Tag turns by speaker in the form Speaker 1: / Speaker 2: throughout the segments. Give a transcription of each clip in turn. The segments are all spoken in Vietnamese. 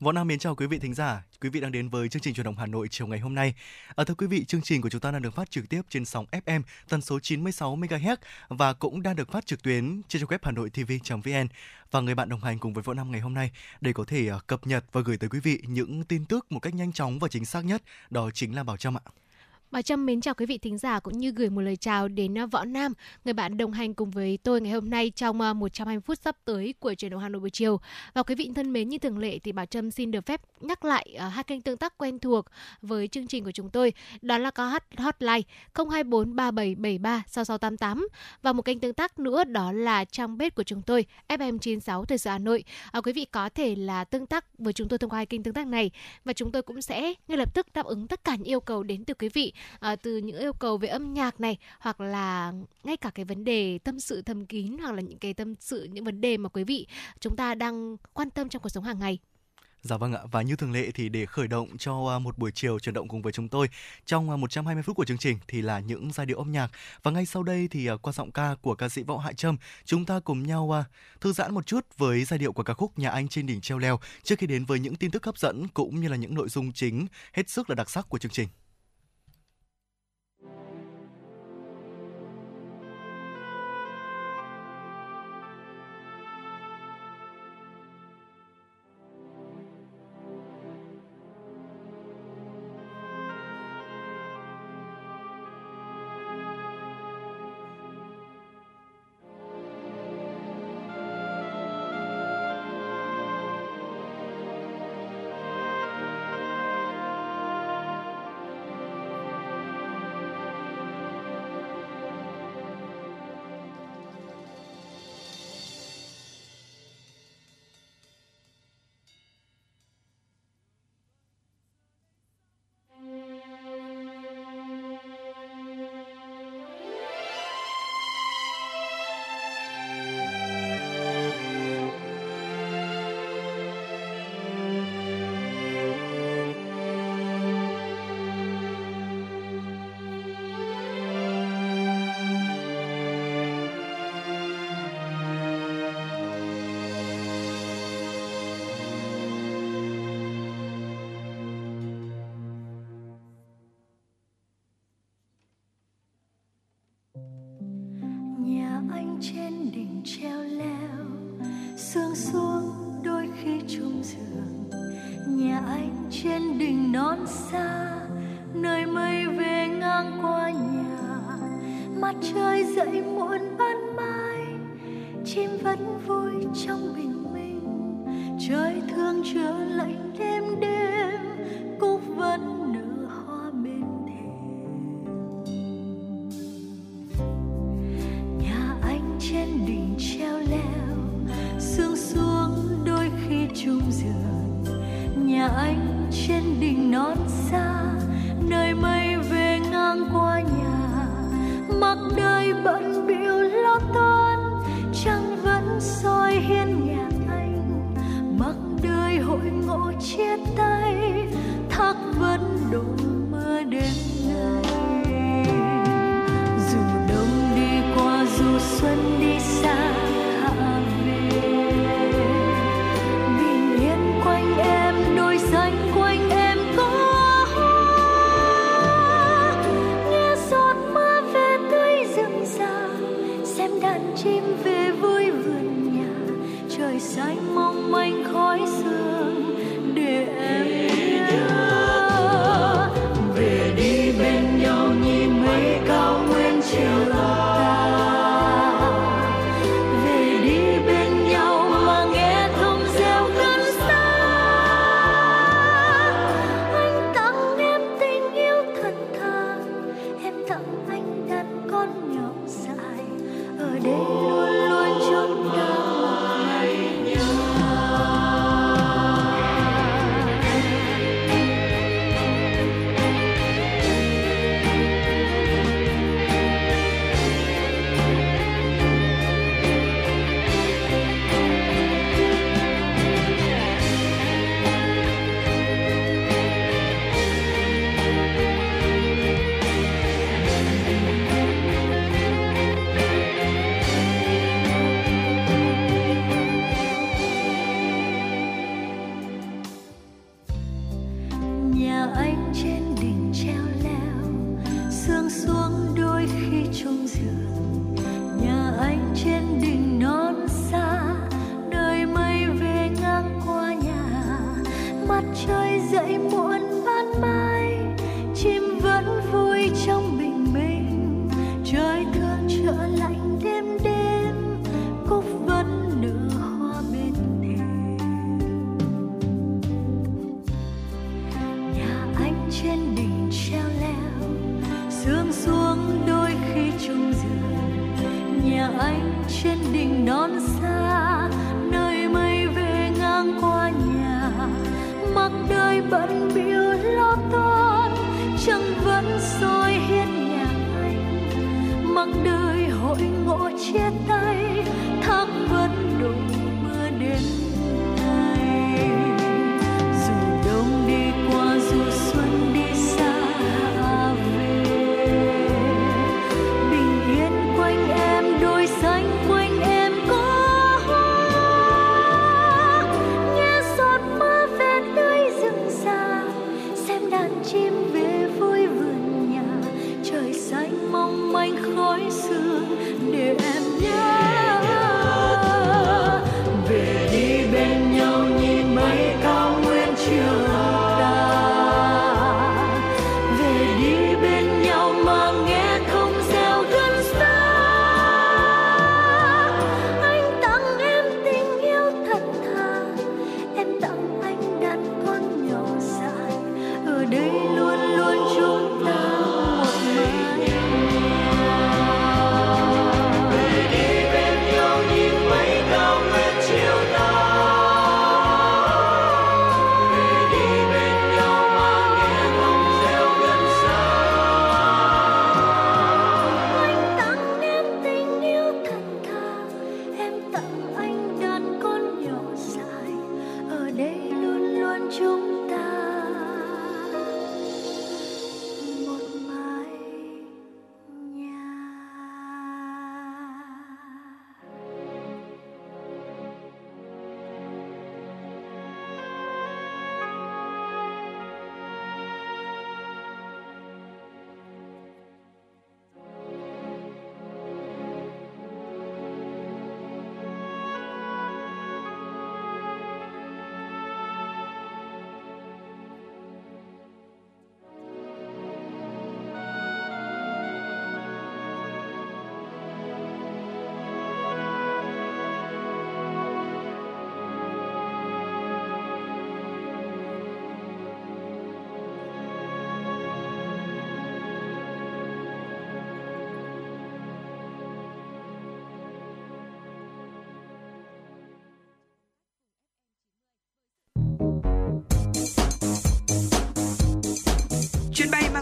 Speaker 1: Võ Nam mến chào quý vị thính giả. Quý vị đang đến với chương trình truyền động Hà Nội chiều ngày hôm nay. À, thưa quý vị, chương trình của chúng ta đang được phát trực tiếp trên sóng FM tần số 96 MHz và cũng đang được phát trực tuyến trên trang web Hà Nội TV.vn. Và người bạn đồng hành cùng với Võ Nam ngày hôm nay để có thể à, cập nhật và gửi tới quý vị những tin tức một cách nhanh chóng và chính xác nhất, đó chính là Bảo Trâm ạ.
Speaker 2: Bà Trâm mến chào quý vị thính giả cũng như gửi một lời chào đến à, Võ Nam, người bạn đồng hành cùng với tôi ngày hôm nay trong à, 120 phút sắp tới của truyền động Hà Nội buổi chiều. Và quý vị thân mến như thường lệ thì bà Trâm xin được phép nhắc lại à, hai kênh tương tác quen thuộc với chương trình của chúng tôi. Đó là có hotline 024 3773 6688 và một kênh tương tác nữa đó là trang bếp của chúng tôi FM96 Thời sự Hà Nội. À, quý vị có thể là tương tác với chúng tôi thông qua hai kênh tương tác này và chúng tôi cũng sẽ ngay lập tức đáp ứng tất cả những yêu cầu đến từ quý vị à, từ những yêu cầu về âm nhạc này hoặc là ngay cả cái vấn đề tâm sự thầm kín hoặc là những cái tâm sự những vấn đề mà quý vị chúng ta đang quan tâm trong cuộc sống hàng ngày
Speaker 1: Dạ vâng ạ, và như thường lệ thì để khởi động cho à, một buổi chiều chuyển động cùng với chúng tôi trong à, 120 phút của chương trình thì là những giai điệu âm nhạc và ngay sau đây thì à, qua giọng ca của ca sĩ Võ Hạ Trâm chúng ta cùng nhau thư giãn một chút với giai điệu của ca khúc Nhà Anh trên đỉnh treo leo trước khi đến với những tin tức hấp dẫn cũng như là những nội dung chính hết sức là đặc sắc của chương trình.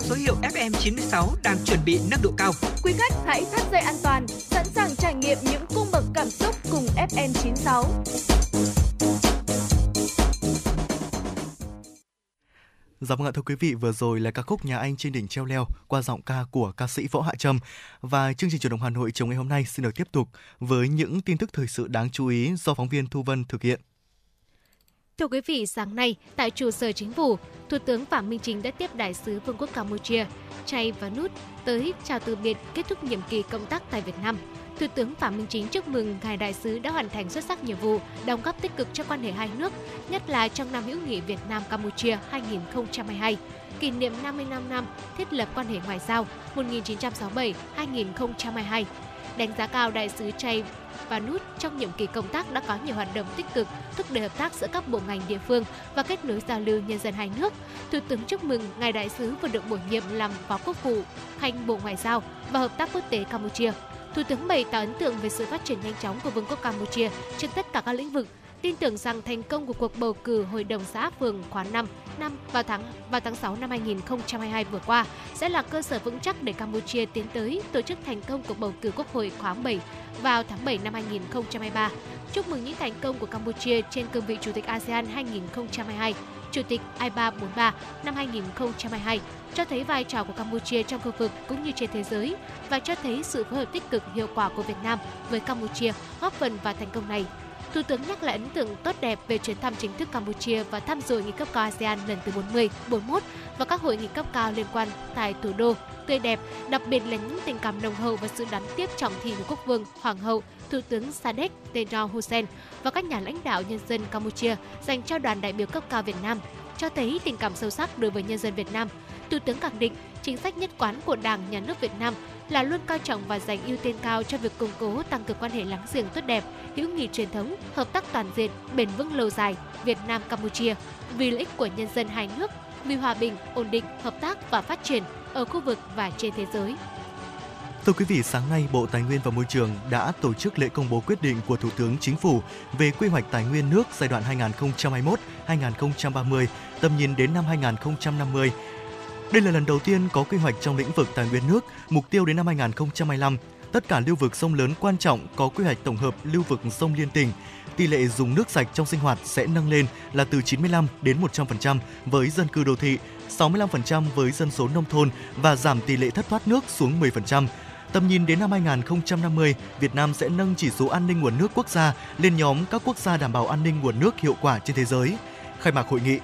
Speaker 3: Số hiệu FM96 đang chuẩn bị nâng độ cao.
Speaker 4: Quý khách hãy thắt dây an toàn, sẵn sàng trải nghiệm những cung bậc cảm xúc cùng FN96.
Speaker 5: Dạ vâng ạ thưa quý vị, vừa rồi là ca khúc Nhà Anh trên đỉnh treo leo qua giọng ca của ca sĩ Võ Hạ Trâm. Và chương trình chuyển động Hà Nội chiều ngày hôm nay xin được tiếp tục với những tin tức thời sự đáng chú ý do phóng viên Thu Vân thực hiện.
Speaker 2: Thưa quý vị, sáng nay tại trụ sở chính phủ, Thủ tướng Phạm Minh Chính đã tiếp đại sứ Vương quốc Campuchia Chay Vanut tới chào từ biệt kết thúc nhiệm kỳ công tác tại Việt Nam. Thủ tướng Phạm Minh Chính chúc mừng ngài đại sứ đã hoàn thành xuất sắc nhiệm vụ, đóng góp tích cực cho quan hệ hai nước, nhất là trong năm hữu nghị Việt Nam Campuchia 2022, kỷ niệm 55 năm thiết lập quan hệ ngoại giao 1967-2022. Đánh giá cao đại sứ Chay và nút trong nhiệm kỳ công tác đã có nhiều hoạt động tích cực thúc đẩy hợp tác giữa các bộ ngành địa phương và kết nối giao lưu nhân dân hai nước. Thủ tướng chúc mừng ngài đại sứ vừa được bổ nhiệm làm phó quốc vụ khanh bộ ngoại giao và hợp tác quốc tế Campuchia. Thủ tướng bày tỏ ấn tượng về sự phát triển nhanh chóng của Vương quốc Campuchia trên tất cả các lĩnh vực, tin tưởng rằng thành công của cuộc bầu cử Hội đồng xã phường khóa 5 năm vào tháng vào tháng 6 năm 2022 vừa qua sẽ là cơ sở vững chắc để Campuchia tiến tới tổ chức thành công cuộc bầu cử Quốc hội khóa 7 vào tháng 7 năm 2023. Chúc mừng những thành công của Campuchia trên cương vị Chủ tịch ASEAN 2022, Chủ tịch IPA 43 năm 2022, cho thấy vai trò của Campuchia trong khu vực cũng như trên thế giới và cho thấy sự phối hợp tích cực hiệu quả của Việt Nam với Campuchia góp phần vào thành công này. Thủ tướng nhắc lại ấn tượng tốt đẹp về chuyến thăm chính thức Campuchia và tham dự hội nghị cấp cao ASEAN lần thứ 40, 41 và các hội nghị cấp cao liên quan tại thủ đô tươi đẹp, đặc biệt là những tình cảm nồng hậu và sự đón tiếp trọng thị của quốc vương, hoàng hậu, thủ tướng Sadek Tejo Hussein và các nhà lãnh đạo nhân dân Campuchia dành cho đoàn đại biểu cấp cao Việt Nam, cho thấy tình cảm sâu sắc đối với nhân dân Việt Nam. Thủ tướng khẳng định chính sách nhất quán của Đảng, Nhà nước Việt Nam là luôn coi trọng và dành ưu tiên cao cho việc củng cố tăng cường quan hệ láng giềng tốt đẹp, hữu nghị truyền thống, hợp tác toàn diện, bền vững lâu dài Việt Nam Campuchia vì lợi ích của nhân dân hai nước, vì hòa bình, ổn định, hợp tác và phát triển ở khu vực và trên thế giới.
Speaker 5: Thưa quý vị, sáng nay Bộ Tài nguyên và Môi trường đã tổ chức lễ công bố quyết định của Thủ tướng Chính phủ về quy hoạch tài nguyên nước giai đoạn 2021-2030, tầm nhìn đến năm 2050. Đây là lần đầu tiên có quy hoạch trong lĩnh vực tài nguyên nước, mục tiêu đến năm 2025. Tất cả lưu vực sông lớn quan trọng có quy hoạch tổng hợp lưu vực sông liên tỉnh. Tỷ lệ dùng nước sạch trong sinh hoạt sẽ nâng lên là từ 95 đến 100% với dân cư đô thị, 65% với dân số nông thôn và giảm tỷ lệ thất thoát nước xuống 10%. Tầm nhìn đến năm 2050, Việt Nam sẽ nâng chỉ số an ninh nguồn nước quốc gia lên nhóm các quốc gia đảm bảo an ninh nguồn nước hiệu quả trên thế giới. Khai mạc hội nghị,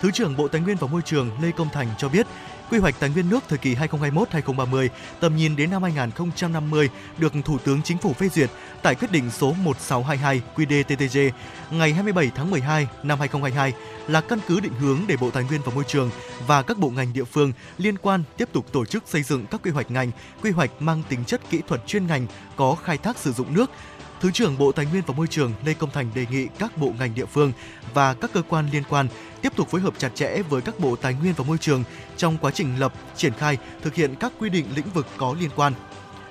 Speaker 5: Thứ trưởng Bộ Tài nguyên và Môi trường Lê Công Thành cho biết, Quy hoạch tài nguyên nước thời kỳ 2021-2030, tầm nhìn đến năm 2050 được Thủ tướng Chính phủ phê duyệt tại quyết định số 1622 QĐ-TTG ngày 27 tháng 12 năm 2022 là căn cứ định hướng để Bộ Tài nguyên và Môi trường và các bộ ngành địa phương liên quan tiếp tục tổ chức xây dựng các quy hoạch ngành, quy hoạch mang tính chất kỹ thuật chuyên ngành có khai thác sử dụng nước, Thứ trưởng Bộ Tài nguyên và Môi trường Lê Công Thành đề nghị các bộ ngành địa phương và các cơ quan liên quan tiếp tục phối hợp chặt chẽ với các bộ Tài nguyên và Môi trường trong quá trình lập, triển khai, thực hiện các quy định lĩnh vực có liên quan.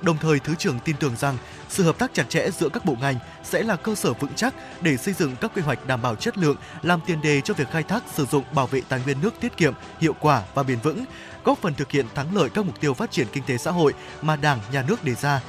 Speaker 5: Đồng thời, Thứ trưởng tin tưởng rằng sự hợp tác chặt chẽ giữa các bộ ngành sẽ là cơ sở vững chắc để xây dựng các quy hoạch đảm bảo chất lượng, làm tiền đề cho việc khai thác sử dụng bảo vệ tài nguyên nước tiết kiệm, hiệu quả và bền vững, góp phần thực hiện thắng lợi các mục tiêu phát triển kinh tế xã hội mà Đảng, Nhà nước đề ra.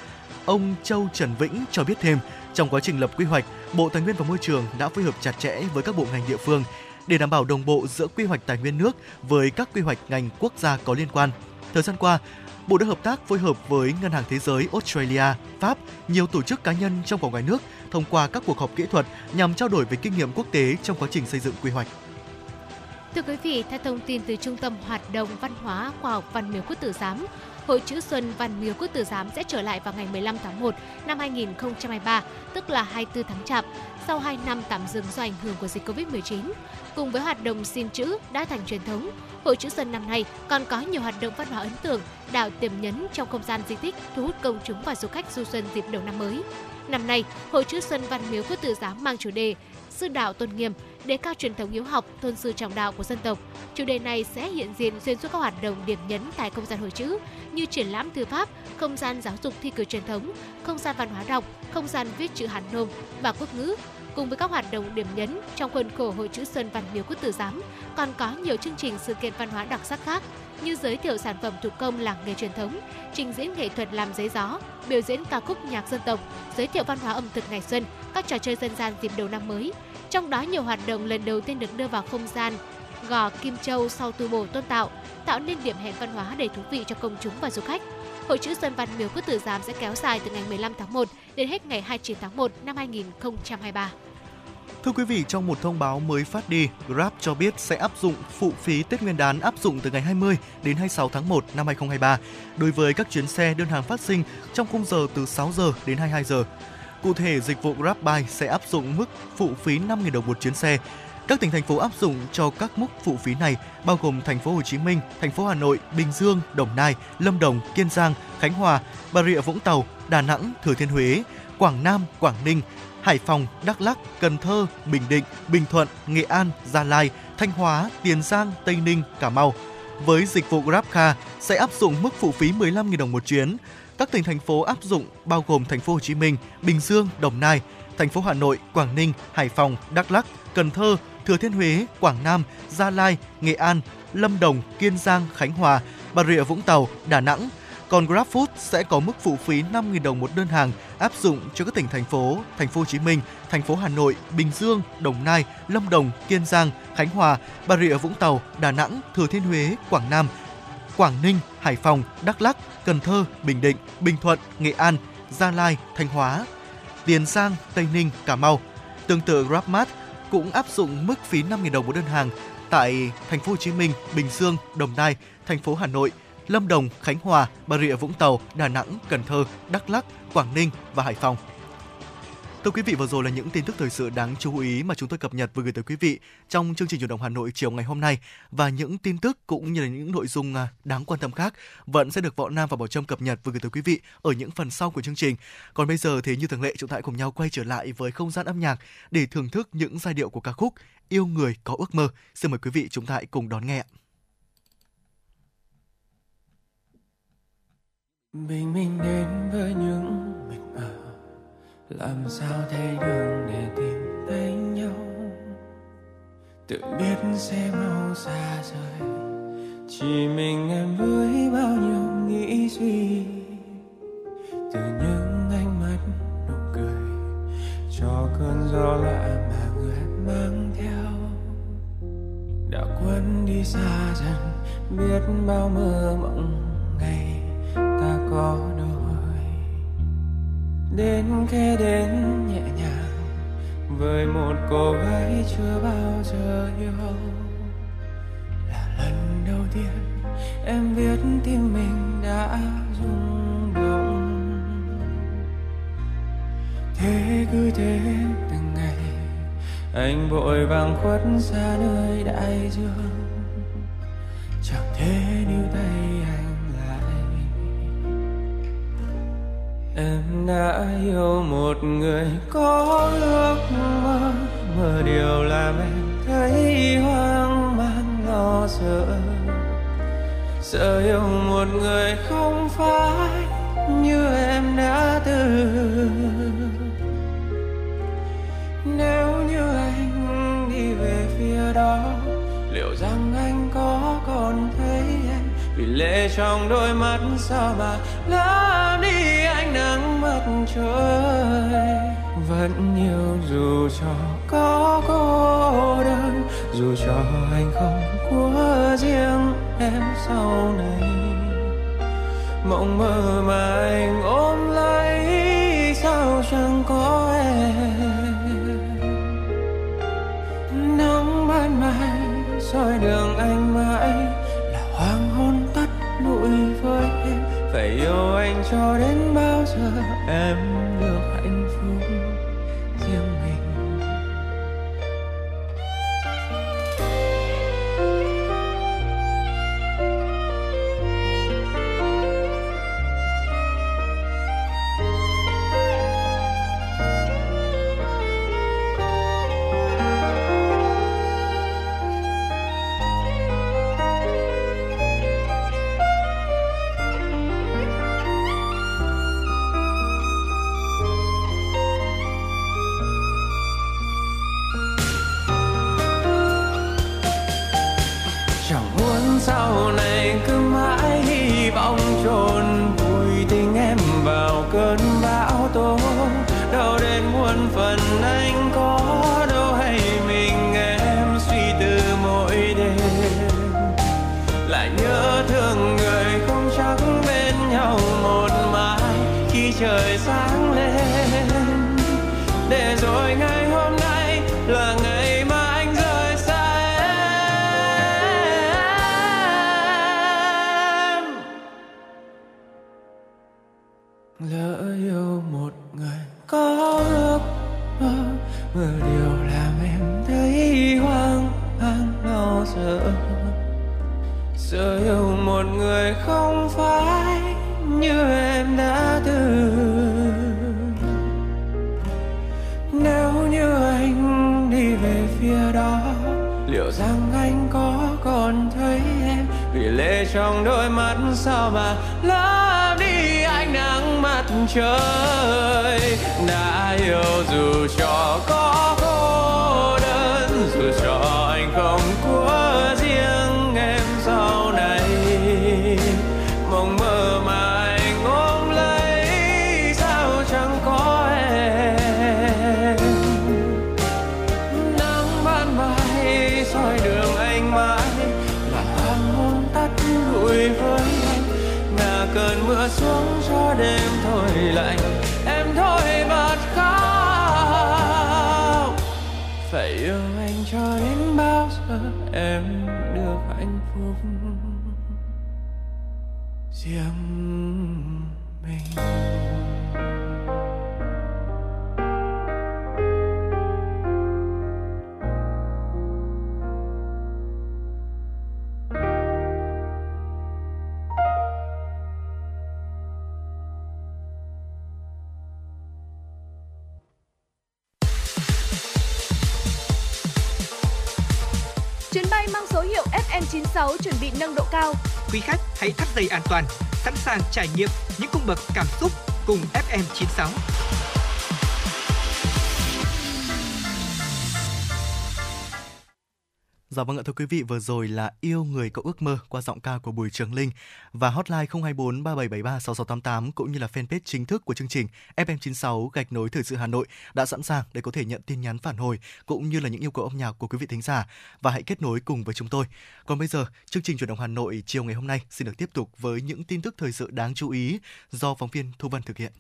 Speaker 5: Ông Châu Trần Vĩnh cho biết thêm, trong quá trình lập quy hoạch, Bộ Tài nguyên và Môi trường đã phối hợp chặt chẽ với các bộ ngành địa phương để đảm bảo đồng bộ giữa quy hoạch tài nguyên nước với các quy hoạch ngành quốc gia có liên quan. Thời gian qua, Bộ đã hợp tác phối hợp với Ngân hàng Thế giới, Australia, Pháp, nhiều tổ chức cá nhân trong và ngoài nước thông qua các cuộc họp kỹ thuật nhằm trao đổi về kinh nghiệm quốc tế trong quá trình xây dựng quy hoạch.
Speaker 2: Thưa quý vị, theo thông tin từ Trung tâm Hoạt động Văn hóa Khoa học Văn miếu Quốc tử giám, Hội chữ Xuân Văn miếu Quốc tử giám sẽ trở lại vào ngày 15 tháng 1 năm 2023, tức là 24 tháng Chạp, sau 2 năm tạm dừng do ảnh hưởng của dịch Covid-19. Cùng với hoạt động xin chữ đã thành truyền thống, Hội chữ Xuân năm nay còn có nhiều hoạt động văn hóa ấn tượng, đạo tiềm nhấn trong không gian di tích, thu hút công chúng và du khách du xuân dịp đầu năm mới. Năm nay, Hội chữ Xuân Văn miếu Quốc tử giám mang chủ đề Sư đạo tôn nghiêm, đề cao truyền thống hiếu học, tôn sư trọng đạo của dân tộc. Chủ đề này sẽ hiện diện xuyên suốt các hoạt động điểm nhấn tại không gian hội chữ như triển lãm thư pháp, không gian giáo dục thi cử truyền thống, không gian văn hóa đọc, không gian viết chữ Hàn Nôm và quốc ngữ. Cùng với các hoạt động điểm nhấn trong khuôn khổ Hội chữ Xuân Văn miếu Quốc tử giám, còn có nhiều chương trình sự kiện văn hóa đặc sắc khác như giới thiệu sản phẩm thủ công làng nghề truyền thống, trình diễn nghệ thuật làm giấy gió, biểu diễn ca khúc nhạc dân tộc, giới thiệu văn hóa ẩm thực ngày xuân, các trò chơi dân gian dịp đầu năm mới. Trong đó nhiều hoạt động lần đầu tiên được đưa vào không gian gò Kim Châu sau tu bổ tôn tạo, tạo nên điểm hẹn văn hóa đầy thú vị cho công chúng và du khách. Hội chữ Xuân Văn Miếu Quốc Tử Giám sẽ kéo dài từ ngày 15 tháng 1 đến hết ngày 29 tháng 1 năm 2023.
Speaker 5: Thưa quý vị, trong một thông báo mới phát đi, Grab cho biết sẽ áp dụng phụ phí Tết Nguyên đán áp dụng từ ngày 20 đến 26 tháng 1 năm 2023 đối với các chuyến xe đơn hàng phát sinh trong khung giờ từ 6 giờ đến 22 giờ. Cụ thể, dịch vụ GrabBuy sẽ áp dụng mức phụ phí 5.000 đồng một chuyến xe. Các tỉnh thành phố áp dụng cho các mức phụ phí này bao gồm thành phố Hồ Chí Minh, thành phố Hà Nội, Bình Dương, Đồng Nai, Lâm Đồng, Kiên Giang, Khánh Hòa, Bà Rịa Vũng Tàu, Đà Nẵng, Thừa Thiên Huế, Quảng Nam, Quảng Ninh, Hải Phòng, Đắk Lắk, Cần Thơ, Bình Định, Bình Thuận, Nghệ An, Gia Lai, Thanh Hóa, Tiền Giang, Tây Ninh, Cà Mau. Với dịch vụ GrabCar sẽ áp dụng mức phụ phí 15.000 đồng một chuyến. Các tỉnh thành phố áp dụng bao gồm thành phố Hồ Chí Minh, Bình Dương, Đồng Nai, thành phố Hà Nội, Quảng Ninh, Hải Phòng, Đắk Lắk, Cần Thơ, Thừa Thiên Huế, Quảng Nam, Gia Lai, Nghệ An, Lâm Đồng, Kiên Giang, Khánh Hòa, Bà Rịa Vũng Tàu, Đà Nẵng, còn GrabFood sẽ có mức phụ phí 5.000 đồng một đơn hàng áp dụng cho các tỉnh thành phố, thành phố Hồ Chí Minh, thành phố Hà Nội, Bình Dương, Đồng Nai, Lâm Đồng, Kiên Giang, Khánh Hòa, Bà Rịa Vũng Tàu, Đà Nẵng, Thừa Thiên Huế, Quảng Nam, Quảng Ninh, Hải Phòng, Đắk Lắk, Cần Thơ, Bình Định, Bình Thuận, Nghệ An, Gia Lai, Thanh Hóa, Tiền Giang, Tây Ninh, Cà Mau. Tương tự GrabMart cũng áp dụng mức phí 5.000 đồng một đơn hàng tại thành phố Hồ Chí Minh, Bình Dương, Đồng Nai, thành phố Hà Nội, Lâm Đồng, Khánh Hòa, Bà Rịa Vũng Tàu, Đà Nẵng, Cần Thơ, Đắk Lắk, Quảng Ninh và Hải Phòng. Thưa quý vị, vừa rồi là những tin tức thời sự đáng chú ý mà chúng tôi cập nhật và gửi tới quý vị trong chương trình chủ động Hà Nội chiều ngày hôm nay và những tin tức cũng như là những nội dung à, đáng quan tâm khác vẫn sẽ được Võ Nam và Bảo Trâm cập nhật và gửi tới quý vị ở những phần sau của chương trình. Còn bây giờ thì như thường lệ chúng ta hãy cùng nhau quay trở lại với không gian âm nhạc để thưởng thức những giai điệu của ca khúc Yêu người có ước mơ. Xin mời quý vị chúng ta hãy cùng đón nghe.
Speaker 6: bình minh đến với những mình làm sao thấy đường để tìm thấy nhau? Tự biết sẽ mau xa rời. Chỉ mình em với bao nhiêu nghĩ suy. Từ những ánh mắt nụ cười, cho cơn gió lạ mà người mang theo. Đã quên đi xa dần, biết bao mơ mộng ngày ta có đôi đến khe đến nhẹ nhàng. Với một cô gái chưa bao giờ yêu là lần đầu tiên em biết tim mình đã rung động. Thế cứ thế từng ngày, anh vội vàng khuất xa nơi đại dương. Chẳng thể níu tay em đã yêu một người có ước mơ mơ điều làm em thấy hoang mang, lo sợ. Sợ yêu một người không phải như em đã từng. Nếu như anh đi về phía đó, liệu rằng anh có còn thấy em? Vì lệ trong đôi mắt sao mà lỡ đi ánh nắng mặt trời? Vẫn yêu dù cho có cô đơn, dù cho anh không của riêng em sau này. Mộng mơ mà anh ôm lấy, sao chẳng có em? Nắng ban mai soi đường anh mãi tắt với em. Phải yêu anh cho đến bao giờ em được hạnh nắng
Speaker 3: quý khách hãy thắt dây an toàn, sẵn sàng trải nghiệm những cung bậc cảm xúc cùng FM96.
Speaker 5: Dạ vâng ạ thưa quý vị, vừa rồi là Yêu người có ước mơ qua giọng ca của Bùi Trường Linh và hotline 024 3773 6688 cũng như là fanpage chính thức của chương trình FM96 gạch nối thời sự Hà Nội đã sẵn sàng để có thể nhận tin nhắn phản hồi cũng như là những yêu cầu âm nhạc của quý vị thính giả và hãy kết nối cùng với chúng tôi. Còn bây giờ, chương trình chuyển động Hà Nội chiều ngày hôm nay xin được tiếp tục với những tin tức thời sự đáng chú ý do phóng viên Thu Vân thực hiện.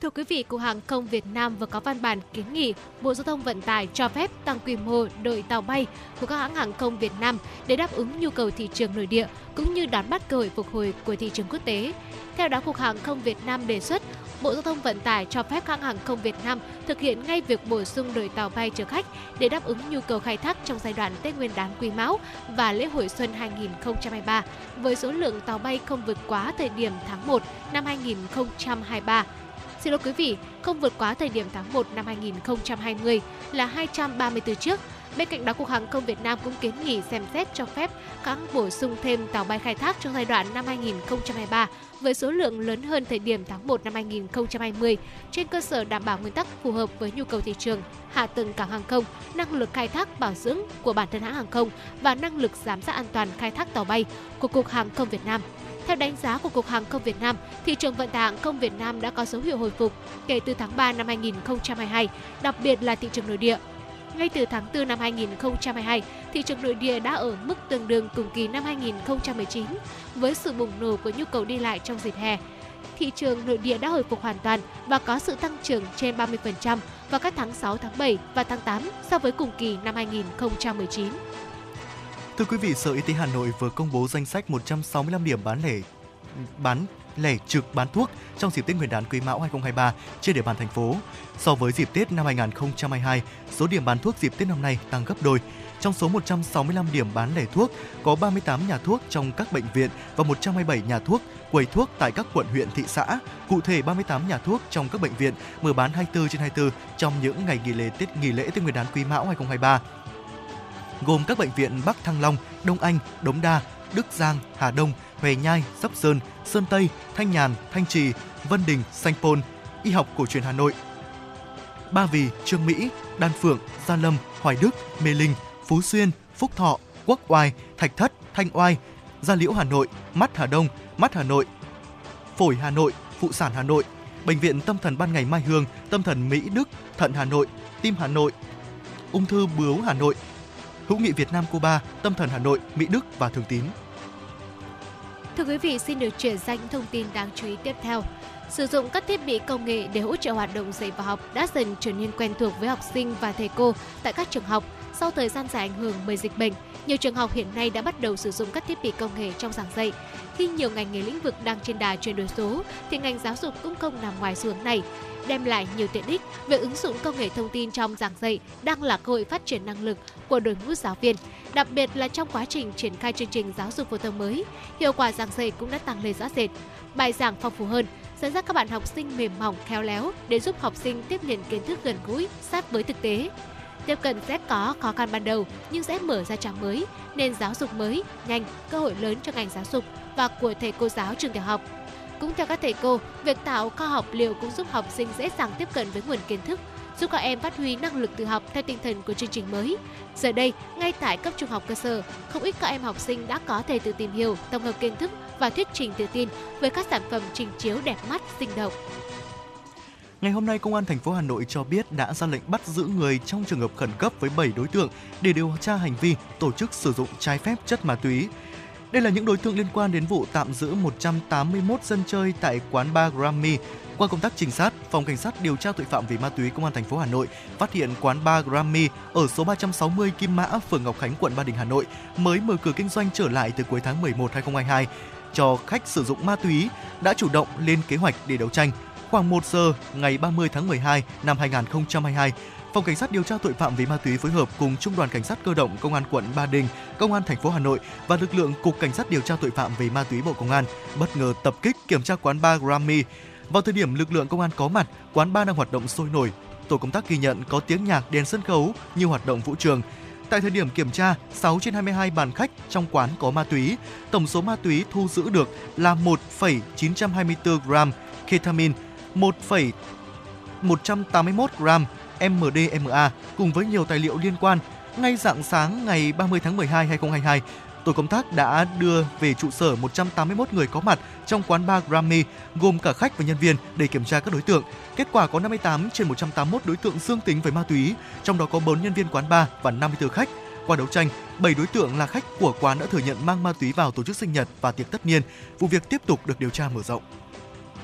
Speaker 2: Thưa quý vị, Cục Hàng không Việt Nam vừa có văn bản kiến nghị Bộ Giao thông Vận tải cho phép tăng quy mô đội tàu bay của các hãng hàng không Việt Nam để đáp ứng nhu cầu thị trường nội địa cũng như đón bắt cơ hội phục hồi của thị trường quốc tế. Theo đó, Cục Hàng không Việt Nam đề xuất Bộ Giao thông Vận tải cho phép hãng hàng không Việt Nam thực hiện ngay việc bổ sung đội tàu bay chở khách để đáp ứng nhu cầu khai thác trong giai đoạn Tết Nguyên đán Quý Mão và lễ hội xuân 2023 với số lượng tàu bay không vượt quá thời điểm tháng 1 năm 2023 Xin lỗi quý vị, không vượt quá thời điểm tháng 1 năm 2020 là 234 chiếc. Bên cạnh đó, Cục Hàng không Việt Nam cũng kiến nghị xem xét cho phép các bổ sung thêm tàu bay khai thác trong giai đoạn năm 2023 với số lượng lớn hơn thời điểm tháng 1 năm 2020 trên cơ sở đảm bảo nguyên tắc phù hợp với nhu cầu thị trường, hạ tầng cảng hàng không, năng lực khai thác bảo dưỡng của bản thân hãng hàng không và năng lực giám sát an toàn khai thác tàu bay của Cục Hàng không Việt Nam. Theo đánh giá của Cục Hàng không Việt Nam, thị trường vận tải hàng không Việt Nam đã có dấu hiệu hồi phục kể từ tháng 3 năm 2022, đặc biệt là thị trường nội địa. Ngay từ tháng 4 năm 2022, thị trường nội địa đã ở mức tương đương cùng kỳ năm 2019 với sự bùng nổ của nhu cầu đi lại trong dịp hè. Thị trường nội địa đã hồi phục hoàn toàn và có sự tăng trưởng trên 30% vào các tháng 6, tháng 7 và tháng 8 so với cùng kỳ năm 2019.
Speaker 5: Thưa quý vị, Sở Y tế Hà Nội vừa công bố danh sách 165 điểm bán lẻ bán lẻ trực bán thuốc trong dịp Tết Nguyên đán Quý Mão 2023 trên địa bàn thành phố. So với dịp Tết năm 2022, số điểm bán thuốc dịp Tết năm nay tăng gấp đôi. Trong số 165 điểm bán lẻ thuốc, có 38 nhà thuốc trong các bệnh viện và 127 nhà thuốc quầy thuốc tại các quận huyện thị xã. Cụ thể 38 nhà thuốc trong các bệnh viện mở bán 24 trên 24 trong những ngày nghỉ lễ Tết nghỉ lễ Tết Nguyên đán Quý Mão 2023 gồm các bệnh viện Bắc Thăng Long, Đông Anh, Đống Đa, Đức Giang, Hà Đông, Huế Nhai, Sóc Sơn, Sơn Tây, Thanh Nhàn, Thanh Trì, Vân Đình, Sanh Pôn, Y học cổ truyền Hà Nội, Ba Vì, Trương Mỹ, Đan Phượng, Gia Lâm, Hoài Đức, Mê Linh, Phú Xuyên, Phúc Thọ, Quốc Oai, Thạch Thất, Thanh Oai, Gia Liễu Hà Nội, Mắt Hà Đông, Mắt Hà Nội, Phổi Hà Nội, Phụ sản Hà Nội, Bệnh viện Tâm thần Ban ngày Mai Hương, Tâm thần Mỹ Đức, Thận Hà Nội, Tim Hà Nội, Ung thư bướu Hà Nội, hữu nghị Việt Nam Cuba, Tâm thần Hà Nội, Mỹ Đức và Thường Tín.
Speaker 2: Thưa quý vị, xin được chuyển sang những thông tin đáng chú ý tiếp theo. Sử dụng các thiết bị công nghệ để hỗ trợ hoạt động dạy và học đã dần trở nên quen thuộc với học sinh và thầy cô tại các trường học. Sau thời gian dài ảnh hưởng bởi dịch bệnh, nhiều trường học hiện nay đã bắt đầu sử dụng các thiết bị công nghệ trong giảng dạy. Khi nhiều ngành nghề lĩnh vực đang trên đà chuyển đổi số, thì ngành giáo dục cũng không nằm ngoài xu hướng này đem lại nhiều tiện ích, việc ứng dụng công nghệ thông tin trong giảng dạy đang là cơ hội phát triển năng lực của đội ngũ giáo viên, đặc biệt là trong quá trình triển khai chương trình giáo dục phổ thông mới. Hiệu quả giảng dạy cũng đã tăng lên rõ rệt. Bài giảng phong phú hơn, dẫn dắt các bạn học sinh mềm mỏng, khéo léo để giúp học sinh tiếp nhận kiến thức gần gũi, sát với thực tế. Tiếp cận sẽ có khó khăn ban đầu nhưng sẽ mở ra trang mới, nền giáo dục mới, nhanh, cơ hội lớn cho ngành giáo dục và của thầy cô giáo trường tiểu học. Cũng theo các thầy cô, việc tạo kho học liệu cũng giúp học sinh dễ dàng tiếp cận với nguồn kiến thức, giúp các em phát huy năng lực tự học theo tinh thần của chương trình mới. Giờ đây, ngay tại cấp trung học cơ sở, không ít các em học sinh đã có thể tự tìm hiểu, tổng hợp kiến thức và thuyết trình tự tin với các sản phẩm trình chiếu đẹp mắt, sinh động.
Speaker 5: Ngày hôm nay, Công an thành phố Hà Nội cho biết đã ra lệnh bắt giữ người trong trường hợp khẩn cấp với 7 đối tượng để điều tra hành vi tổ chức sử dụng trái phép chất ma túy. Đây là những đối tượng liên quan đến vụ tạm giữ 181 dân chơi tại quán bar Grammy. Qua công tác trinh sát, Phòng Cảnh sát điều tra tội phạm về ma túy Công an thành phố Hà Nội phát hiện quán bar Grammy ở số 360 Kim Mã, phường Ngọc Khánh, quận Ba Đình, Hà Nội mới mở cửa kinh doanh trở lại từ cuối tháng 11 2022 cho khách sử dụng ma túy đã chủ động lên kế hoạch để đấu tranh. Khoảng 1 giờ ngày 30 tháng 12 năm 2022, Phòng Cảnh sát điều tra tội phạm về ma túy phối hợp cùng Trung đoàn Cảnh sát cơ động Công an quận Ba Đình, Công an thành phố Hà Nội và lực lượng Cục Cảnh sát điều tra tội phạm về ma túy Bộ Công an bất ngờ tập kích kiểm tra quán bar Grammy. Vào thời điểm lực lượng công an có mặt, quán bar đang hoạt động sôi nổi. Tổ công tác ghi nhận có tiếng nhạc, đèn sân khấu như hoạt động vũ trường. Tại thời điểm kiểm tra, 6 trên 22 bàn khách trong quán có ma túy. Tổng số ma túy thu giữ được là 1,924 gram ketamine, 1,181 gram MDMA cùng với nhiều tài liệu liên quan. Ngay dạng sáng ngày 30 tháng 12 2022, tổ công tác đã đưa về trụ sở 181 người có mặt trong quán bar Grammy, gồm cả khách và nhân viên để kiểm tra các đối tượng. Kết quả có 58 trên 181 đối tượng dương tính với ma túy, trong đó có 4 nhân viên quán bar và 54 khách. Qua đấu tranh, 7 đối tượng là khách của quán đã thừa nhận mang ma túy vào tổ chức sinh nhật và tiệc tất niên. Vụ việc tiếp tục được điều tra mở rộng.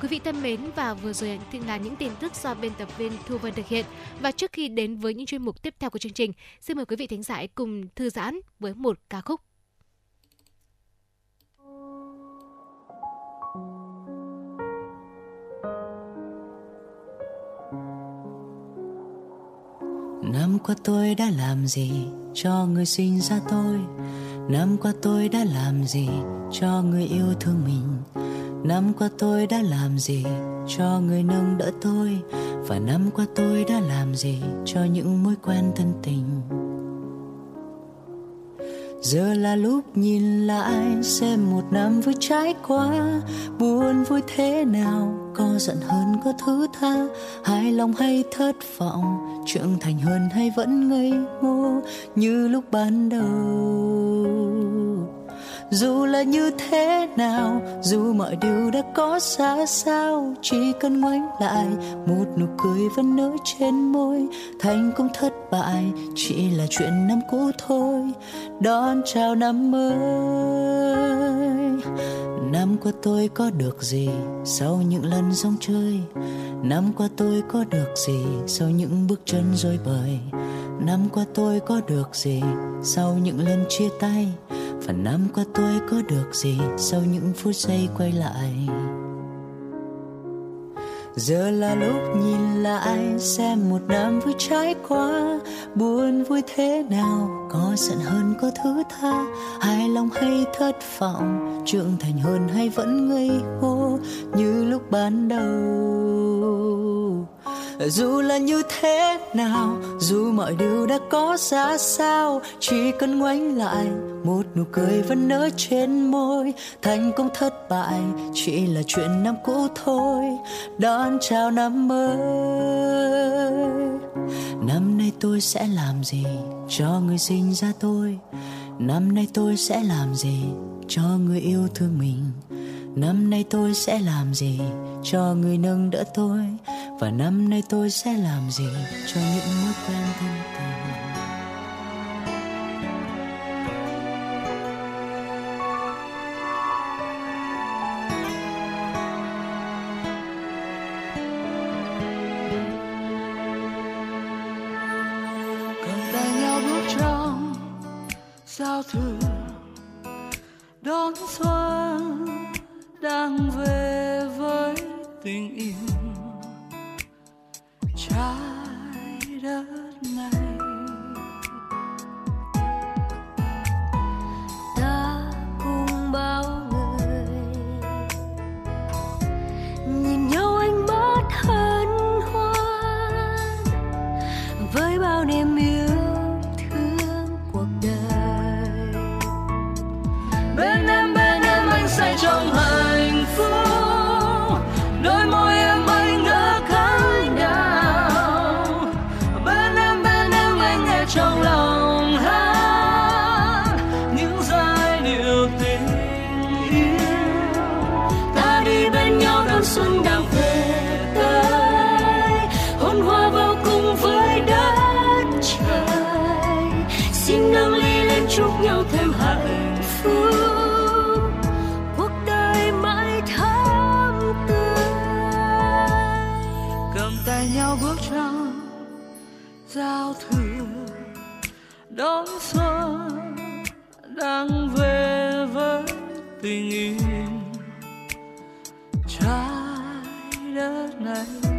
Speaker 2: Quý vị thân mến và vừa rồi thì là những tin tức do biên tập viên Thu Vân thực hiện. Và trước khi đến với những chuyên mục tiếp theo của chương trình, xin mời quý vị thính giả cùng thư giãn với một ca khúc.
Speaker 7: Năm qua tôi đã làm gì cho người sinh ra tôi Năm qua tôi đã làm gì cho người yêu thương mình Năm qua tôi đã làm gì cho người nâng đỡ tôi? Và năm qua tôi đã làm gì cho những mối quen thân tình? Giờ là lúc nhìn lại xem một năm vừa trải qua. Buồn vui thế nào, Có giận hơn có thứ tha. Hài lòng hay thất vọng, Trưởng thành hơn hay vẫn ngây ngô Như lúc ban đầu dù là như thế nào, dù mọi điều đã có xa sao chỉ cần ngoảnh lại, một nụ cười vẫn nở trên môi. Thành công thất bại chỉ là chuyện năm cũ thôi. Đón chào năm mới. Năm qua tôi có được gì sau những lần rong chơi? Năm qua tôi có được gì sau những bước chân rối bời? Năm qua tôi có được gì sau những lần chia tay? Phần năm qua tôi có được gì sau những phút giây quay lại? Giờ là lúc nhìn lại xem một năm vừa trải qua, buồn vui thế nào, có giận hơn có thứ tha. Hài lòng hay thất vọng, trưởng thành hơn hay vẫn ngây ngô, như lúc ban đầu dù là như thế nào, dù mọi điều đã có ra sao, chỉ cần ngoảnh lại, một nụ cười vẫn nở trên môi. Thành công thất bại chỉ là chuyện năm cũ thôi. Đón chào năm mới. Năm nay tôi sẽ làm gì cho người sinh ra tôi? Năm nay tôi sẽ làm gì cho người yêu thương mình? Năm nay tôi sẽ làm gì cho người nâng đỡ tôi? Và năm nay tôi sẽ làm gì cho những mối quen thân?
Speaker 8: Chúc nhau thêm hạnh phúc. Cuộc đời mãi thắm tươi.
Speaker 1: Cầm tay nhau bước trong giao thừa đón xuân đang về với tình yêu. Trái đất này.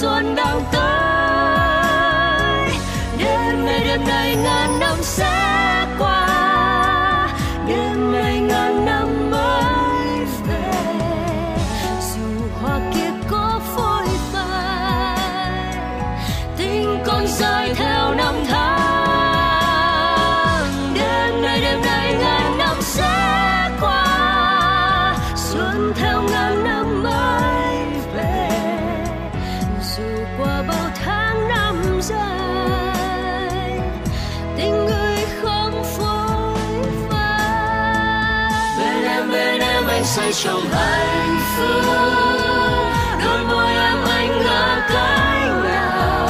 Speaker 1: Xuân đang tới trong hạnh phúc đôi môi em anh ngỡ cánh nào?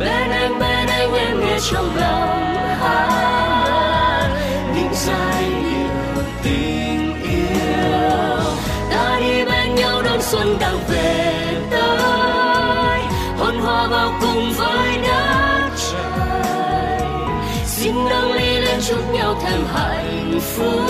Speaker 1: Bên em bên anh em nghe trong lòng hát. Những giai điệu tình yêu. Ta đi bên nhau đón xuân đang về tới. Hôn hoa vào cùng với đất trời. Xin nâng ly lên chúc nhau thêm hạnh phúc.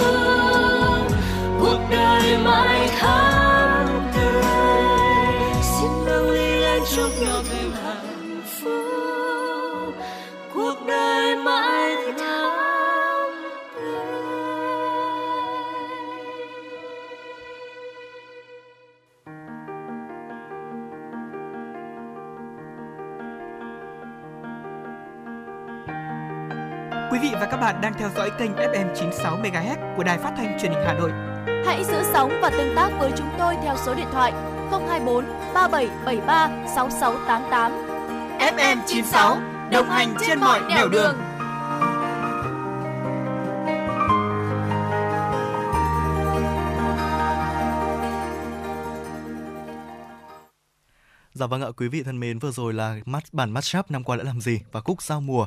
Speaker 3: Các bạn đang theo dõi kênh FM 96 MHz của đài phát thanh truyền hình Hà Nội.
Speaker 4: Hãy giữ sóng và tương tác với chúng tôi theo số điện thoại 024 3773 6688.
Speaker 3: FM 96 đồng hành trên mọi nẻo đường.
Speaker 5: Dạ vâng ạ, quý vị thân mến, vừa rồi là mắt bản mắt shop năm qua đã làm gì và cúc giao mùa.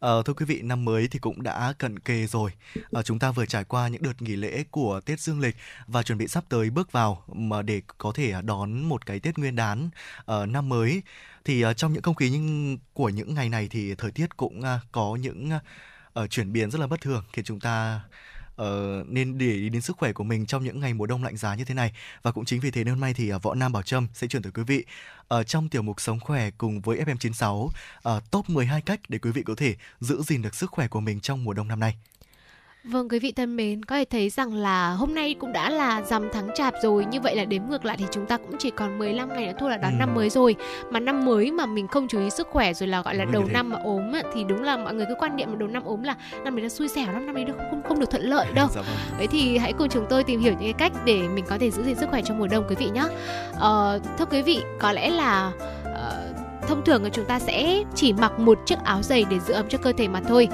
Speaker 5: À, thưa quý vị, năm mới thì cũng đã cận kề rồi. À, chúng ta vừa trải qua những đợt nghỉ lễ của Tết Dương lịch và chuẩn bị sắp tới bước vào mà để có thể đón một cái Tết Nguyên đán à, năm mới. Thì à, trong những không khí những, của những ngày này thì thời tiết cũng à, có những à, chuyển biến rất là bất thường khiến chúng ta uh, nên để ý đến sức khỏe của mình trong những ngày mùa đông lạnh giá như thế này và cũng chính vì thế nên hôm nay thì uh, võ Nam Bảo Trâm sẽ chuyển tới quý vị ở trong tiểu mục sống khỏe cùng với FM96 uh, ờ, top 12 cách để quý vị có thể giữ gìn được sức khỏe của mình trong mùa đông năm nay.
Speaker 2: Vâng quý vị thân mến, có thể thấy rằng là hôm nay cũng đã là rằm tháng chạp rồi Như vậy là đếm ngược lại thì chúng ta cũng chỉ còn 15 ngày nữa thôi là đón
Speaker 5: Ừ.
Speaker 2: năm mới rồi Mà năm mới mà mình không chú ý sức khỏe rồi là gọi là
Speaker 5: Đúng
Speaker 2: đầu năm mà ốm á, Thì đúng là mọi người cứ quan niệm là đầu năm ốm là năm đấy là xui xẻo lắm, năm đấy không, không, không được thuận lợi đâu
Speaker 5: Dạ vâng.
Speaker 2: Vậy thì hãy cùng chúng tôi tìm hiểu những cái cách để mình có thể giữ gìn sức khỏe trong mùa đông quý vị nhé. Ờ, thưa quý vị, có lẽ là ờ, thông thường là chúng ta sẽ chỉ mặc một chiếc áo dày để giữ ấm cho cơ thể mà thôi.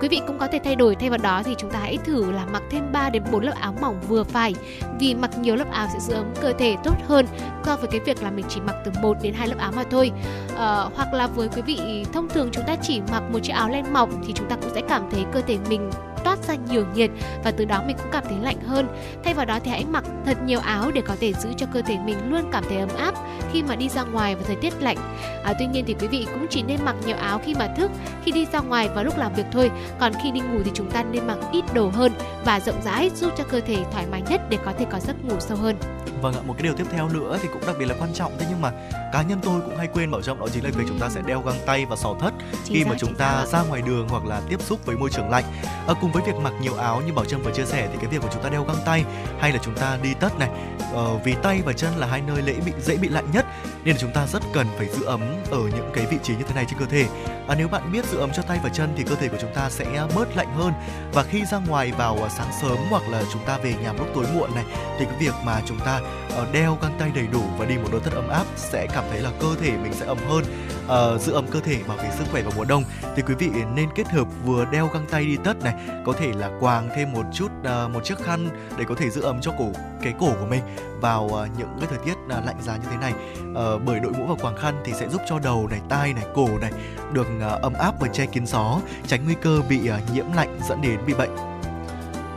Speaker 2: Quý vị cũng có thể thay đổi thay vào đó thì chúng ta hãy thử là mặc thêm 3 đến 4 lớp áo mỏng vừa phải vì mặc nhiều lớp áo sẽ giữ ấm cơ thể tốt hơn so với cái việc là mình chỉ mặc từ 1 đến 2 lớp áo mà thôi. À, hoặc là với quý vị thông thường chúng ta chỉ mặc một chiếc áo len mỏng thì chúng ta cũng sẽ cảm thấy cơ thể mình toát ra nhiều nhiệt và từ đó mình cũng cảm thấy lạnh hơn. Thay vào đó thì hãy mặc thật nhiều áo để có thể giữ cho cơ thể mình luôn cảm thấy ấm áp khi mà đi ra ngoài vào thời tiết lạnh. À, tuy nhiên thì quý vị cũng chỉ nên mặc nhiều áo khi mà thức, khi đi ra ngoài vào lúc làm việc thôi. Còn khi đi ngủ thì chúng ta nên mặc ít đồ hơn và rộng rãi giúp cho cơ thể thoải mái nhất để có thể có giấc ngủ sâu hơn.
Speaker 5: Vâng ạ, một cái điều tiếp theo nữa thì cũng đặc biệt là quan trọng thế nhưng mà cá nhân tôi cũng hay quên bảo trọng đó chính là việc chúng ta sẽ đeo găng tay và sò thất
Speaker 2: Chính
Speaker 5: khi
Speaker 2: xác,
Speaker 5: mà chúng ta ra ngoài đường hoặc là tiếp xúc với môi trường lạnh. À, cùng với việc mặc nhiều áo như Bảo Trâm vừa chia sẻ thì cái việc của chúng ta đeo găng tay hay là chúng ta đi tất này ờ, vì tay và chân là hai nơi dễ bị dễ bị lạnh nhất nên là chúng ta rất cần phải giữ ấm ở những cái vị trí như thế này trên cơ thể. À, nếu bạn biết giữ ấm cho tay và chân thì cơ thể của chúng ta sẽ bớt lạnh hơn và khi ra ngoài vào ờ, sáng sớm hoặc là chúng ta về nhà lúc tối muộn này thì cái việc mà chúng ta ờ, đeo găng tay đầy đủ và đi một đôi tất ấm áp sẽ cảm thấy là cơ thể mình sẽ ấm hơn Ờ, giữ ấm cơ thể bảo vệ sức khỏe vào mùa đông thì quý vị nên kết hợp vừa đeo găng tay đi tất này có thể là quàng thêm một chút uh, một chiếc khăn để có thể giữ ấm cho cổ cái cổ của mình vào uh, những cái thời tiết uh, lạnh giá như thế này. Uh, bởi đội mũ và quàng khăn thì sẽ giúp cho đầu này tai này cổ này được uh, ấm áp và che kín gió tránh nguy cơ bị uh, nhiễm lạnh dẫn đến bị bệnh.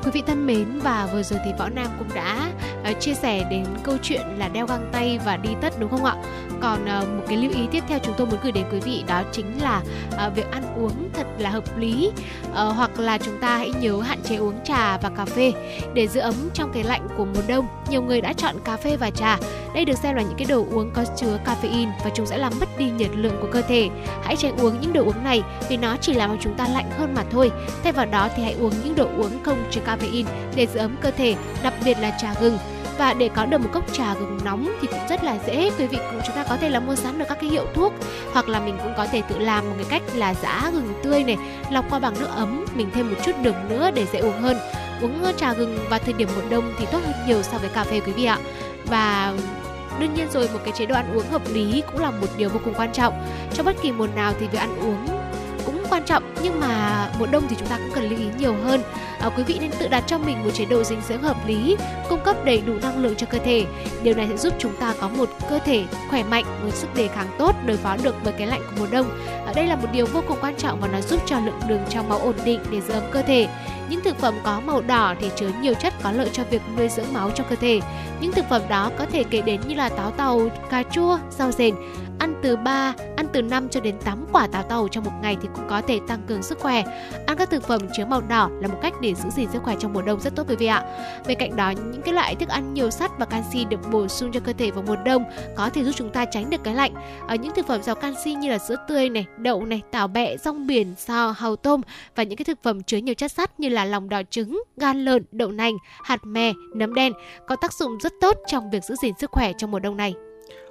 Speaker 2: Quý vị thân mến và vừa rồi thì Võ Nam cũng đã uh, chia sẻ đến câu chuyện là đeo găng tay và đi tất đúng không ạ? Còn uh, một cái lưu ý tiếp theo chúng tôi muốn gửi đến quý vị đó chính là uh, việc ăn uống thật là hợp lý uh, hoặc là chúng ta hãy nhớ hạn chế uống trà và cà phê để giữ ấm trong cái lạnh của mùa đông. Nhiều người đã chọn cà phê và trà. Đây được xem là những cái đồ uống có chứa caffeine và chúng sẽ làm mất đi nhiệt lượng của cơ thể. Hãy tránh uống những đồ uống này vì nó chỉ làm cho chúng ta lạnh hơn mà thôi. Thay vào đó thì hãy uống những đồ uống không chứa caffeine để giữ ấm cơ thể, đặc biệt là trà gừng. Và để có được một cốc trà gừng nóng thì cũng rất là dễ. Quý vị cũng chúng ta có thể là mua sẵn được các cái hiệu thuốc hoặc là mình cũng có thể tự làm một cái cách là giã gừng tươi này lọc qua bằng nước ấm mình thêm một chút đường nữa để dễ uống hơn. Uống trà gừng vào thời điểm mùa đông thì tốt hơn nhiều so với cà phê quý vị ạ. Và đương nhiên rồi một cái chế độ ăn uống hợp lý cũng là một điều vô cùng quan trọng. Trong bất kỳ mùa nào thì việc ăn uống quan trọng nhưng mà mùa đông thì chúng ta cũng cần lưu ý nhiều hơn. À, quý vị nên tự đặt cho mình một chế độ dinh dưỡng hợp lý cung cấp đầy đủ năng lượng cho cơ thể. Điều này sẽ giúp chúng ta có một cơ thể khỏe mạnh với sức đề kháng tốt đối phó được với cái lạnh của mùa đông. À, đây là một điều vô cùng quan trọng và nó giúp cho lượng đường trong máu ổn định để giữ ấm cơ thể. Những thực phẩm có màu đỏ thì chứa nhiều chất có lợi cho việc nuôi dưỡng máu trong cơ thể. Những thực phẩm đó có thể kể đến như là táo tàu cà chua rau rền ăn từ 3, ăn từ 5 cho đến 8 quả táo tàu trong một ngày thì cũng có thể tăng cường sức khỏe. Ăn các thực phẩm chứa màu đỏ là một cách để giữ gìn sức khỏe trong mùa đông rất tốt quý vị ạ. Bên cạnh đó, những cái loại thức ăn nhiều sắt và canxi được bổ sung cho cơ thể vào mùa đông có thể giúp chúng ta tránh được cái lạnh. Ở những thực phẩm giàu canxi như là sữa tươi này, đậu này, tảo bẹ, rong biển, sao, hàu tôm và những cái thực phẩm chứa nhiều chất sắt như là lòng đỏ trứng, gan lợn, đậu nành, hạt mè, nấm đen có tác dụng rất tốt trong việc giữ gìn sức khỏe trong mùa đông này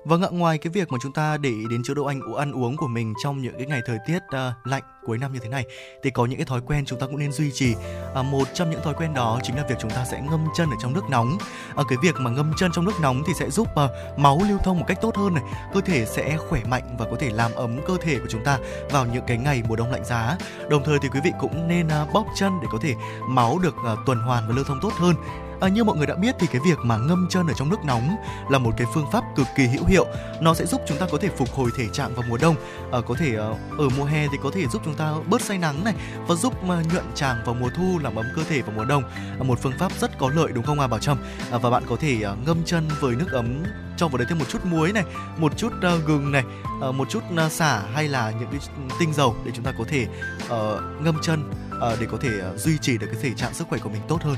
Speaker 5: và ạ, ngoài cái việc mà chúng ta để ý đến chế độ ăn ăn uống của mình trong những cái ngày thời tiết uh, lạnh cuối năm như thế này thì có những cái thói quen chúng ta cũng nên duy trì. À, một trong những thói quen đó chính là việc chúng ta sẽ ngâm chân ở trong nước nóng. À, cái việc mà ngâm chân trong nước nóng thì sẽ giúp uh, máu lưu thông một cách tốt hơn này, cơ thể sẽ khỏe mạnh và có thể làm ấm cơ thể của chúng ta vào những cái ngày mùa đông lạnh giá. Đồng thời thì quý vị cũng nên uh, bóp chân để có thể máu được uh, tuần hoàn và lưu thông tốt hơn À, như mọi người đã biết thì cái việc mà ngâm chân ở trong nước nóng là một cái phương pháp cực kỳ hữu hiệu. Nó sẽ giúp chúng ta có thể phục hồi thể trạng vào mùa đông. À, có thể ờ, ở mùa hè thì có thể giúp chúng ta bớt say nắng này và giúp mà nhuận tràng vào mùa thu làm ấm cơ thể vào mùa đông. À, một phương pháp rất có lợi đúng không à Bảo Trâm? À, và bạn có thể ờ, ngâm chân với nước ấm cho vào đấy thêm một chút muối này, một chút uh, gừng này, uh, một chút uh, xả hay là những cái tinh dầu để chúng ta có thể uh, ngâm chân uh, để có thể uh, duy trì được cái thể trạng sức khỏe của mình tốt hơn.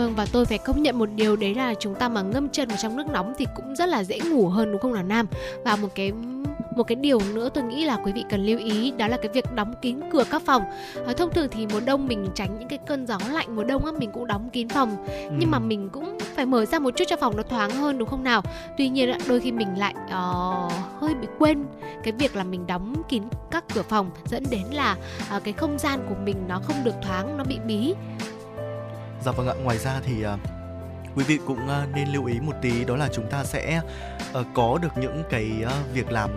Speaker 2: Vâng và tôi phải công nhận một điều đấy là chúng ta mà ngâm chân vào trong nước nóng thì cũng rất là dễ ngủ hơn đúng không nào Nam? Và một cái một cái điều nữa tôi nghĩ là quý vị cần lưu ý đó là cái việc đóng kín cửa các phòng à, thông thường thì mùa đông mình tránh những cái cơn gió lạnh mùa đông á mình cũng đóng kín phòng ừ. nhưng mà mình cũng phải mở ra một chút cho phòng nó thoáng hơn đúng không nào tuy nhiên đôi khi mình lại uh, hơi bị quên cái việc là mình đóng kín các cửa phòng dẫn đến là uh, cái không gian của mình nó không được thoáng nó bị bí
Speaker 5: Dạ vâng ạ, ngoài ra thì ờ, quý vị cũng ờ, nên lưu ý một tí đó là chúng ta sẽ ờ, có được những cái việc làm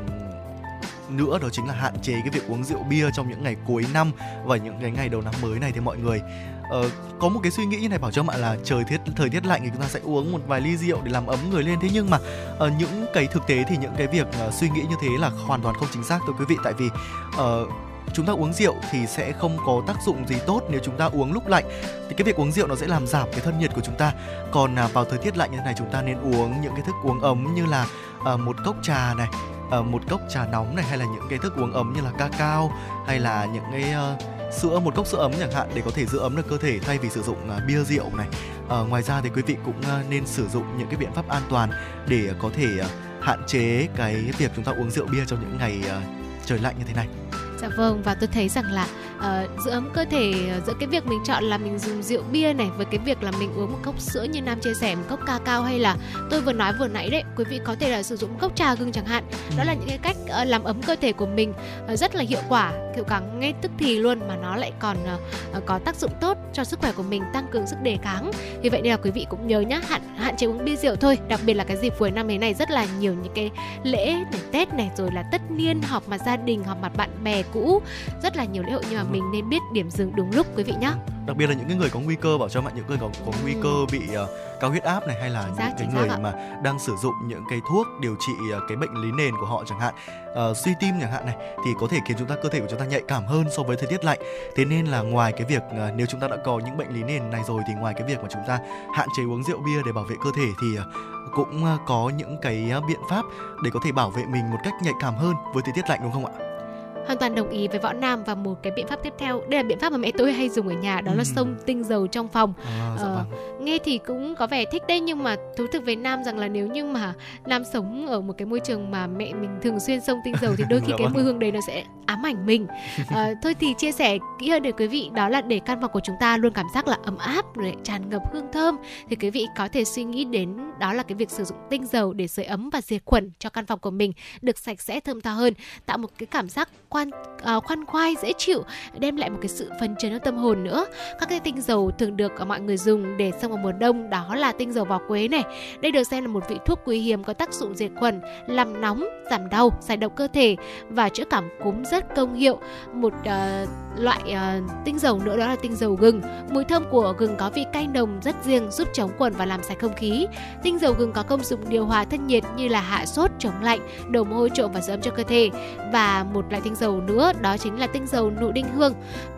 Speaker 5: nữa đó chính là hạn chế cái việc uống rượu bia trong những ngày cuối năm và những cái ngày đầu năm mới này thì mọi người. Ờ, có một cái suy nghĩ như này bảo cho bạn là trời thiết thời tiết lạnh thì chúng ta sẽ uống một vài ly rượu để làm ấm người lên. Thế nhưng mà uh, những cái thực tế thì những cái việc uh, suy nghĩ như thế là hoàn toàn không chính xác thưa quý vị. Tại vì uh, chúng ta uống rượu thì sẽ không có tác dụng gì tốt nếu chúng ta uống lúc lạnh. Thì cái việc uống rượu nó sẽ làm giảm cái thân nhiệt của chúng ta. Còn à, vào thời tiết lạnh như thế này chúng ta nên uống những cái thức uống ấm như là à, một cốc trà này à, một cốc trà nóng này hay là những cái thức uống ấm như là ca cao hay là những cái uh, sữa một cốc sữa ấm chẳng hạn để có thể giữ ấm được cơ thể thay vì sử dụng uh, bia rượu này. Uh, ngoài ra thì quý vị cũng uh, nên sử dụng những cái biện pháp an toàn để có thể uh, hạn chế cái việc chúng ta uống rượu bia trong những ngày uh, trời lạnh như thế này.
Speaker 2: Dạ vâng và tôi thấy rằng là uh, giữ ấm cơ thể uh, giữa cái việc mình chọn là mình dùng rượu bia này với cái việc là mình uống một cốc sữa như Nam chia sẻ một cốc ca cao hay là tôi vừa nói vừa nãy đấy quý vị có thể là sử dụng cốc trà gừng chẳng hạn. Đó là những cái cách uh, làm ấm cơ thể của mình uh, rất là hiệu quả hiệu quả ngay tức thì luôn mà nó lại còn uh, có tác dụng tốt cho sức khỏe của mình tăng cường sức đề kháng. Vì vậy nên là quý vị cũng nhớ nhá hạn hạn chế uống bia rượu thôi đặc biệt là cái dịp cuối năm thế này rất là nhiều những cái lễ này tết này rồi là tất niên họp mặt gia đình họp mặt bạn bè cũ rất là nhiều lễ hội nhưng mà mình nên biết điểm dừng đúng lúc quý vị nhé
Speaker 5: đặc biệt là những cái người có nguy cơ bảo cho bạn những người có, có nguy cơ bị uh, cao huyết áp này hay là
Speaker 2: xác,
Speaker 5: những cái người mà đang sử dụng những cái thuốc điều trị uh, cái bệnh lý nền của họ chẳng hạn uh, suy tim chẳng hạn này thì có thể khiến chúng ta cơ thể của chúng ta nhạy cảm hơn so với thời tiết lạnh. Thế nên là ngoài cái việc uh, nếu chúng ta đã có những bệnh lý nền này rồi thì ngoài cái việc mà chúng ta hạn chế uống rượu bia để bảo vệ cơ thể thì uh, cũng uh, có những cái uh, biện pháp để có thể bảo vệ mình một cách nhạy cảm hơn với thời tiết lạnh đúng không ạ?
Speaker 2: Hoàn toàn đồng ý với võ nam và một cái biện pháp tiếp theo đây là biện pháp mà mẹ tôi hay dùng ở nhà đó là
Speaker 5: Ừ.
Speaker 2: xông tinh dầu trong phòng
Speaker 5: À, dạ
Speaker 2: Ờ,
Speaker 5: vâng.
Speaker 2: nghe thì cũng có vẻ thích đấy nhưng mà thú thực với nam rằng là nếu như mà nam sống ở một cái môi trường mà mẹ mình thường xuyên xông tinh dầu thì đôi khi
Speaker 5: Dạ
Speaker 2: cái
Speaker 5: vâng.
Speaker 2: mùi hương đấy nó sẽ ám ảnh mình Ờ, thôi thì chia sẻ kỹ hơn để quý vị đó là để căn phòng của chúng ta luôn cảm giác là ấm áp rồi tràn ngập hương thơm thì quý vị có thể suy nghĩ đến đó là cái việc sử dụng tinh dầu để sưởi ấm và diệt khuẩn cho căn phòng của mình được sạch sẽ thơm tho hơn tạo một cái cảm giác quan uh, ờ, khoan khoai dễ chịu đem lại một cái sự phấn chấn cho tâm hồn nữa. Các cái tinh dầu thường được mọi người dùng để xông vào mùa đông đó là tinh dầu vỏ quế này. Đây được xem là một vị thuốc quý hiếm có tác dụng diệt khuẩn làm nóng giảm đau giải độc cơ thể và chữa cảm cúm rất công hiệu. Một uh, loại uh, tinh dầu nữa đó là tinh dầu gừng. Mùi thơm của gừng có vị cay nồng rất riêng giúp chống khuẩn và làm sạch không khí. Tinh dầu gừng có công dụng điều hòa thân nhiệt như là hạ sốt chống lạnh đổ mồ hôi trộm và dưỡng cho cơ thể. Và một loại tinh dầu nữa đó chính là tinh dầu nụ đinh hương.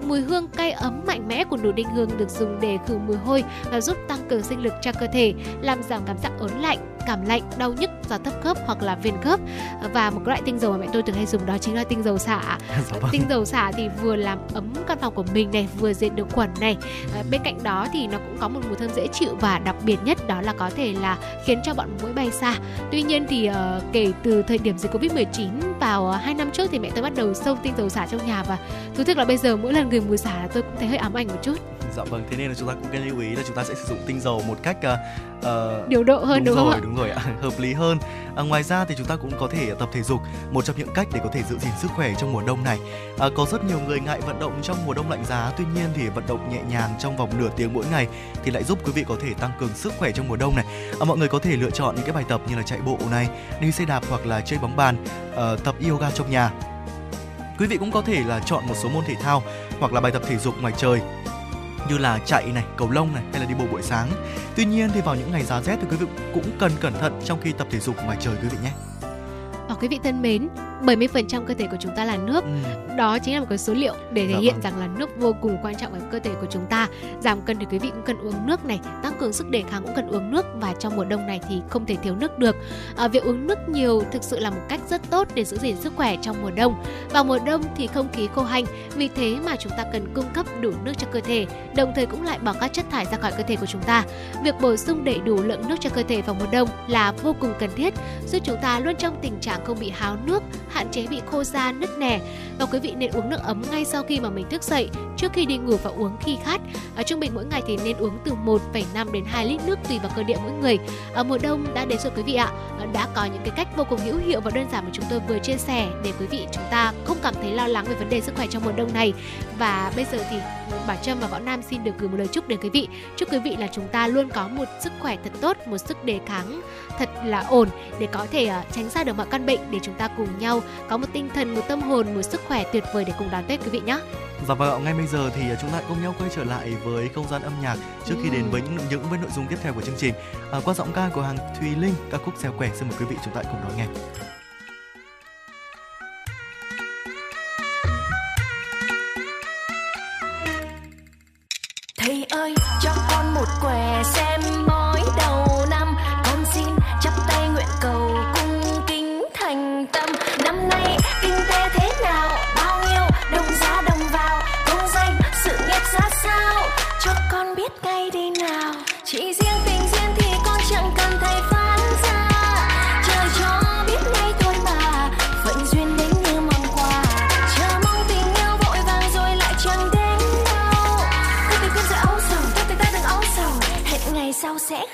Speaker 2: Mùi hương cay ấm mạnh mẽ của nụ đinh hương được dùng để khử mùi hôi và giúp tăng cường sinh lực cho cơ thể làm giảm cảm giác ớn lạnh cảm lạnh đau nhức do thấp khớp hoặc là viêm khớp. Và một loại tinh dầu mà mẹ tôi thường hay dùng đó chính là tinh dầu xả.
Speaker 5: Dạ vâng.
Speaker 2: tinh dầu xả thì vừa làm ấm căn phòng của mình này vừa diệt được khuẩn này. À, bên cạnh đó thì nó cũng có một mùi thơm dễ chịu và đặc biệt nhất đó là có thể là khiến cho bọn mũi bay xa. Tuy nhiên thì ờ, kể từ thời điểm dịch covid 19 vào uh, hai năm trước thì mẹ tôi bắt đầu xông tinh dầu xả trong nhà và thú thực là bây giờ mỗi lần gửi mùi xả là tôi cũng thấy hơi ám ảnh một chút
Speaker 5: Dạ vâng, thế nên là chúng ta cũng cần lưu ý là chúng ta sẽ sử dụng tinh dầu một cách uh, uh,
Speaker 2: điều độ hơn đúng,
Speaker 5: rồi,
Speaker 2: không ạ
Speaker 5: đúng rồi ạ, hợp lý hơn. À, ngoài ra thì chúng ta cũng có thể tập thể dục, một trong những cách để có thể giữ gìn sức khỏe trong mùa đông này. À, có rất nhiều người ngại vận động trong mùa đông lạnh giá, tuy nhiên thì vận động nhẹ nhàng trong vòng nửa tiếng mỗi ngày thì lại giúp quý vị có thể tăng cường sức khỏe trong mùa đông này. À, mọi người có thể lựa chọn những cái bài tập như là chạy bộ này, đi xe đạp hoặc là chơi bóng bàn, ờ, tập yoga trong nhà. Quý vị cũng có thể là chọn một số môn thể thao hoặc là bài tập thể dục ngoài trời như là chạy này, cầu lông này hay là đi bộ buổi sáng. Tuy nhiên thì vào những ngày giá rét thì quý vị cũng cần cẩn thận trong khi tập thể dục ngoài trời quý vị nhé
Speaker 2: và quý vị thân mến 70% cơ thể của chúng ta là nước.
Speaker 5: Ừ.
Speaker 2: đó chính là một cái số liệu để thể
Speaker 5: Dạ
Speaker 2: hiện
Speaker 5: vâng.
Speaker 2: rằng là nước vô cùng quan trọng ở cơ thể của chúng ta. Giảm cân thì quý vị cũng cần uống nước này tăng cường sức đề kháng cũng cần uống nước và trong mùa đông này thì không thể thiếu nước được. À, việc uống nước nhiều thực sự là một cách rất tốt để giữ gìn sức khỏe trong mùa đông. Vào mùa đông thì không khí khô hanh vì thế mà chúng ta cần cung cấp đủ nước cho cơ thể đồng thời cũng lại bỏ các chất thải ra khỏi cơ thể của chúng ta. Việc bổ sung đầy đủ lượng nước cho cơ thể vào mùa đông là vô cùng cần thiết giúp chúng ta luôn trong tình trạng không bị háo nước hạn chế bị khô da nứt nẻ. Và quý vị nên uống nước ấm ngay sau khi mà mình thức dậy trước khi đi ngủ và uống khi khát. Ở trung bình mỗi ngày thì nên uống từ 1,5 đến 2 lít nước tùy vào cơ địa mỗi người. Ở mùa đông đã đến rồi quý vị ạ. Đã có những cái cách vô cùng hữu hiệu và đơn giản mà chúng tôi vừa chia sẻ để quý vị chúng ta không cảm thấy lo lắng về vấn đề sức khỏe trong mùa đông này. Và bây giờ thì Bảo Trâm và Võ Nam xin được gửi một lời chúc đến quý vị chúc quý vị là chúng ta luôn có một sức khỏe thật tốt một sức đề kháng thật là ổn để có thể ờ, tránh xa được mọi căn bệnh để chúng ta cùng nhau có một tinh thần một tâm hồn một sức khỏe tuyệt vời để cùng đón Tết quý vị nhé
Speaker 5: Dạ vâng, ngay bây giờ thì chúng ta cùng nhau quay trở lại với không gian âm nhạc trước khi đến với những những với nội dung tiếp theo của chương trình. À, qua giọng ca của hàng Thùy Linh, ca khúc Xeo quẻ xin mời quý vị chúng ta cùng đón nghe.
Speaker 9: Ơi, cho con một quẻ xem bói đầu năm. Con xin chắp tay nguyện cầu cung kính thành tâm. Năm nay kinh tế thế nào? Bao nhiêu đồng giá đồng vào? Công danh sự nghiệp ra sao? Cho con biết ngay đi nào. Chỉ riêng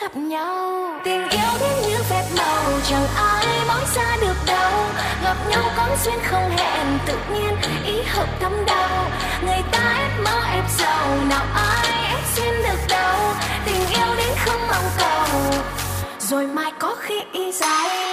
Speaker 9: gặp nhau. Tình yêu đến như phép màu, Chẳng ai bóng xa được đâu. Gặp nhau có duyên không hẹn, Tự nhiên ý hợp thấm đau. Người ta ép mơ, ép giàu, Nào ai ép xuyên được đâu. Tình yêu đến không mong cầu, Rồi mai có khi y dài.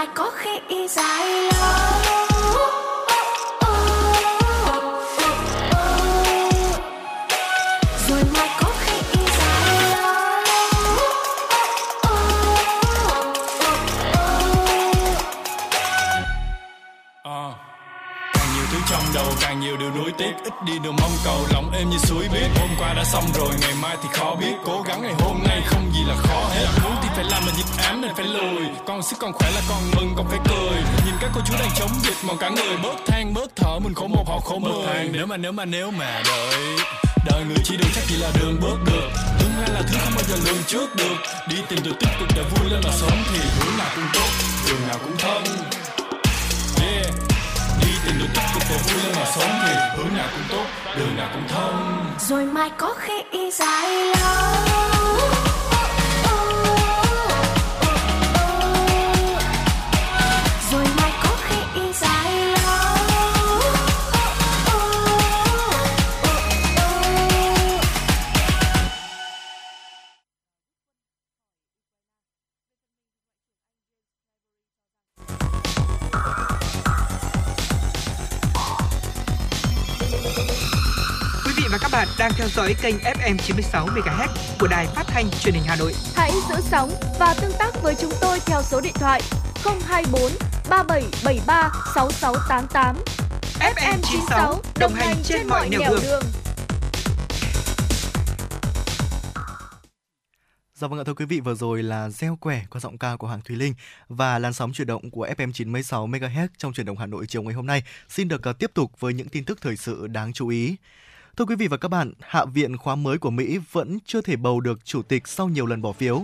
Speaker 9: Mai có khi dài lâu
Speaker 6: nhiều điều nuối tiếc ít đi đường mong cầu. Lòng êm như suối biết hôm qua đã xong rồi ngày mai thì khó biết. Cố gắng ngày hôm nay không gì là khó. Hết muốn thì phải làm mà nhịp ám nên phải lùi. Con sức còn khỏe là con mừng còn phải cười. Nhìn các cô chú đang chống dịch mòn cả người. Bớt than bớt thở mình khổ một họ khổ mười. Nếu mà nếu mà nếu mà đợi đời người chỉ đường chắc chỉ là đường bước được. Tương lai là thứ không bao giờ lường trước được. Đi tìm được tích cực để vui lên mà sống thì hướng nào cũng tốt đường nào cũng thân tìm được cách cực để vui lên mà sống thì hướng nào cũng tốt đường nào cũng thông.
Speaker 9: Rồi mai có khi dài lâu.
Speaker 3: Đang theo dõi kênh FM 96 MHz của đài phát thanh truyền hình Hà Nội.
Speaker 4: Hãy giữ sóng và tương tác với chúng tôi theo số điện thoại 024 3773 6688.
Speaker 3: FM 96 đồng hành trên mọi nẻo đường.
Speaker 5: Dạ vâng ạ thưa quý vị vừa rồi là gieo quẻ qua giọng ca của Hoàng Thùy Linh và làn sóng chuyển động của FM 96 MHz trong chuyển động Hà Nội chiều ngày hôm nay xin được uh, tiếp tục với những tin tức thời sự đáng chú ý. Thưa quý vị và các bạn, Hạ viện khóa mới của Mỹ vẫn chưa thể bầu được chủ tịch sau nhiều lần bỏ phiếu.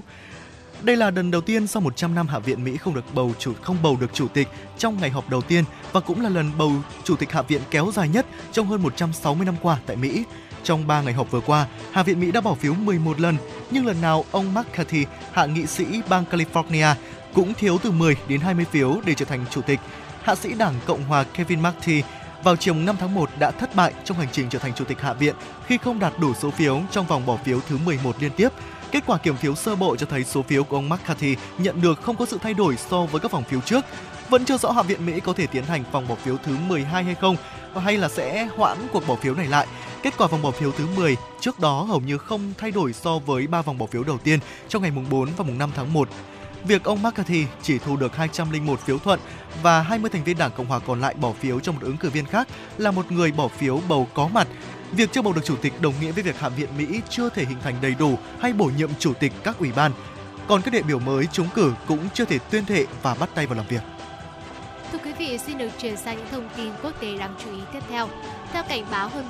Speaker 5: Đây là lần đầu tiên sau 100 năm Hạ viện Mỹ không được bầu chủ không bầu được chủ tịch trong ngày họp đầu tiên và cũng là lần bầu chủ tịch Hạ viện kéo dài nhất trong hơn 160 năm qua tại Mỹ. Trong 3 ngày họp vừa qua, Hạ viện Mỹ đã bỏ phiếu 11 lần, nhưng lần nào ông McCarthy, hạ nghị sĩ bang California, cũng thiếu từ 10 đến 20 phiếu để trở thành chủ tịch. Hạ sĩ Đảng Cộng hòa Kevin McCarthy vào chiều 5 tháng 1 đã thất bại trong hành trình trở thành chủ tịch Hạ viện khi không đạt đủ số phiếu trong vòng bỏ phiếu thứ 11 liên tiếp. Kết quả kiểm phiếu sơ bộ cho thấy số phiếu của ông McCarthy nhận được không có sự thay đổi so với các vòng phiếu trước. Vẫn chưa rõ Hạ viện Mỹ có thể tiến hành vòng bỏ phiếu thứ 12 hay không, hay là sẽ hoãn cuộc bỏ phiếu này lại. Kết quả vòng bỏ phiếu thứ 10 trước đó hầu như không thay đổi so với 3 vòng bỏ phiếu đầu tiên trong ngày mùng 4 và mùng 5 tháng 1. Việc ông McCarthy chỉ thu được 201 phiếu thuận và 20 thành viên Đảng Cộng hòa còn lại bỏ phiếu cho một ứng cử viên khác là một người bỏ phiếu bầu có mặt. Việc chưa bầu được chủ tịch đồng nghĩa với việc Hạ viện Mỹ chưa thể hình thành đầy đủ hay bổ nhiệm chủ tịch các ủy ban. Còn các đại biểu mới trúng cử cũng chưa thể tuyên thệ và bắt tay vào làm việc.
Speaker 2: Thưa quý vị, xin được chuyển sang những thông tin quốc tế đáng chú ý tiếp theo. Theo cảnh báo, hơn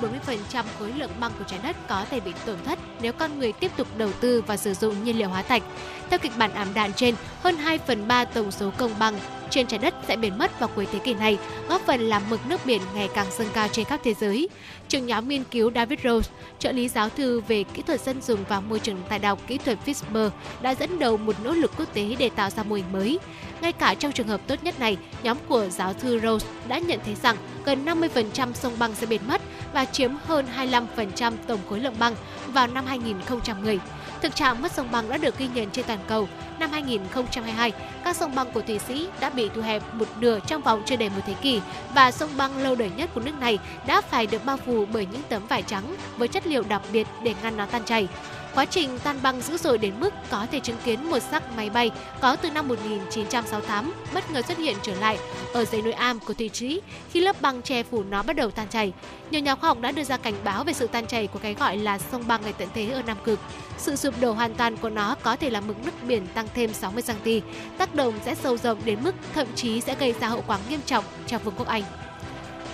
Speaker 2: 40% khối lượng băng của trái đất có thể bị tổn thất nếu con người tiếp tục đầu tư và sử dụng nhiên liệu hóa thạch. Theo kịch bản ảm đạm trên, hơn 2 phần 3 tổng số công băng trên trái đất sẽ biến mất vào cuối thế kỷ này, góp phần làm mực nước biển ngày càng dâng cao trên khắp thế giới. Trưởng nhóm nghiên cứu David Rose, trợ lý giáo thư về kỹ thuật dân dùng và môi trường tại Đại học Kỹ thuật Pittsburgh, đã dẫn đầu một nỗ lực quốc tế để tạo ra mô hình mới. Ngay cả trong trường hợp tốt nhất này, nhóm của giáo thư Rose đã nhận thấy rằng gần 50% sông băng sẽ biến mất và chiếm hơn 25% tổng khối lượng băng vào năm 2010. Thực trạng mất sông băng đã được ghi nhận trên toàn cầu. Năm 2022, các sông băng của Thụy Sĩ đã bị thu hẹp một nửa trong vòng chưa đầy một thế kỷ và sông băng lâu đời nhất của nước này đã phải được bao phủ bởi những tấm vải trắng với chất liệu đặc biệt để ngăn nó tan chảy. Quá trình tan băng dữ dội đến mức có thể chứng kiến một xác máy bay có từ năm 1968 bất ngờ xuất hiện trở lại ở dãy núi Am của Thụy Sĩ khi lớp băng che phủ nó bắt đầu tan chảy. Nhiều nhà khoa học đã đưa ra cảnh báo về sự tan chảy của cái gọi là sông băng ngày tận thế ở Nam Cực. Sự sụp đổ hoàn toàn của nó có thể làm mực nước biển tăng thêm 60 cm. Tác động sẽ sâu rộng đến mức thậm chí sẽ gây ra hậu quả nghiêm trọng cho Vương quốc Anh.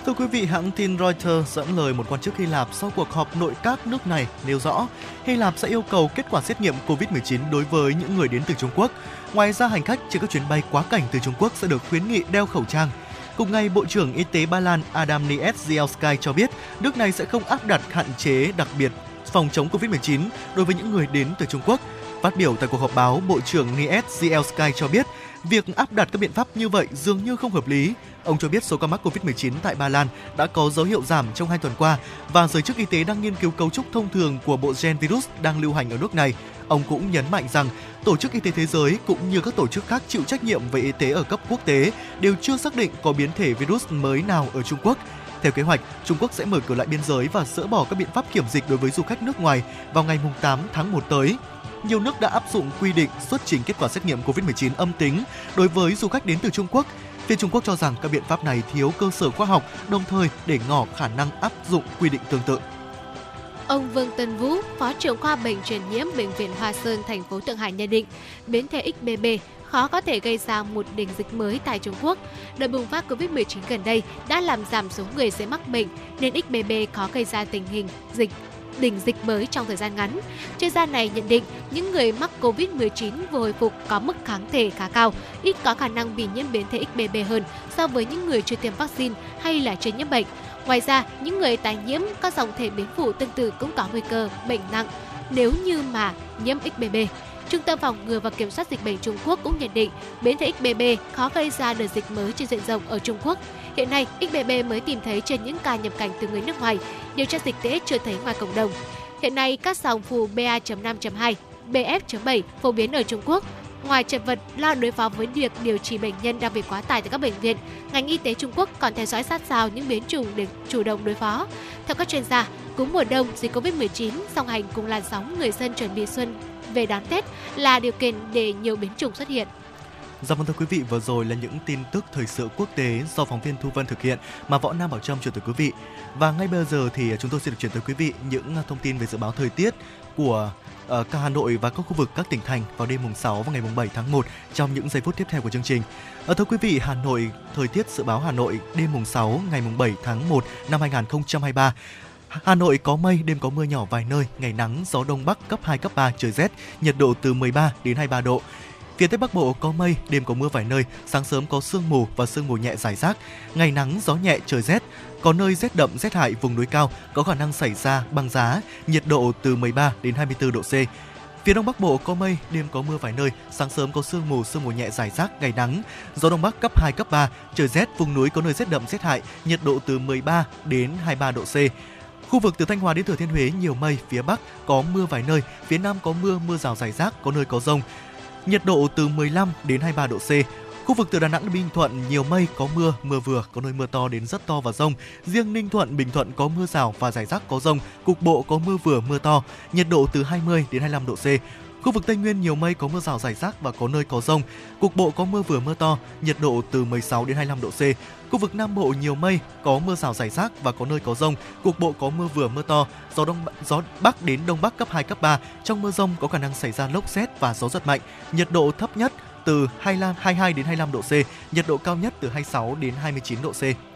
Speaker 5: Thưa quý vị, hãng tin Reuters dẫn lời một quan chức Hy Lạp sau cuộc họp nội các nước này nêu rõ Hy Lạp sẽ yêu cầu kết quả xét nghiệm COVID-19 đối với những người đến từ Trung Quốc. Ngoài ra, hành khách trên các chuyến bay quá cảnh từ Trung Quốc sẽ được khuyến nghị đeo khẩu trang. Cùng ngày, Bộ trưởng Y tế Ba Lan Adam Niedzhielski cho biết nước này sẽ không áp đặt hạn chế đặc biệt phòng chống COVID-19 đối với những người đến từ Trung Quốc. Phát biểu tại cuộc họp báo, Bộ trưởng Niedzhielski cho biết việc áp đặt các biện pháp như vậy dường như không hợp lý Ông cho biết số ca mắc COVID-19 tại Ba Lan đã có dấu hiệu giảm trong hai tuần qua và giới chức y tế đang nghiên cứu cấu trúc thông thường của bộ gen virus đang lưu hành ở nước này. Ông cũng nhấn mạnh rằng Tổ chức Y tế Thế giới cũng như các tổ chức khác chịu trách nhiệm về y tế ở cấp quốc tế đều chưa xác định có biến thể virus mới nào ở Trung Quốc. Theo kế hoạch, Trung Quốc sẽ mở cửa lại biên giới và dỡ bỏ các biện pháp kiểm dịch đối với du khách nước ngoài vào ngày 8 tháng 1 tới. Nhiều nước đã áp dụng quy định xuất trình kết quả xét nghiệm COVID-19 âm tính đối với du khách đến từ Trung Quốc Phía Trung Quốc cho rằng các biện pháp này thiếu cơ sở khoa học, đồng thời để ngỏ khả năng áp dụng quy định tương tự.
Speaker 2: Ông Vương Tân Vũ, Phó trưởng khoa bệnh truyền nhiễm Bệnh viện Hoa Sơn, thành phố Thượng Hải nhận định, biến thể XBB khó có thể gây ra một đỉnh dịch mới tại Trung Quốc. Đợt bùng phát Covid-19 gần đây đã làm giảm số người dễ mắc bệnh, nên XBB khó gây ra tình hình dịch đỉnh dịch mới trong thời gian ngắn. Chuyên gia này nhận định những người mắc COVID-19 vừa hồi phục có mức kháng thể khá cao, ít có khả năng bị nhiễm biến thể XBB hơn so với những người chưa tiêm vaccine hay là chưa nhiễm bệnh. Ngoài ra, những người tái nhiễm các dòng thể biến phụ tương tự cũng có nguy cơ bệnh nặng nếu như mà nhiễm XBB. Trung tâm phòng ngừa và kiểm soát dịch bệnh Trung Quốc cũng nhận định biến thể XBB khó gây ra đợt dịch mới trên diện rộng ở Trung Quốc. Hiện nay, XBB mới tìm thấy trên những ca nhập cảnh từ người nước ngoài, điều tra dịch tễ chưa thấy ngoài cộng đồng. Hiện nay, các dòng phụ BA.5.2, BF.7 phổ biến ở Trung Quốc. Ngoài chật vật lo đối phó với việc điều trị bệnh nhân đang bị quá tải tại các bệnh viện, ngành y tế Trung Quốc còn theo dõi sát sao những biến chủng để chủ động đối phó. Theo các chuyên gia, cúm mùa đông, dịch Covid-19 song hành cùng làn sóng người dân chuẩn bị xuân về đón Tết là điều kiện để nhiều biến chủng xuất hiện.
Speaker 5: Dạ vâng thưa quý vị, vừa rồi là những tin tức thời sự quốc tế do phóng viên Thu Vân thực hiện mà Võ Nam Bảo Trâm chuyển tới quý vị. Và ngay bây giờ thì chúng tôi sẽ được chuyển tới quý vị những à, thông tin về dự báo thời tiết của ờ, cả Hà Nội và các khu vực các tỉnh thành vào đêm mùng 6 và ngày mùng 7 tháng 1 trong những giây phút tiếp theo của chương trình. Ở thưa quý vị, Hà Nội thời tiết dự báo Hà Nội đêm mùng 6 ngày mùng 7 tháng 1 năm 2023 Hà Nội có mây, đêm có mưa nhỏ vài nơi, ngày nắng, gió đông bắc cấp 2, cấp 3, trời rét, nhiệt độ từ 13 đến 23 độ. Phía Tây Bắc Bộ có mây, đêm có mưa vài nơi, sáng sớm có sương mù và sương mù nhẹ rải rác, ngày nắng, gió nhẹ, trời rét. Có nơi rét đậm, rét hại vùng núi cao, có khả năng xảy ra băng giá, nhiệt độ từ 13 đến 24 độ C. Phía Đông Bắc Bộ có mây, đêm có mưa vài nơi, sáng sớm có sương mù, sương mù nhẹ rải rác, ngày nắng. Gió Đông Bắc cấp 2, cấp 3, trời rét, vùng núi có nơi rét đậm, rét hại, nhiệt độ từ 13 đến 23 độ C. Khu vực từ Thanh Hóa đến Thừa Thiên Huế nhiều mây, phía Bắc có mưa vài nơi, phía Nam có mưa, mưa rào rải rác, có nơi có rông. Nhiệt độ từ 15 đến 23 độ C. Khu vực từ Đà Nẵng đến Bình Thuận nhiều mây, có mưa, mưa vừa, có nơi mưa to đến rất to và rông. Riêng Ninh Thuận, Bình Thuận có mưa rào và rải rác có rông, cục bộ có mưa vừa, mưa to. Nhiệt độ từ 20 đến 25 độ C. Khu vực Tây Nguyên nhiều mây có mưa rào rải rác và có nơi có rông. Cục bộ có mưa vừa mưa to, nhiệt độ từ 16 đến 25 độ C. Khu vực Nam Bộ nhiều mây, có mưa rào rải rác và có nơi có rông. Cục bộ có mưa vừa mưa to, gió đông gió bắc đến đông bắc cấp 2 cấp 3. Trong mưa rông có khả năng xảy ra lốc xét và gió giật mạnh. Nhiệt độ thấp nhất từ 25, 22 đến 25 độ C, nhiệt độ cao nhất từ 26 đến 29 độ C.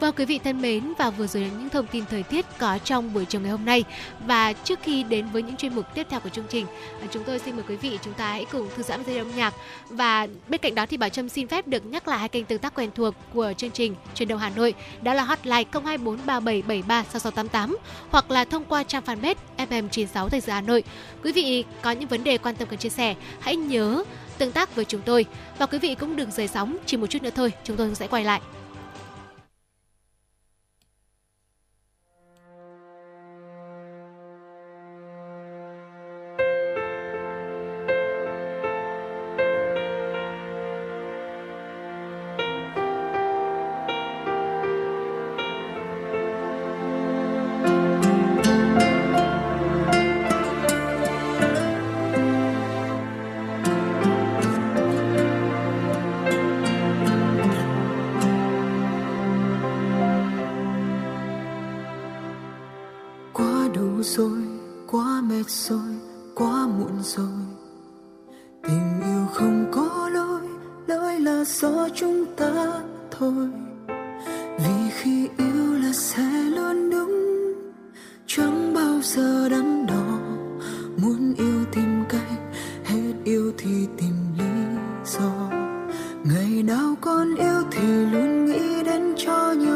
Speaker 2: Vâng quý vị thân mến, và vừa rồi là những thông tin thời tiết có trong buổi chiều ngày hôm nay và trước khi đến với những chuyên mục tiếp theo của chương trình à, chúng tôi xin mời quý vị chúng ta hãy cùng thư giãn với âm nhạc và bên cạnh đó thì Bảo Trâm xin phép được nhắc lại hai kênh tương tác quen thuộc của chương trình truyền đầu Hà Nội, đó là hotline 02437736688 hoặc là thông qua trang fanpage FM96 Thời sự Hà Nội. Quý vị có những vấn đề quan tâm cần chia sẻ, hãy nhớ tương tác với chúng tôi và quý vị cũng đừng rời sóng, chỉ một chút nữa thôi, chúng tôi sẽ quay lại.
Speaker 10: trách rồi, quá muộn rồi. Tình yêu không có lỗi lỗi là do chúng ta thôi. Vì khi yêu là sẽ luôn đúng, chẳng bao giờ đắn đo. Muốn yêu tìm cách, hết yêu thì tìm lý do. Ngày nào con yêu thì luôn nghĩ đến cho nhau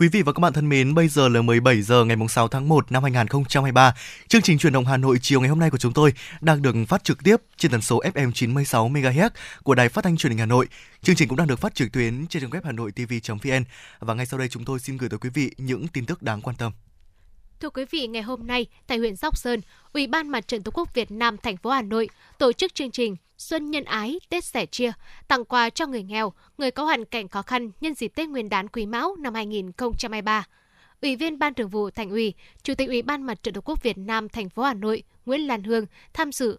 Speaker 5: Quý vị và các bạn thân mến, bây giờ là 17 giờ ngày 6 tháng 1 năm 2023. Chương trình truyền động Hà Nội chiều ngày hôm nay của chúng tôi đang được phát trực tiếp trên tần số FM 96 MHz của Đài Phát thanh Truyền hình Hà Nội. Chương trình cũng đang được phát trực tuyến trên trang web Hà Nội TV.vn và ngay sau đây chúng tôi xin gửi tới quý vị những tin tức đáng quan tâm.
Speaker 2: Thưa quý vị, ngày hôm nay tại huyện Sóc Sơn, Ủy ban Mặt trận Tổ quốc Việt Nam thành phố Hà Nội tổ chức chương trình Xuân Nhân Ái, Tết Sẻ Chia, tặng quà cho người nghèo, người có hoàn cảnh khó khăn nhân dịp Tết Nguyên đán Quý Mão năm 2023. Ủy viên Ban Thường vụ Thành ủy, Chủ tịch Ủy ban Mặt trận Tổ quốc Việt Nam thành phố Hà Nội Nguyễn Lan Hương tham dự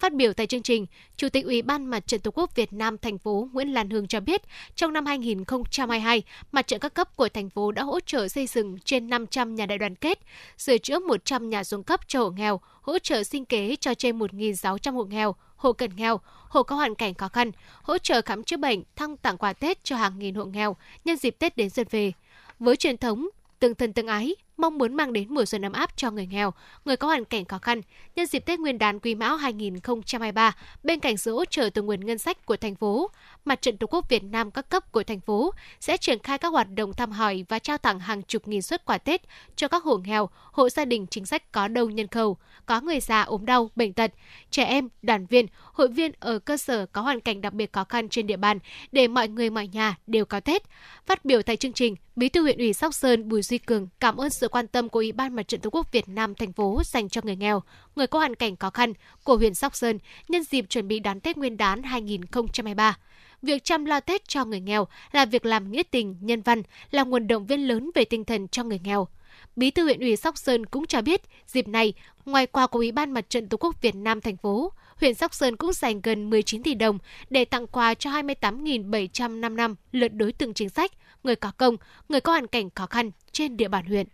Speaker 2: Phát biểu tại chương trình, Chủ tịch Ủy ban Mặt trận Tổ quốc Việt Nam thành phố Nguyễn Lan Hương cho biết, trong năm 2022, mặt trận các cấp của thành phố đã hỗ trợ xây dựng trên 500 nhà đại đoàn kết, sửa chữa 100 nhà xuống cấp cho hộ nghèo, hỗ trợ sinh kế cho trên 1.600 hộ nghèo, hộ cận nghèo, hộ có hoàn cảnh khó khăn, hỗ trợ khám chữa bệnh, thăng tặng quà Tết cho hàng nghìn hộ nghèo nhân dịp Tết đến xuân về. Với truyền thống tương thân tương ái, mong muốn mang đến mùa xuân ấm áp cho người nghèo, người có hoàn cảnh khó khăn. Nhân dịp Tết Nguyên đán Quý Mão 2023, bên cạnh sự hỗ trợ từ nguồn ngân sách của thành phố, Mặt trận Tổ quốc Việt Nam các cấp của thành phố sẽ triển khai các hoạt động thăm hỏi và trao tặng hàng chục nghìn suất quà Tết cho các hộ nghèo, hộ gia đình chính sách có đông nhân khẩu, có người già ốm đau, bệnh tật, trẻ em, đoàn viên, hội viên ở cơ sở có hoàn cảnh đặc biệt khó khăn trên địa bàn để mọi người mọi nhà đều có Tết. Phát biểu tại chương trình, Bí thư huyện ủy Sóc Sơn Bùi Duy Cường cảm ơn sự quan tâm của Ủy ban Mặt trận Tổ quốc Việt Nam thành phố dành cho người nghèo, người có hoàn cảnh khó khăn của huyện Sóc Sơn nhân dịp chuẩn bị đón Tết Nguyên đán 2023 việc chăm lo Tết cho người nghèo là việc làm nghĩa tình, nhân văn, là nguồn động viên lớn về tinh thần cho người nghèo. Bí thư huyện ủy Sóc Sơn cũng cho biết, dịp này, ngoài quà của Ủy ban Mặt trận Tổ quốc Việt Nam thành phố, huyện Sóc Sơn cũng dành gần 19 tỷ đồng để tặng quà cho 28.755 lượt đối tượng chính sách, người có công, người có hoàn cảnh khó khăn trên địa bàn huyện.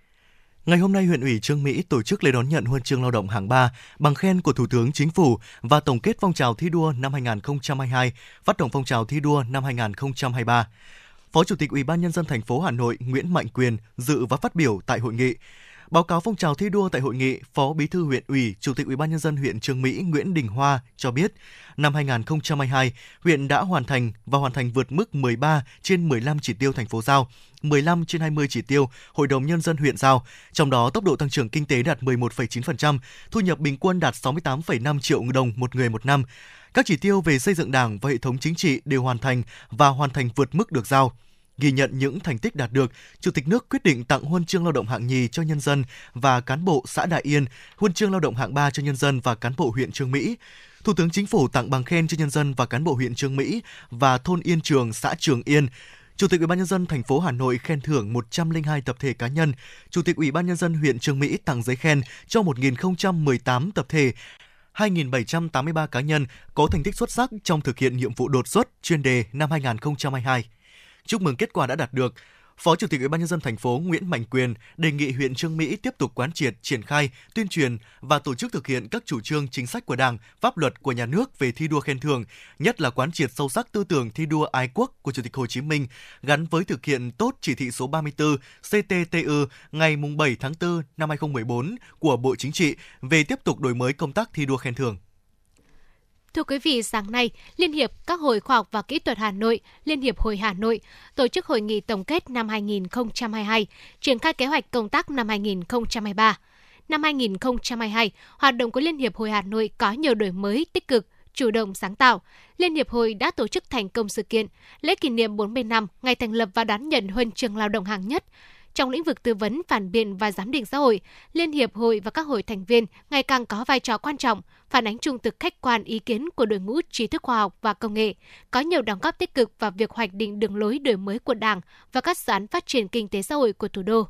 Speaker 5: Ngày hôm nay, huyện ủy Trương Mỹ tổ chức lễ đón nhận huân chương lao động hạng 3 bằng khen của Thủ tướng Chính phủ và tổng kết phong trào thi đua năm 2022, phát động phong trào thi đua năm 2023. Phó Chủ tịch Ủy ban nhân dân thành phố Hà Nội Nguyễn Mạnh Quyền dự và phát biểu tại hội nghị. Báo cáo phong trào thi đua tại hội nghị, Phó Bí thư huyện ủy, Chủ tịch Ủy ban nhân dân huyện Trường Mỹ Nguyễn Đình Hoa cho biết, năm 2022, huyện đã hoàn thành và hoàn thành vượt mức 13 trên 15 chỉ tiêu thành phố giao, 15 trên 20 chỉ tiêu Hội đồng nhân dân huyện giao, trong đó tốc độ tăng trưởng kinh tế đạt 11,9%, thu nhập bình quân đạt 68,5 triệu đồng một người một năm. Các chỉ tiêu về xây dựng Đảng và hệ thống chính trị đều hoàn thành và hoàn thành vượt mức được giao. Ghi nhận những thành tích đạt được, Chủ tịch nước quyết định tặng huân chương lao động hạng nhì cho nhân dân và cán bộ xã Đại Yên, huân chương lao động hạng 3 cho nhân dân và cán bộ huyện Trương Mỹ. Thủ tướng Chính phủ tặng bằng khen cho nhân dân và cán bộ huyện Trương Mỹ và thôn Yên Trường, xã Trường Yên. Chủ tịch Ủy ban nhân dân thành phố Hà Nội khen thưởng 102 tập thể cá nhân. Chủ tịch Ủy ban nhân dân huyện Trương Mỹ tặng giấy khen cho 1018 tập thể 2.783 cá nhân có thành tích xuất sắc trong thực hiện nhiệm vụ đột xuất chuyên đề năm 2022. Chúc mừng kết quả đã đạt được. Phó Chủ tịch Ủy ban nhân dân thành phố Nguyễn Mạnh Quyền đề nghị huyện Trương Mỹ tiếp tục quán triệt, triển khai, tuyên truyền và tổ chức thực hiện các chủ trương chính sách của Đảng, pháp luật của nhà nước về thi đua khen thưởng, nhất là quán triệt sâu sắc tư tưởng thi đua ái quốc của Chủ tịch Hồ Chí Minh gắn với thực hiện tốt chỉ thị số 34 CTTU ngày 7 tháng 4 năm 2014 của Bộ Chính trị về tiếp tục đổi mới công tác thi đua khen thưởng.
Speaker 2: Thưa quý vị, sáng nay, Liên hiệp các hội khoa học và kỹ thuật Hà Nội, Liên hiệp Hội Hà Nội tổ chức hội nghị tổng kết năm 2022, triển khai kế hoạch công tác năm 2023. Năm 2022, hoạt động của Liên hiệp Hội Hà Nội có nhiều đổi mới tích cực, chủ động sáng tạo. Liên hiệp hội đã tổ chức thành công sự kiện lễ kỷ niệm 40 năm ngày thành lập và đón nhận huân chương lao động hạng nhất, trong lĩnh vực tư vấn, phản biện và giám định xã hội, Liên hiệp hội và các hội thành viên ngày càng có vai trò quan trọng, phản ánh trung thực khách quan ý kiến của đội ngũ trí thức khoa học và công nghệ, có nhiều đóng góp tích cực vào việc hoạch định đường lối đổi mới của Đảng và các dự án phát triển kinh tế xã hội của thủ đô.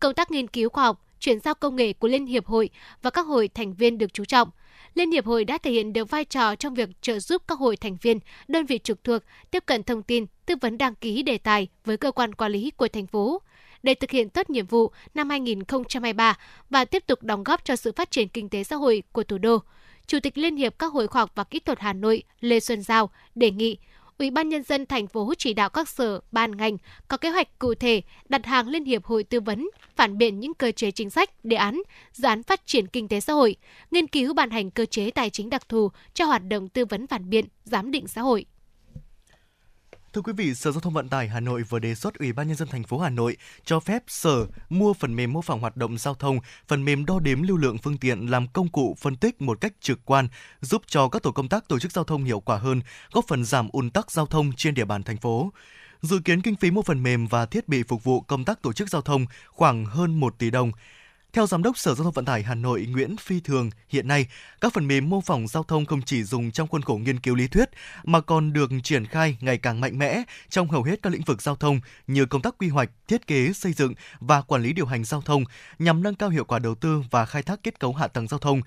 Speaker 2: Công tác nghiên cứu khoa học, chuyển giao công nghệ của Liên hiệp hội và các hội thành viên được chú trọng. Liên hiệp hội đã thể hiện được vai trò trong việc trợ giúp các hội thành viên, đơn vị trực thuộc tiếp cận thông tin, tư vấn đăng ký đề tài với cơ quan quản lý của thành phố, để thực hiện tốt nhiệm vụ năm 2023 và tiếp tục đóng góp cho sự phát triển kinh tế xã hội của thủ đô. Chủ tịch Liên hiệp các hội khoa học và kỹ thuật Hà Nội Lê Xuân Giao đề nghị Ủy ban nhân dân thành phố chỉ đạo các sở, ban ngành có kế hoạch cụ thể đặt hàng Liên hiệp hội tư vấn, phản biện những cơ chế chính sách, đề án, dự án phát triển kinh tế xã hội, nghiên cứu ban hành cơ chế tài chính đặc thù cho hoạt động tư vấn phản biện, giám định xã hội.
Speaker 5: Thưa quý vị, Sở Giao thông Vận tải Hà Nội vừa đề xuất Ủy ban nhân dân thành phố Hà Nội cho phép Sở mua phần mềm mô phỏng hoạt động giao thông, phần mềm đo đếm lưu lượng phương tiện làm công cụ phân tích một cách trực quan, giúp cho các tổ công tác tổ chức giao thông hiệu quả hơn, góp phần giảm ùn tắc giao thông trên địa bàn thành phố. Dự kiến kinh phí mua phần mềm và thiết bị phục vụ công tác tổ chức giao thông khoảng hơn 1 tỷ đồng. Theo Giám đốc Sở Giao thông Vận tải Hà Nội Nguyễn Phi Thường, hiện nay, các phần mềm mô phỏng giao thông không chỉ dùng trong khuôn khổ nghiên cứu lý thuyết mà còn được triển khai ngày càng mạnh mẽ trong hầu hết các lĩnh vực giao thông như công tác quy hoạch, thiết kế, xây dựng và quản lý điều hành giao thông nhằm nâng cao hiệu quả đầu tư và khai thác kết cấu hạ tầng giao thông.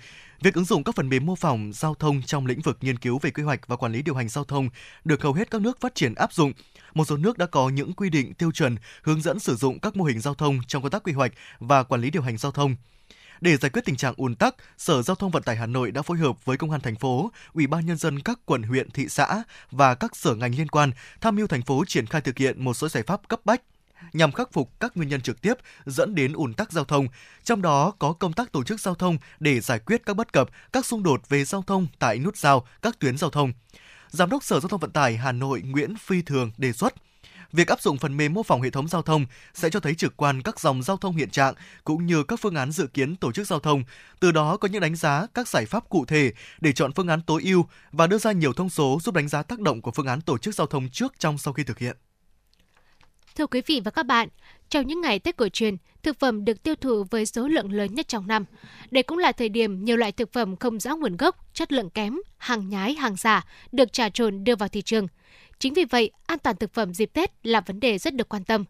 Speaker 5: Việc ứng dụng các phần mềm mô phỏng giao thông trong lĩnh vực nghiên cứu về quy hoạch và quản lý điều hành giao thông được hầu hết các nước phát triển áp dụng. Một số nước đã có những quy định tiêu chuẩn hướng dẫn sử dụng các mô hình giao thông trong công tác quy hoạch và quản lý điều hành giao thông. Để giải quyết tình trạng ùn tắc, Sở Giao thông Vận tải Hà Nội đã phối hợp với Công an thành phố, Ủy ban nhân dân các quận huyện, thị xã và các sở ngành liên quan tham mưu thành phố triển khai thực hiện một số giải pháp cấp bách nhằm khắc phục các nguyên nhân trực tiếp dẫn đến ùn tắc giao thông, trong đó có công tác tổ chức giao thông để giải quyết các bất cập, các xung đột về giao thông tại nút giao, các tuyến giao thông. Giám đốc Sở Giao thông Vận tải Hà Nội Nguyễn Phi Thường đề xuất Việc áp dụng phần mềm mô phỏng hệ thống giao thông sẽ cho thấy trực quan các dòng giao thông hiện trạng cũng như các phương án dự kiến tổ chức giao thông, từ đó có những đánh giá các giải pháp cụ thể để chọn phương án tối ưu và đưa ra nhiều thông số giúp đánh giá tác động của phương án tổ chức giao thông trước trong sau khi thực hiện.
Speaker 2: Thưa quý vị và các bạn, trong những ngày Tết cổ truyền, thực phẩm được tiêu thụ với số lượng lớn nhất trong năm. Đây cũng là thời điểm nhiều loại thực phẩm không rõ nguồn gốc, chất lượng kém, hàng nhái, hàng giả được trà trộn đưa vào thị trường. Chính vì vậy, an toàn thực phẩm dịp Tết là vấn đề rất được quan tâm.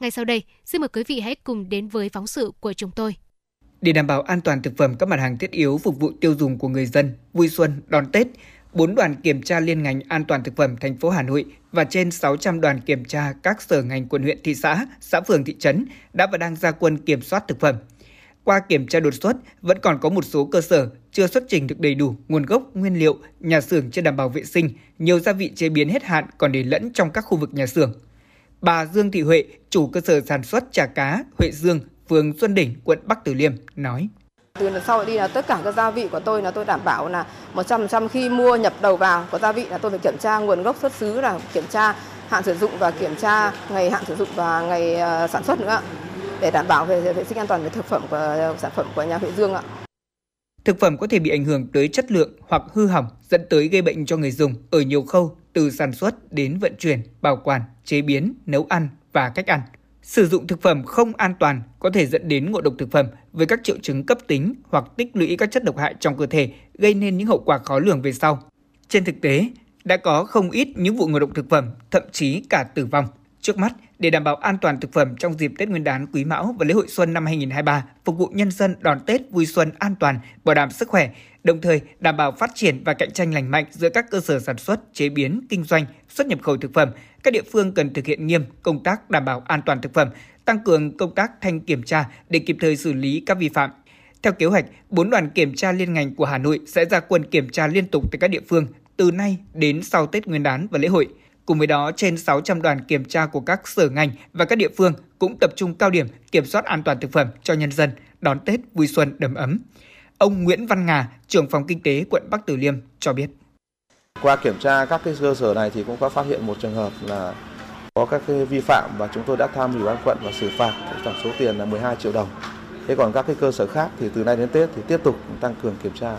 Speaker 2: Ngay sau đây, xin mời quý vị hãy cùng đến với phóng sự của chúng tôi.
Speaker 3: Để đảm bảo an toàn thực phẩm các mặt hàng thiết yếu phục vụ tiêu dùng của người dân vui xuân đón Tết, 4 đoàn kiểm tra liên ngành an toàn thực phẩm thành phố Hà Nội và trên 600 đoàn kiểm tra các sở ngành quận huyện thị xã, xã phường thị trấn đã và đang ra quân kiểm soát thực phẩm. Qua kiểm tra đột xuất, vẫn còn có một số cơ sở chưa xuất trình được đầy đủ nguồn gốc, nguyên liệu, nhà xưởng chưa đảm bảo vệ sinh, nhiều gia vị chế biến hết hạn còn để lẫn trong các khu vực nhà xưởng. Bà Dương Thị Huệ, chủ cơ sở sản xuất chả cá Huệ Dương, phường Xuân Đỉnh, quận Bắc Từ Liêm nói:
Speaker 11: từ lần sau đi là tất cả các gia vị của tôi là tôi đảm bảo là 100% khi mua nhập đầu vào có gia vị là tôi phải kiểm tra nguồn gốc xuất xứ là kiểm tra hạn sử dụng và kiểm tra ngày hạn sử dụng và ngày ờ, sản xuất nữa để đảm bảo về vệ sinh an toàn về thực phẩm của sản phẩm của nhà Huệ Dương ạ.
Speaker 3: Thực phẩm có thể bị ảnh hưởng tới chất lượng hoặc hư hỏng dẫn tới gây bệnh cho người dùng ở nhiều khâu từ sản xuất đến vận chuyển, bảo quản, chế biến, nấu ăn và cách ăn. Sử dụng thực phẩm không an toàn có thể dẫn đến ngộ độc thực phẩm với các triệu chứng cấp tính hoặc tích lũy các chất độc hại trong cơ thể, gây nên những hậu quả khó lường về sau. Trên thực tế, đã có không ít những vụ ngộ độc thực phẩm, thậm chí cả tử vong. Trước mắt, để đảm bảo an toàn thực phẩm trong dịp Tết Nguyên đán Quý Mão và lễ hội xuân năm 2023, phục vụ nhân dân đón Tết vui xuân an toàn, bảo đảm sức khỏe, đồng thời đảm bảo phát triển và cạnh tranh lành mạnh giữa các cơ sở sản xuất, chế biến, kinh doanh, xuất nhập khẩu thực phẩm, các địa phương cần thực hiện nghiêm công tác đảm bảo an toàn thực phẩm, tăng cường công tác thanh kiểm tra để kịp thời xử lý các vi phạm. Theo kế hoạch, bốn đoàn kiểm tra liên ngành của Hà Nội sẽ ra quân kiểm tra liên tục tại các địa phương từ nay đến sau Tết Nguyên đán và lễ hội. Cùng với đó, trên 600 đoàn kiểm tra của các sở ngành và các địa phương cũng tập trung cao điểm kiểm soát an toàn thực phẩm cho nhân dân đón Tết vui xuân đầm ấm. Ông Nguyễn Văn Ngà, trưởng phòng kinh tế quận Bắc Từ Liêm cho biết.
Speaker 12: Qua kiểm tra các cái cơ sở này thì cũng có phát hiện một trường hợp là có các cái vi phạm và chúng tôi đã tham ủy ban quận và xử phạt tổng số tiền là 12 triệu đồng. Thế còn các cái cơ sở khác thì từ nay đến Tết thì tiếp tục tăng cường kiểm tra.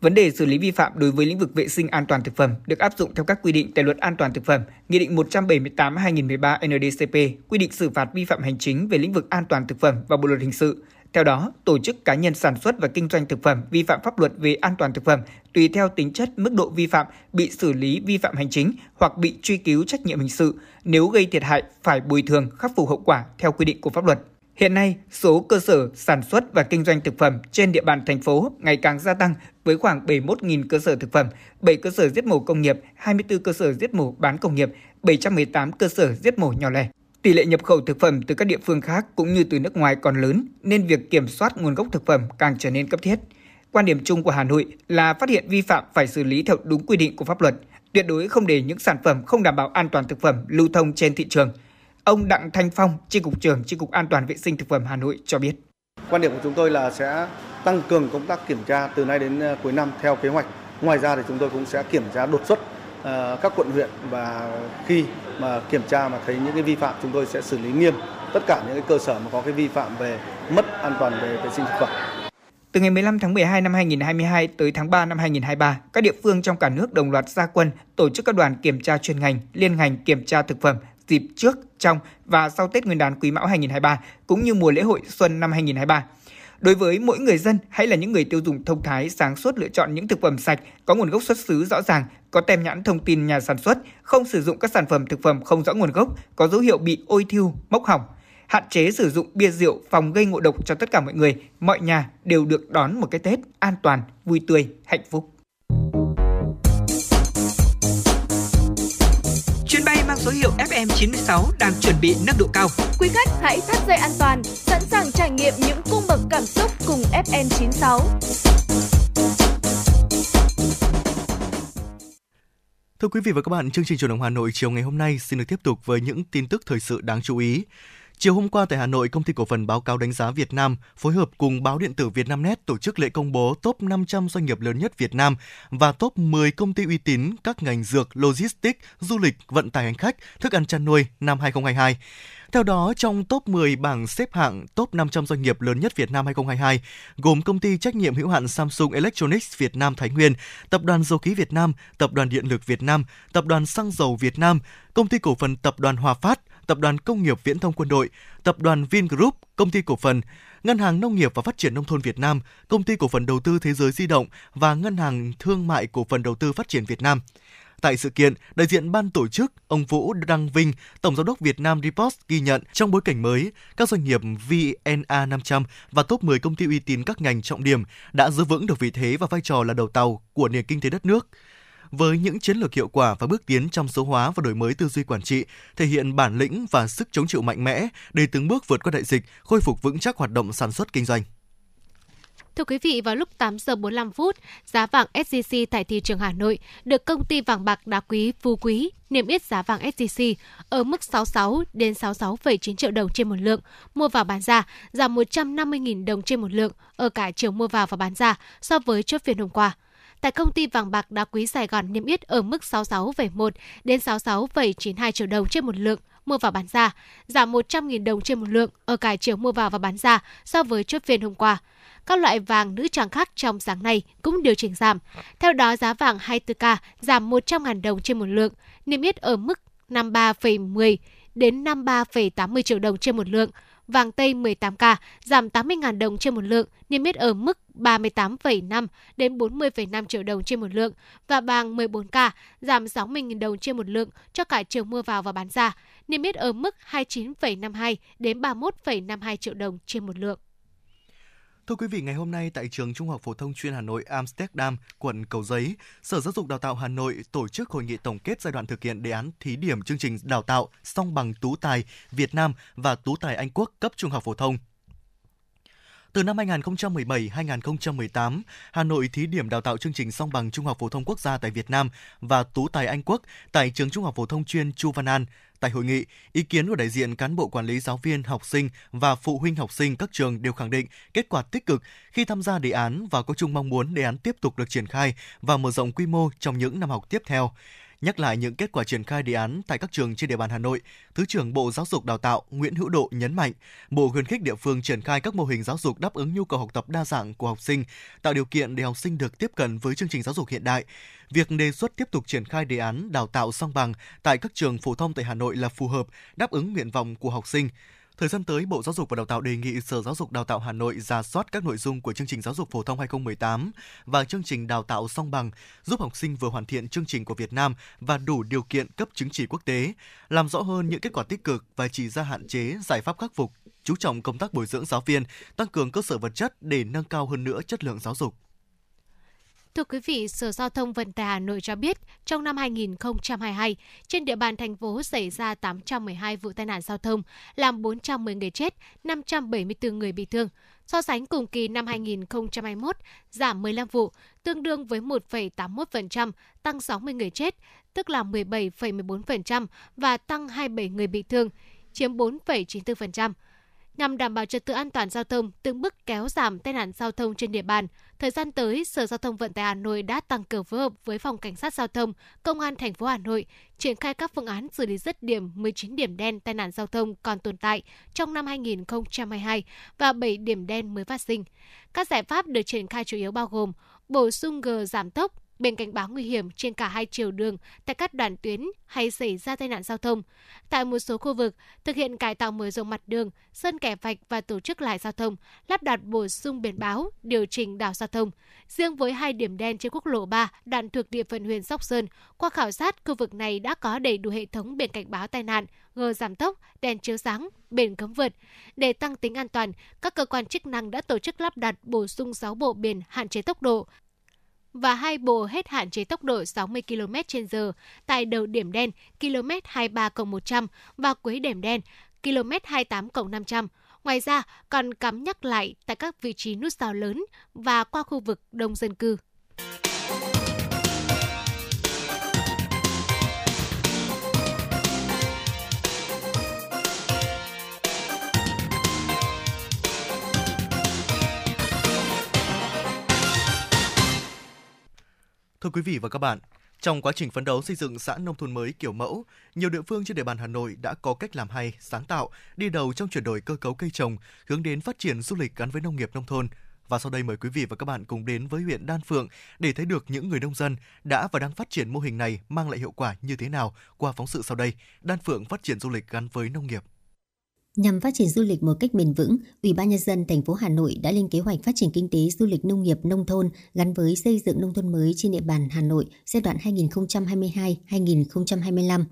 Speaker 3: Vấn đề xử lý vi phạm đối với lĩnh vực vệ sinh an toàn thực phẩm được áp dụng theo các quy định tại Luật An toàn thực phẩm, Nghị định 178/2013 NDCP, quy định xử phạt vi phạm hành chính về lĩnh vực an toàn thực phẩm và Bộ luật hình sự. Theo đó, tổ chức cá nhân sản xuất và kinh doanh thực phẩm vi phạm pháp luật về an toàn thực phẩm tùy theo tính chất mức độ vi phạm bị xử lý vi phạm hành chính hoặc bị truy cứu trách nhiệm hình sự nếu gây thiệt hại phải bồi thường khắc phục hậu quả theo quy định của pháp luật. Hiện nay, số cơ sở sản xuất và kinh doanh thực phẩm trên địa bàn thành phố ngày càng gia tăng với khoảng 71.000 cơ sở thực phẩm, 7 cơ sở giết mổ công nghiệp, 24 cơ sở giết mổ bán công nghiệp, 718 cơ sở giết mổ nhỏ lẻ. Tỷ lệ nhập khẩu thực phẩm từ các địa phương khác cũng như từ nước ngoài còn lớn nên việc kiểm soát nguồn gốc thực phẩm càng trở nên cấp thiết. Quan điểm chung của Hà Nội là phát hiện vi phạm phải xử lý theo đúng quy định của pháp luật, tuyệt đối không để những sản phẩm không đảm bảo an toàn thực phẩm lưu thông trên thị trường. Ông Đặng Thanh Phong, Chi cục trưởng Chi cục An toàn vệ sinh thực phẩm Hà Nội cho biết.
Speaker 13: Quan điểm của chúng tôi là sẽ tăng cường công tác kiểm tra từ nay đến ờ, cuối năm theo kế hoạch. Ngoài ra thì chúng tôi cũng sẽ kiểm tra đột xuất ờ, các quận huyện và khi mà kiểm tra mà thấy những cái vi phạm chúng tôi sẽ xử lý nghiêm tất cả những cái cơ sở mà có cái vi phạm về mất an toàn về vệ sinh thực phẩm.
Speaker 14: Từ ngày 15 tháng 12 năm 2022 tới tháng 3 năm 2023, các địa phương trong cả nước đồng loạt gia quân tổ chức các đoàn kiểm tra chuyên ngành, liên ngành kiểm tra thực phẩm dịp trước, trong và sau Tết Nguyên đán Quý Mão 2023 cũng như mùa lễ hội xuân năm 2023. Đối với mỗi người dân hay là những người tiêu dùng thông thái sáng suốt lựa chọn những thực phẩm sạch có nguồn gốc xuất xứ rõ ràng, có tem nhãn thông tin nhà sản xuất, không sử dụng các sản phẩm thực phẩm không rõ nguồn gốc, có dấu hiệu bị ôi thiêu, mốc hỏng, hạn chế sử dụng bia rượu phòng gây ngộ độc cho tất cả mọi người, mọi nhà đều được đón một cái Tết an toàn, vui tươi, hạnh phúc.
Speaker 3: Số hiệu FM96 đang chuẩn bị nâng độ cao.
Speaker 4: Quý khách hãy thắt dây an toàn, sẵn sàng trải nghiệm những cung bậc cảm xúc cùng FN96.
Speaker 5: Thưa quý vị và các bạn, chương trình truyền động Hà Nội chiều ngày hôm nay xin được tiếp tục với những tin tức thời sự đáng chú ý. Chiều hôm qua tại Hà Nội, công ty cổ phần báo cáo đánh giá Việt Nam phối hợp cùng báo điện tử Vietnamnet tổ chức lễ công bố top 500 doanh nghiệp lớn nhất Việt Nam và top 10 công ty uy tín các ngành dược, logistics, du lịch, vận tải hành khách, thức ăn chăn nuôi năm 2022. Theo đó, trong top 10 bảng xếp hạng top 500 doanh nghiệp lớn nhất Việt Nam 2022, gồm công ty trách nhiệm hữu hạn Samsung Electronics Việt Nam Thái Nguyên, Tập đoàn Dầu khí Việt Nam, Tập đoàn Điện lực Việt Nam, Tập đoàn Xăng dầu Việt Nam, Công ty cổ phần Tập đoàn Hòa Phát, Tập đoàn Công nghiệp Viễn thông Quân đội, Tập đoàn Vingroup, Công ty cổ phần Ngân hàng Nông nghiệp và Phát triển Nông thôn Việt Nam, Công ty cổ phần Đầu tư Thế giới Di động và Ngân hàng Thương mại Cổ phần Đầu tư Phát triển Việt Nam. Tại sự kiện, đại diện ban tổ chức, ông Vũ Đăng Vinh, Tổng giám đốc Việt Nam Report ghi nhận trong bối cảnh mới, các doanh nghiệp VNA 500 và top 10 công ty uy tín các ngành trọng điểm đã giữ vững được vị thế và vai trò là đầu tàu của nền kinh tế đất nước với những chiến lược hiệu quả và bước tiến trong số hóa và đổi mới tư duy quản trị, thể hiện bản lĩnh và sức chống chịu mạnh mẽ để từng bước vượt qua đại dịch, khôi phục vững chắc hoạt động sản xuất kinh doanh.
Speaker 2: Thưa quý vị, vào lúc 8 giờ 45 phút, giá vàng SJC tại thị trường Hà Nội được công ty vàng bạc đá quý Phú Quý niêm yết giá vàng SJC ở mức 66 đến 66,9 triệu đồng trên một lượng, mua vào bán ra giảm 150.000 đồng trên một lượng ở cả chiều mua vào và bán ra so với chốt phiên hôm qua tại công ty vàng bạc đá quý Sài Gòn niêm yết ở mức 66,1 đến 66,92 triệu đồng trên một lượng mua vào bán ra, giảm 100.000 đồng trên một lượng ở cả chiều mua vào và bán ra so với chốt phiên hôm qua. Các loại vàng nữ trang khác trong sáng nay cũng điều chỉnh giảm. Theo đó, giá vàng 24K giảm 100.000 đồng trên một lượng, niêm yết ở mức 53,10 đến 53,80 triệu đồng trên một lượng. Vàng Tây 18K giảm 80.000 đồng trên một lượng, niêm yết ở mức 38,5 đến 40,5 triệu đồng trên một lượng và vàng 14K giảm 60.000 đồng trên một lượng cho cả chiều mua vào và bán ra, niêm yết ở mức 29,52 đến 31,52 triệu đồng trên một lượng.
Speaker 5: Thưa quý vị, ngày hôm nay tại trường Trung học phổ thông chuyên Hà Nội Amsterdam, quận Cầu Giấy, Sở Giáo dục Đào tạo Hà Nội tổ chức hội nghị tổng kết giai đoạn thực hiện đề án thí điểm chương trình đào tạo song bằng tú tài Việt Nam và tú tài Anh Quốc cấp trung học phổ thông. Từ năm 2017-2018, Hà Nội thí điểm đào tạo chương trình song bằng Trung học phổ thông quốc gia tại Việt Nam và tú tài Anh Quốc tại trường Trung học phổ thông chuyên Chu Văn An. Tại hội nghị, ý kiến của đại diện cán bộ quản lý giáo viên, học sinh và phụ huynh học sinh các trường đều khẳng định kết quả tích cực khi tham gia đề án và có chung mong muốn đề án tiếp tục được triển khai và mở rộng quy mô trong những năm học tiếp theo. Nhắc lại những kết quả triển khai đề án tại các trường trên địa bàn Hà Nội, Thứ trưởng Bộ Giáo dục Đào tạo Nguyễn Hữu Độ nhấn mạnh, Bộ khuyến khích địa phương triển khai các mô hình giáo dục đáp ứng nhu cầu học tập đa dạng của học sinh, tạo điều kiện để học sinh được tiếp cận với chương trình giáo dục hiện đại. Việc đề xuất tiếp tục triển khai đề án đào tạo song bằng tại các trường phổ thông tại Hà Nội là phù hợp, đáp ứng nguyện vọng của học sinh. Thời gian tới, Bộ Giáo dục và Đào tạo đề nghị Sở Giáo dục Đào tạo Hà Nội ra soát các nội dung của chương trình giáo dục phổ thông 2018 và chương trình đào tạo song bằng, giúp học sinh vừa hoàn thiện chương trình của Việt Nam và đủ điều kiện cấp chứng chỉ quốc tế, làm rõ hơn những kết quả tích cực và chỉ ra hạn chế, giải pháp khắc phục, chú trọng công tác bồi dưỡng giáo viên, tăng cường cơ sở vật chất để nâng cao hơn nữa chất lượng giáo dục.
Speaker 2: Thưa quý vị, Sở Giao thông Vận tải Hà Nội cho biết, trong năm 2022, trên địa bàn thành phố xảy ra 812 vụ tai nạn giao thông, làm 410 người chết, 574 người bị thương. So sánh cùng kỳ năm 2021, giảm 15 vụ, tương đương với 1,81%, tăng 60 người chết, tức là 17,14% và tăng 27 người bị thương, chiếm 4,94% nhằm đảm bảo trật tự an toàn giao thông, từng bước kéo giảm tai nạn giao thông trên địa bàn. Thời gian tới, Sở Giao thông Vận tải Hà Nội đã tăng cường phối hợp với Phòng Cảnh sát Giao thông, Công an thành phố Hà Nội triển khai các phương án xử lý dứt điểm 19 điểm đen tai nạn giao thông còn tồn tại trong năm 2022 và 7 điểm đen mới phát sinh. Các giải pháp được triển khai chủ yếu bao gồm bổ sung gờ giảm tốc, bên cảnh báo nguy hiểm trên cả hai chiều đường tại các đoạn tuyến hay xảy ra tai nạn giao thông. Tại một số khu vực, thực hiện cải tạo mở rộng mặt đường, sơn kẻ vạch và tổ chức lại giao thông, lắp đặt bổ sung biển báo, điều chỉnh đảo giao thông. Riêng với hai điểm đen trên quốc lộ 3, đoạn thuộc địa phận huyện Sóc Sơn, qua khảo sát, khu vực này đã có đầy đủ hệ thống biển cảnh báo tai nạn, gờ giảm tốc, đèn chiếu sáng, biển cấm vượt. Để tăng tính an toàn, các cơ quan chức năng đã tổ chức lắp đặt bổ sung 6 bộ biển hạn chế tốc độ, và hai bồ hết hạn chế tốc độ 60 km/h tại đầu điểm đen km 23 100 và cuối điểm đen km 28 500. Ngoài ra, còn cắm nhắc lại tại các vị trí nút giao lớn và qua khu vực đông dân cư.
Speaker 5: Thưa quý vị và các bạn, trong quá trình phấn đấu xây dựng xã nông thôn mới kiểu mẫu, nhiều địa phương trên địa bàn Hà Nội đã có cách làm hay, sáng tạo, đi đầu trong chuyển đổi cơ cấu cây trồng, hướng đến phát triển du lịch gắn với nông nghiệp nông thôn. Và sau đây mời quý vị và các bạn cùng đến với huyện Đan Phượng để thấy được những người nông dân đã và đang phát triển mô hình này mang lại hiệu quả như thế nào qua phóng sự sau đây. Đan Phượng phát triển du lịch gắn với nông nghiệp.
Speaker 15: Nhằm phát triển du lịch một cách bền vững, Ủy ban nhân dân thành phố Hà Nội đã lên kế hoạch phát triển kinh tế du lịch nông nghiệp nông thôn gắn với xây dựng nông thôn mới trên địa bàn Hà Nội giai đoạn 2022-2025.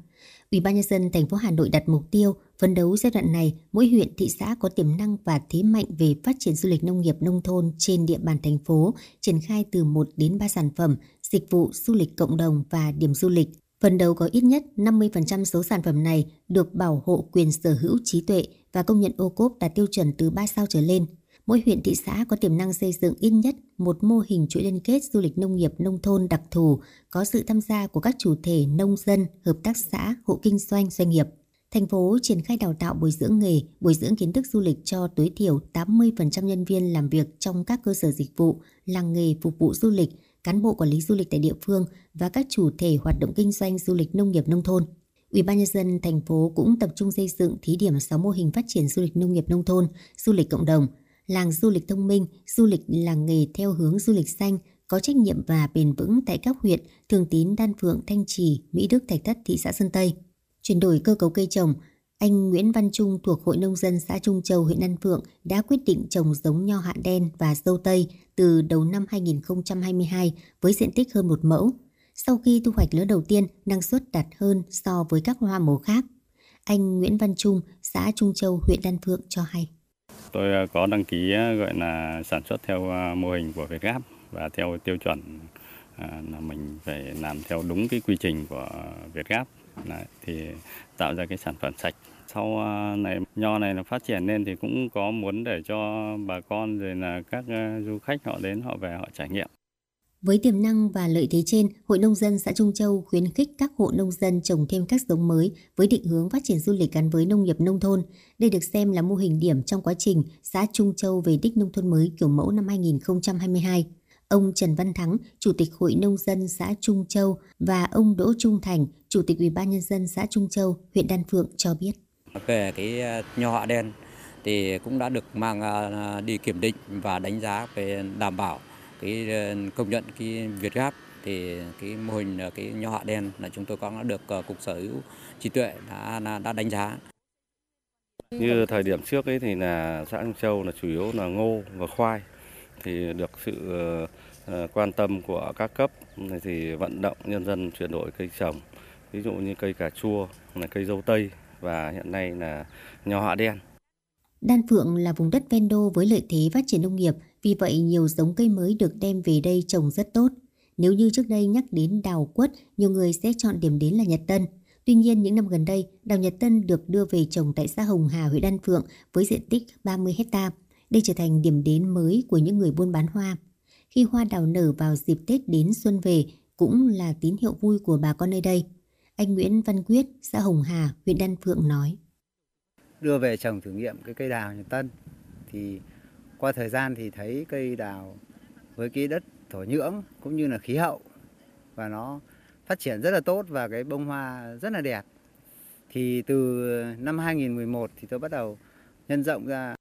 Speaker 15: Ủy ban nhân dân thành phố Hà Nội đặt mục tiêu phấn đấu giai đoạn này mỗi huyện thị xã có tiềm năng và thế mạnh về phát triển du lịch nông nghiệp nông thôn trên địa bàn thành phố, triển khai từ 1 đến 3 sản phẩm, dịch vụ du lịch cộng đồng và điểm du lịch Phần đầu có ít nhất 50% số sản phẩm này được bảo hộ quyền sở hữu trí tuệ và công nhận ô cốp đạt tiêu chuẩn từ 3 sao trở lên. Mỗi huyện thị xã có tiềm năng xây dựng ít nhất một mô hình chuỗi liên kết du lịch nông nghiệp nông thôn đặc thù, có sự tham gia của các chủ thể nông dân, hợp tác xã, hộ kinh doanh, doanh nghiệp. Thành phố triển khai đào tạo bồi dưỡng nghề, bồi dưỡng kiến thức du lịch cho tối thiểu 80% nhân viên làm việc trong các cơ sở dịch vụ, làng nghề phục vụ du lịch, cán bộ quản lý du lịch tại địa phương và các chủ thể hoạt động kinh doanh du lịch nông nghiệp nông thôn. Ủy ban nhân dân thành phố cũng tập trung xây dựng thí điểm 6 mô hình phát triển du lịch nông nghiệp nông thôn, du lịch cộng đồng, làng du lịch thông minh, du lịch làng nghề theo hướng du lịch xanh, có trách nhiệm và bền vững tại các huyện Thường Tín, Đan Phượng, Thanh Trì, Mỹ Đức, Thạch Thất, thị xã Sơn Tây. Chuyển đổi cơ cấu cây trồng, anh Nguyễn Văn Trung thuộc Hội Nông dân xã Trung Châu, huyện An Phượng đã quyết định trồng giống nho hạ đen và dâu tây từ đầu năm 2022 với diện tích hơn một mẫu. Sau khi thu hoạch lứa đầu tiên, năng suất đạt hơn so với các hoa màu khác. Anh Nguyễn Văn Trung, xã Trung Châu, huyện Đan Phượng cho hay.
Speaker 16: Tôi à, có đăng ký à, gọi là sản xuất theo à, mô hình của Việt Gáp và theo tiêu chuẩn là mình phải làm theo đúng cái quy trình của Việt Gáp Đấy, thì tạo ra cái sản phẩm sạch sau à, này nho này nó phát triển lên thì cũng có muốn để cho bà con rồi là các à, du khách họ đến họ về họ trải nghiệm
Speaker 15: với tiềm năng và lợi thế trên, Hội Nông dân xã Trung Châu khuyến khích các hộ nông dân trồng thêm các giống mới với định hướng phát triển du lịch gắn với nông nghiệp nông thôn. Đây được xem là mô hình điểm trong quá trình xã Trung Châu về đích nông thôn mới kiểu mẫu năm 2022. Ông Trần Văn Thắng, Chủ tịch Hội Nông dân xã Trung Châu và ông Đỗ Trung Thành, Chủ tịch Ủy ban nhân dân xã Trung Châu, huyện Đan Phượng cho biết.
Speaker 17: Về cái ờ, nho họ đen thì cũng đã được mang ờ, đi kiểm định và đánh giá về đảm bảo cái ờ, công nhận cái Việt Gáp thì cái mô hình cái nho hạ đen là chúng tôi có được cục sở hữu trí tuệ đã đã đánh giá.
Speaker 16: Như thời điểm trước ấy thì là xã Trung Châu là chủ yếu là ngô và khoai thì được sự ờ, ờ, quan tâm của các cấp thì vận động nhân dân chuyển đổi cây trồng ví dụ như cây cà chua là cây dâu tây và hiện nay là nho hạ đen.
Speaker 15: Đan Phượng là vùng đất ven đô với lợi thế phát triển nông nghiệp, vì vậy nhiều giống cây mới được đem về đây trồng rất tốt. Nếu như trước đây nhắc đến đào quất, nhiều người sẽ chọn điểm đến là Nhật Tân. Tuy nhiên, những năm gần đây, đào Nhật Tân được đưa về trồng tại xã Hồng Hà, huyện Đan Phượng với diện tích 30 hecta. Đây trở thành điểm đến mới của những người buôn bán hoa. Khi hoa đào nở vào dịp Tết đến xuân về cũng là tín hiệu vui của bà con nơi đây. Anh Nguyễn Văn Quyết, xã Hồng Hà, huyện Đan Phượng nói.
Speaker 18: đưa về trồng thử nghiệm cái cây đào nhà Tân thì qua thời gian thì thấy cây đào với cái đất thổ nhưỡng cũng như là khí hậu và nó phát triển rất là tốt và cái bông hoa rất là đẹp. Thì từ năm 2011 thì tôi bắt đầu nhân rộng ra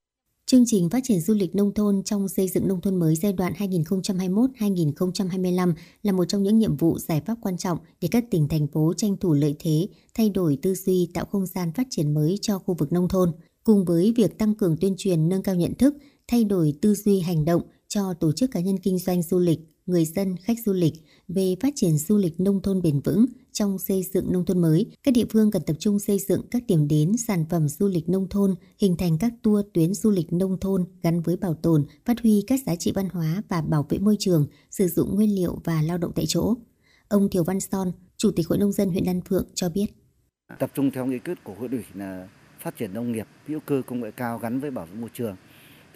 Speaker 15: Chương trình phát triển du lịch nông thôn trong xây dựng nông thôn mới giai đoạn 2021-2025 là một trong những nhiệm vụ giải pháp quan trọng để các tỉnh thành phố tranh thủ lợi thế, thay đổi tư duy tạo không gian phát triển mới cho khu vực nông thôn. Cùng với việc tăng cường tuyên truyền nâng cao nhận thức, thay đổi tư duy hành động cho tổ chức cá nhân kinh doanh du lịch, người dân, khách du lịch về phát triển du lịch nông thôn bền vững trong xây dựng nông thôn mới, các địa phương cần tập trung xây dựng các điểm đến sản phẩm du lịch nông thôn, hình thành các tour tuyến du lịch nông thôn gắn với bảo tồn, phát huy các giá trị văn hóa và bảo vệ môi trường, sử dụng nguyên liệu và lao động tại chỗ. Ông Thiều Văn Son, Chủ tịch Hội nông dân huyện Đan Phượng cho biết.
Speaker 19: Tập trung theo nghị quyết của huyện ủy là phát triển nông nghiệp hữu cơ công nghệ cao gắn với bảo vệ môi trường.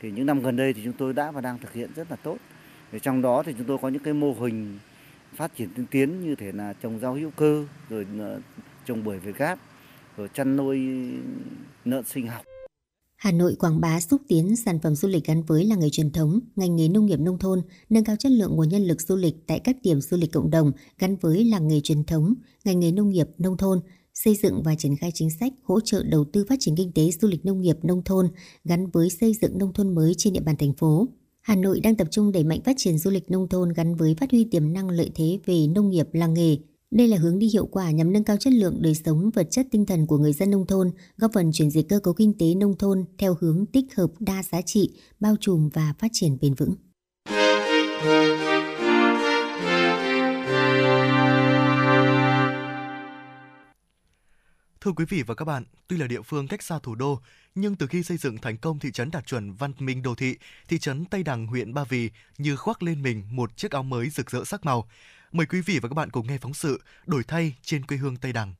Speaker 19: Thì những năm gần đây thì chúng tôi đã và đang thực hiện rất là tốt. Thì trong đó thì chúng tôi có những cái mô hình phát triển tiên tiến như thể là trồng rau hữu cơ rồi ờ, trồng bưởi việt gáp rồi chăn nuôi lợn sinh học
Speaker 15: Hà Nội quảng bá xúc tiến sản phẩm du lịch gắn với làng nghề truyền thống, ngành nghề nông nghiệp nông thôn, nâng cao chất lượng nguồn nhân lực du lịch tại các điểm du lịch cộng đồng gắn với làng nghề truyền thống, ngành nghề nông nghiệp nông thôn, xây dựng và triển khai chính sách hỗ trợ đầu tư phát triển kinh tế du lịch nông nghiệp nông thôn gắn với xây dựng nông thôn mới trên địa bàn thành phố. Hà Nội đang tập trung đẩy mạnh phát triển du lịch nông thôn gắn với phát huy tiềm năng lợi thế về nông nghiệp làng nghề. Đây là hướng đi hiệu quả nhằm nâng cao chất lượng đời sống vật chất tinh thần của người dân nông thôn, góp phần chuyển dịch cơ cấu kinh tế nông thôn theo hướng tích hợp đa giá trị, bao trùm và phát triển bền vững.
Speaker 5: Thưa quý vị và các bạn, tuy là địa phương cách xa thủ đô, nhưng từ khi xây dựng thành công thị trấn đạt chuẩn văn minh đô thị, thị trấn Tây Đằng, huyện Ba Vì như khoác lên mình một chiếc áo mới rực rỡ sắc màu. Mời quý vị và các bạn cùng nghe phóng sự Đổi thay trên quê hương Tây Đằng.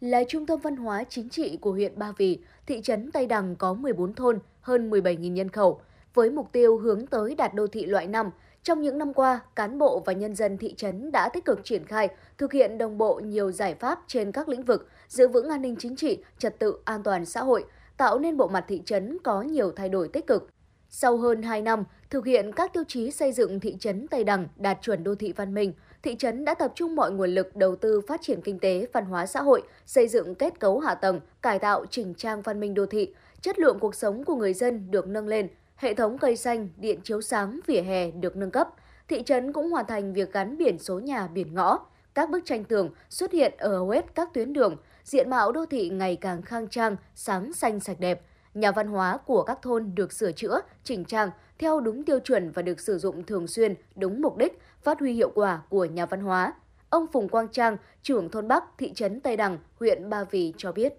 Speaker 4: Là trung tâm văn hóa chính trị của huyện Ba Vì, thị trấn Tây Đằng có 14 thôn, hơn 17.000 nhân khẩu. Với mục tiêu hướng tới đạt đô thị loại 5, trong những năm qua, cán bộ và nhân dân thị trấn đã tích cực triển khai, thực hiện đồng bộ nhiều giải pháp trên các lĩnh vực, giữ vững an ninh chính trị, trật tự an toàn xã hội, tạo nên bộ mặt thị trấn có nhiều thay đổi tích cực. Sau hơn 2 năm thực hiện các tiêu chí xây dựng thị trấn Tây Đằng đạt chuẩn đô thị văn minh, thị trấn đã tập trung mọi nguồn lực đầu tư phát triển kinh tế, văn hóa xã hội, xây dựng kết cấu hạ tầng, cải tạo chỉnh trang văn minh đô thị, chất lượng cuộc sống của người dân được nâng lên, hệ thống cây xanh, điện chiếu sáng, vỉa hè được nâng cấp. Thị trấn cũng hoàn thành việc gắn biển số nhà, biển ngõ. Các bức tranh tường xuất hiện ở hầu hết các tuyến đường, diện mạo đô thị ngày càng khang trang, sáng xanh sạch đẹp. Nhà văn hóa của các thôn được sửa chữa, chỉnh trang theo đúng tiêu chuẩn và được sử dụng thường xuyên, đúng mục đích, phát huy hiệu quả của nhà văn hóa. Ông Phùng Quang Trang, trưởng thôn Bắc, thị trấn Tây Đằng, huyện Ba Vì cho biết.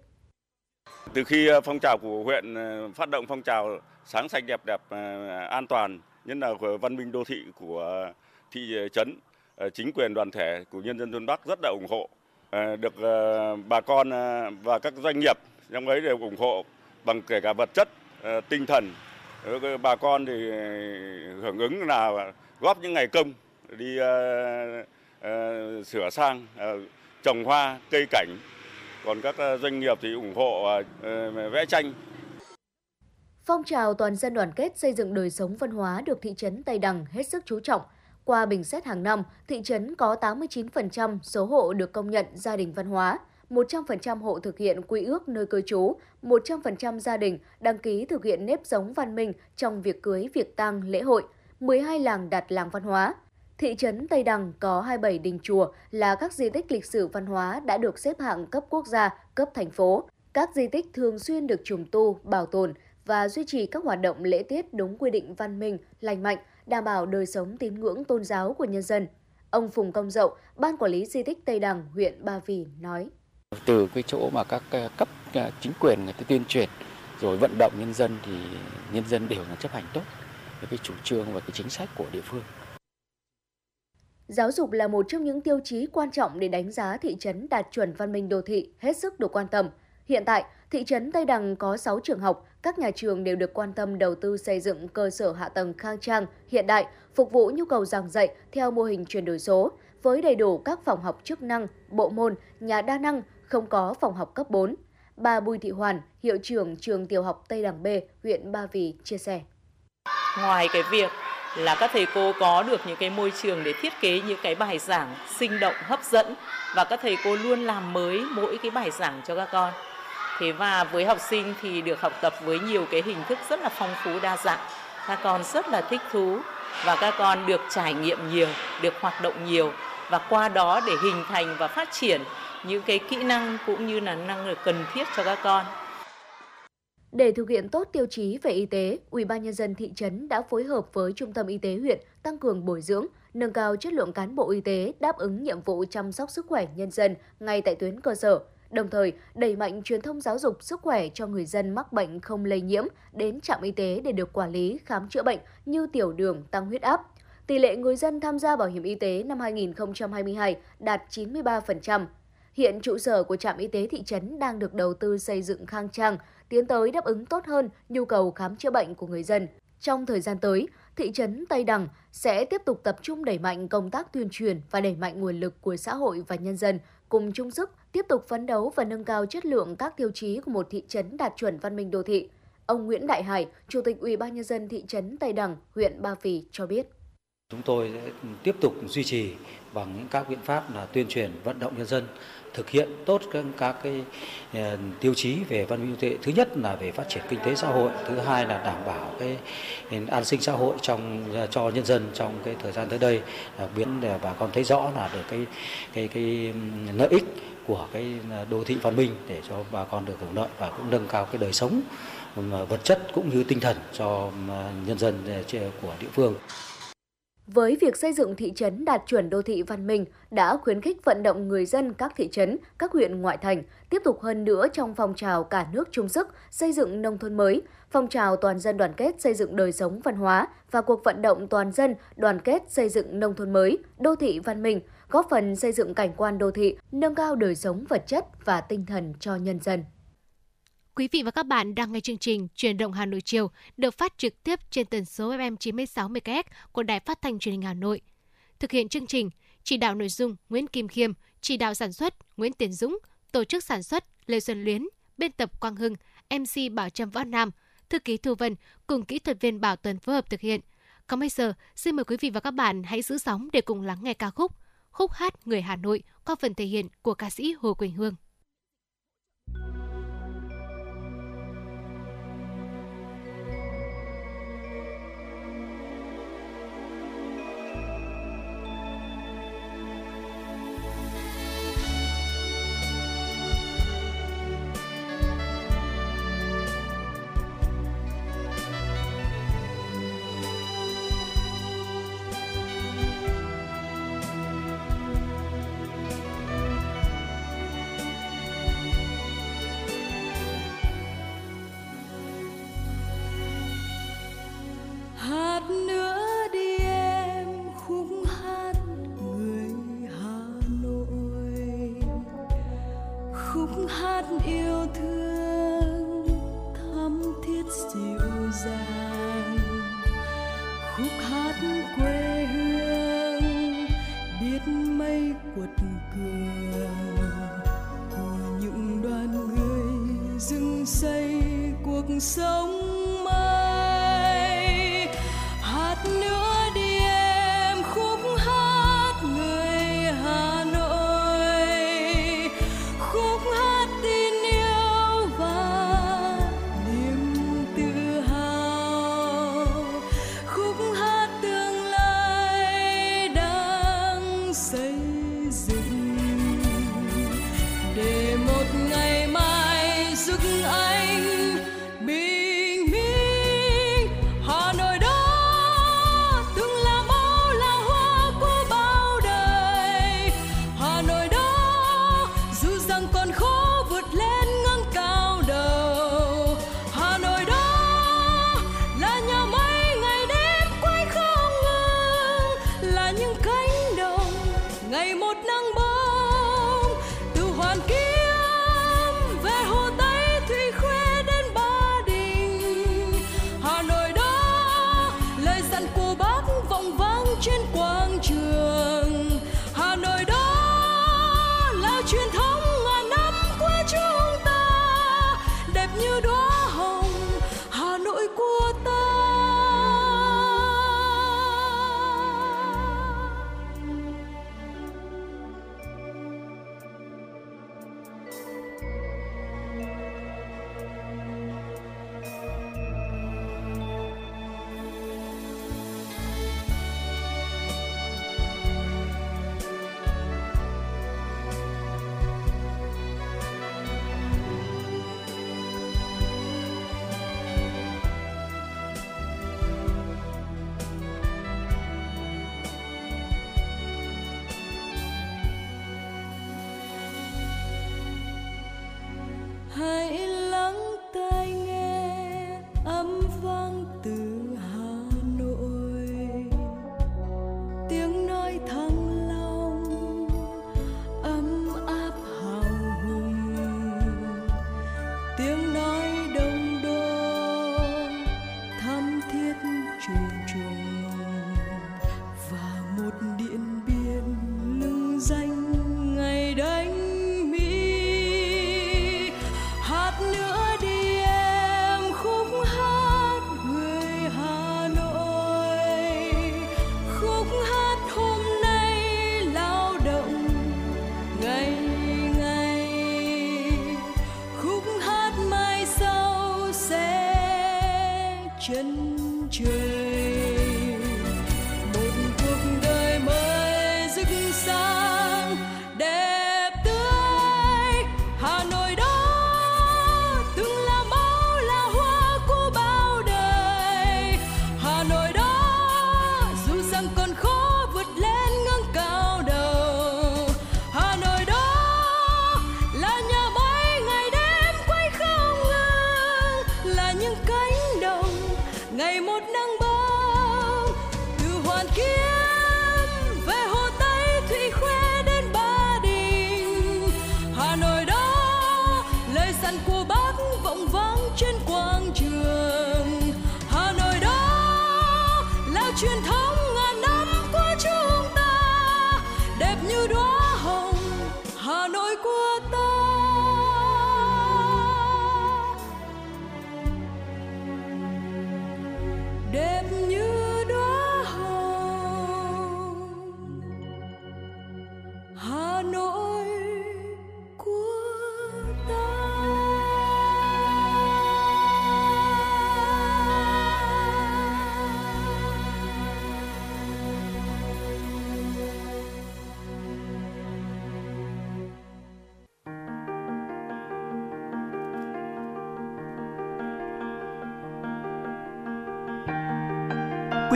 Speaker 20: Từ khi ờ, phong trào của huyện ờ, phát động phong trào sáng sạch đẹp đẹp ờ, an toàn, nhất là văn minh đô thị của thị trấn, chính quyền đoàn thể của nhân dân thôn Bắc rất là ủng hộ được bà con và các doanh nghiệp trong ấy đều ủng hộ bằng kể cả vật chất, tinh thần. Bà con thì hưởng ứng là góp những ngày công đi sửa sang trồng hoa, cây cảnh. Còn các ờ, doanh nghiệp thì ủng hộ ờ, ờ, vẽ tranh.
Speaker 4: Phong trào toàn dân đoàn kết xây dựng đời sống văn hóa được thị trấn Tây Đằng hết sức chú trọng – qua bình xét hàng năm, thị trấn có 89% số hộ được công nhận gia đình văn hóa, 100% hộ thực hiện quy ước nơi cư trú, 100% gia đình đăng ký thực hiện nếp sống văn minh trong việc cưới, việc tang, lễ hội, 12 làng đạt làng văn hóa. Thị trấn Tây Đằng có 27 đình chùa là các di tích lịch sử văn hóa đã được xếp hạng cấp quốc gia, cấp thành phố. Các di tích thường xuyên được trùng tu, bảo tồn và duy trì các hoạt động lễ tiết đúng quy định văn minh, lành mạnh, đảm bảo đời sống tín ngưỡng tôn giáo của nhân dân. Ông Phùng Công Dậu, Ban Quản lý Di tích Tây Đằng, huyện Ba Vì nói.
Speaker 21: Từ cái chỗ mà các cấp à, chính quyền người ta tuyên truyền rồi vận động nhân dân thì nhân dân đều là chấp hành tốt cái chủ trương và cái chính sách của địa phương.
Speaker 4: Giáo dục là một trong những tiêu chí quan trọng để đánh giá thị trấn đạt chuẩn văn minh đô thị hết sức được quan tâm. Hiện tại, thị trấn Tây Đằng có 6 trường học, các nhà trường đều được quan tâm đầu tư xây dựng cơ sở hạ tầng khang trang, hiện đại, phục vụ nhu cầu giảng dạy theo mô hình chuyển đổi số, với đầy đủ các phòng học chức năng, bộ môn, nhà đa năng, không có phòng học cấp 4. Bà Bùi Thị Hoàn, hiệu trưởng trường tiểu học Tây Đằng B, huyện Ba Vì chia sẻ.
Speaker 22: Ngoài cái việc là các thầy cô có được những cái môi trường để thiết kế những cái bài giảng sinh động, hấp dẫn và các thầy cô luôn làm mới mỗi cái bài giảng cho các con. Thế và với học sinh thì được học tập với nhiều cái hình thức rất là phong phú, đa dạng. Các con rất là thích thú và các con được trải nghiệm nhiều, được hoạt động nhiều và qua đó để hình thành và phát triển những cái kỹ năng cũng như là năng lực cần thiết cho các con
Speaker 4: để thực hiện tốt tiêu chí về y tế, Ủy ban nhân dân thị trấn đã phối hợp với Trung tâm Y tế huyện tăng cường bồi dưỡng, nâng cao chất lượng cán bộ y tế đáp ứng nhiệm vụ chăm sóc sức khỏe nhân dân ngay tại tuyến cơ sở. Đồng thời, đẩy mạnh truyền thông giáo dục sức khỏe cho người dân mắc bệnh không lây nhiễm đến trạm y tế để được quản lý khám chữa bệnh như tiểu đường, tăng huyết áp. Tỷ lệ người dân tham gia bảo hiểm y tế năm 2022 đạt 93%. Hiện trụ sở của trạm y tế thị trấn đang được đầu tư xây dựng khang trang, tiến tới đáp ứng tốt hơn nhu cầu khám chữa bệnh của người dân. Trong thời gian tới, thị trấn Tây Đằng sẽ tiếp tục tập trung đẩy mạnh công tác tuyên truyền và đẩy mạnh nguồn lực của xã hội và nhân dân cùng chung sức tiếp tục phấn đấu và nâng cao chất lượng các tiêu chí của một thị trấn đạt chuẩn văn minh đô thị. Ông Nguyễn Đại Hải, Chủ tịch Ủy ban nhân dân thị trấn Tây Đằng, huyện Ba Vì cho biết.
Speaker 23: Chúng tôi sẽ tiếp tục duy trì bằng những các biện pháp là tuyên truyền vận động nhân dân thực hiện tốt các, các cái ờ, tiêu chí về văn minh đô thị thứ nhất là về phát triển kinh tế xã hội thứ hai là đảm bảo cái an sinh xã hội trong ờ, cho nhân dân trong cái thời gian tới đây biến để bà con thấy rõ là được cái cái cái lợi ích của cái ờ, đô thị văn minh để cho bà con được hưởng lợi và cũng nâng cao cái đời sống vật chất cũng như tinh thần cho nhân dân của địa phương.
Speaker 4: Với việc xây dựng thị trấn đạt chuẩn đô thị văn minh đã khuyến khích vận động người dân các thị trấn, các huyện ngoại thành tiếp tục hơn nữa trong phong trào cả nước chung sức xây dựng nông thôn mới, phong trào toàn dân đoàn kết xây dựng đời sống văn hóa và cuộc vận động toàn dân đoàn kết xây dựng nông thôn mới, đô thị văn minh, góp phần xây dựng cảnh quan đô thị, nâng cao đời sống vật chất và tinh thần cho nhân dân.
Speaker 1: Quý vị và các bạn đang nghe chương trình Truyền động Hà Nội chiều được phát trực tiếp trên tần số FM 96 MHz của Đài Phát thanh Truyền hình Hà Nội. Thực hiện chương trình, chỉ đạo nội dung Nguyễn Kim Khiêm, chỉ đạo sản xuất Nguyễn Tiến Dũng, tổ chức sản xuất Lê Xuân Luyến, biên tập Quang Hưng, MC Bảo Trâm Võ Nam, thư ký Thu Vân cùng kỹ thuật viên Bảo Tuấn phối hợp thực hiện. Còn bây giờ, xin mời quý vị và các bạn hãy giữ sóng để cùng lắng nghe ca khúc Khúc hát người Hà Nội qua phần thể hiện của ca sĩ Hồ Quỳnh Hương.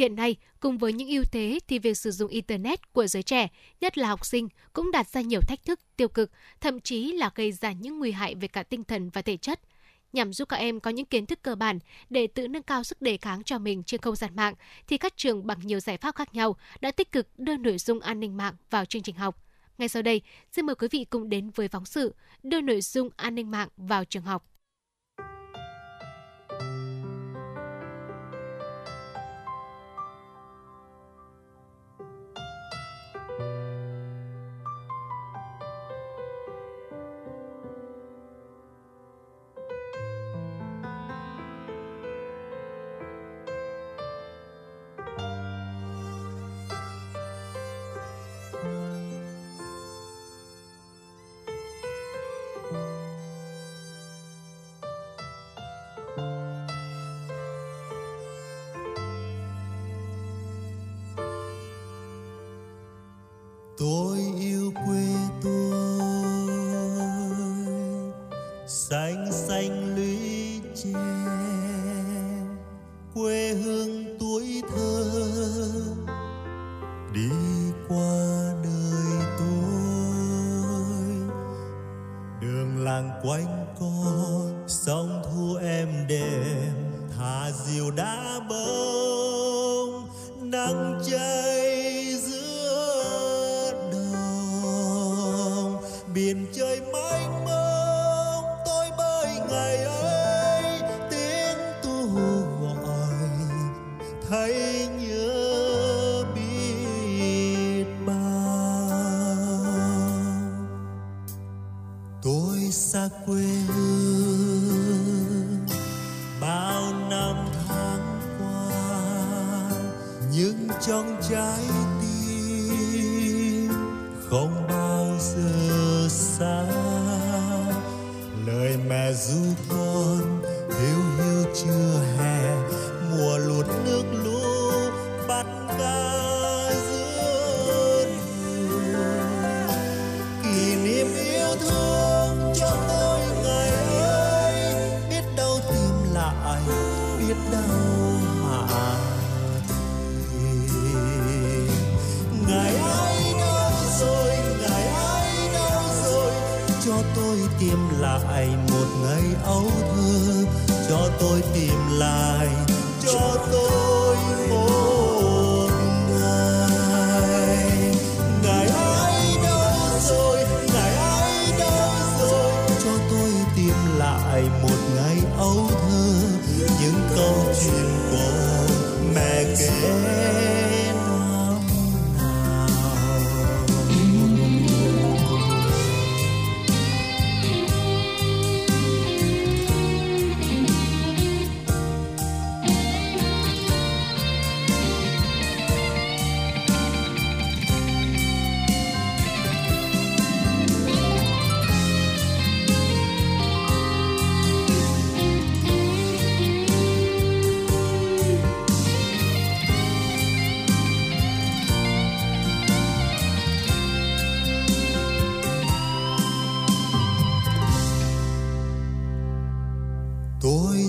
Speaker 24: hiện nay cùng với những ưu thế thì việc sử dụng internet của giới trẻ, nhất là học sinh cũng đặt ra nhiều thách thức tiêu cực, thậm chí là gây ra những nguy hại về cả tinh thần và thể chất. Nhằm giúp các em có những kiến thức cơ bản để tự nâng cao sức đề kháng cho mình trên không gian mạng, thì các trường bằng nhiều giải pháp khác nhau đã tích cực đưa nội dung an ninh mạng vào chương trình học. Ngay sau đây, xin mời quý vị cùng đến với phóng sự đưa nội dung an ninh mạng vào trường học.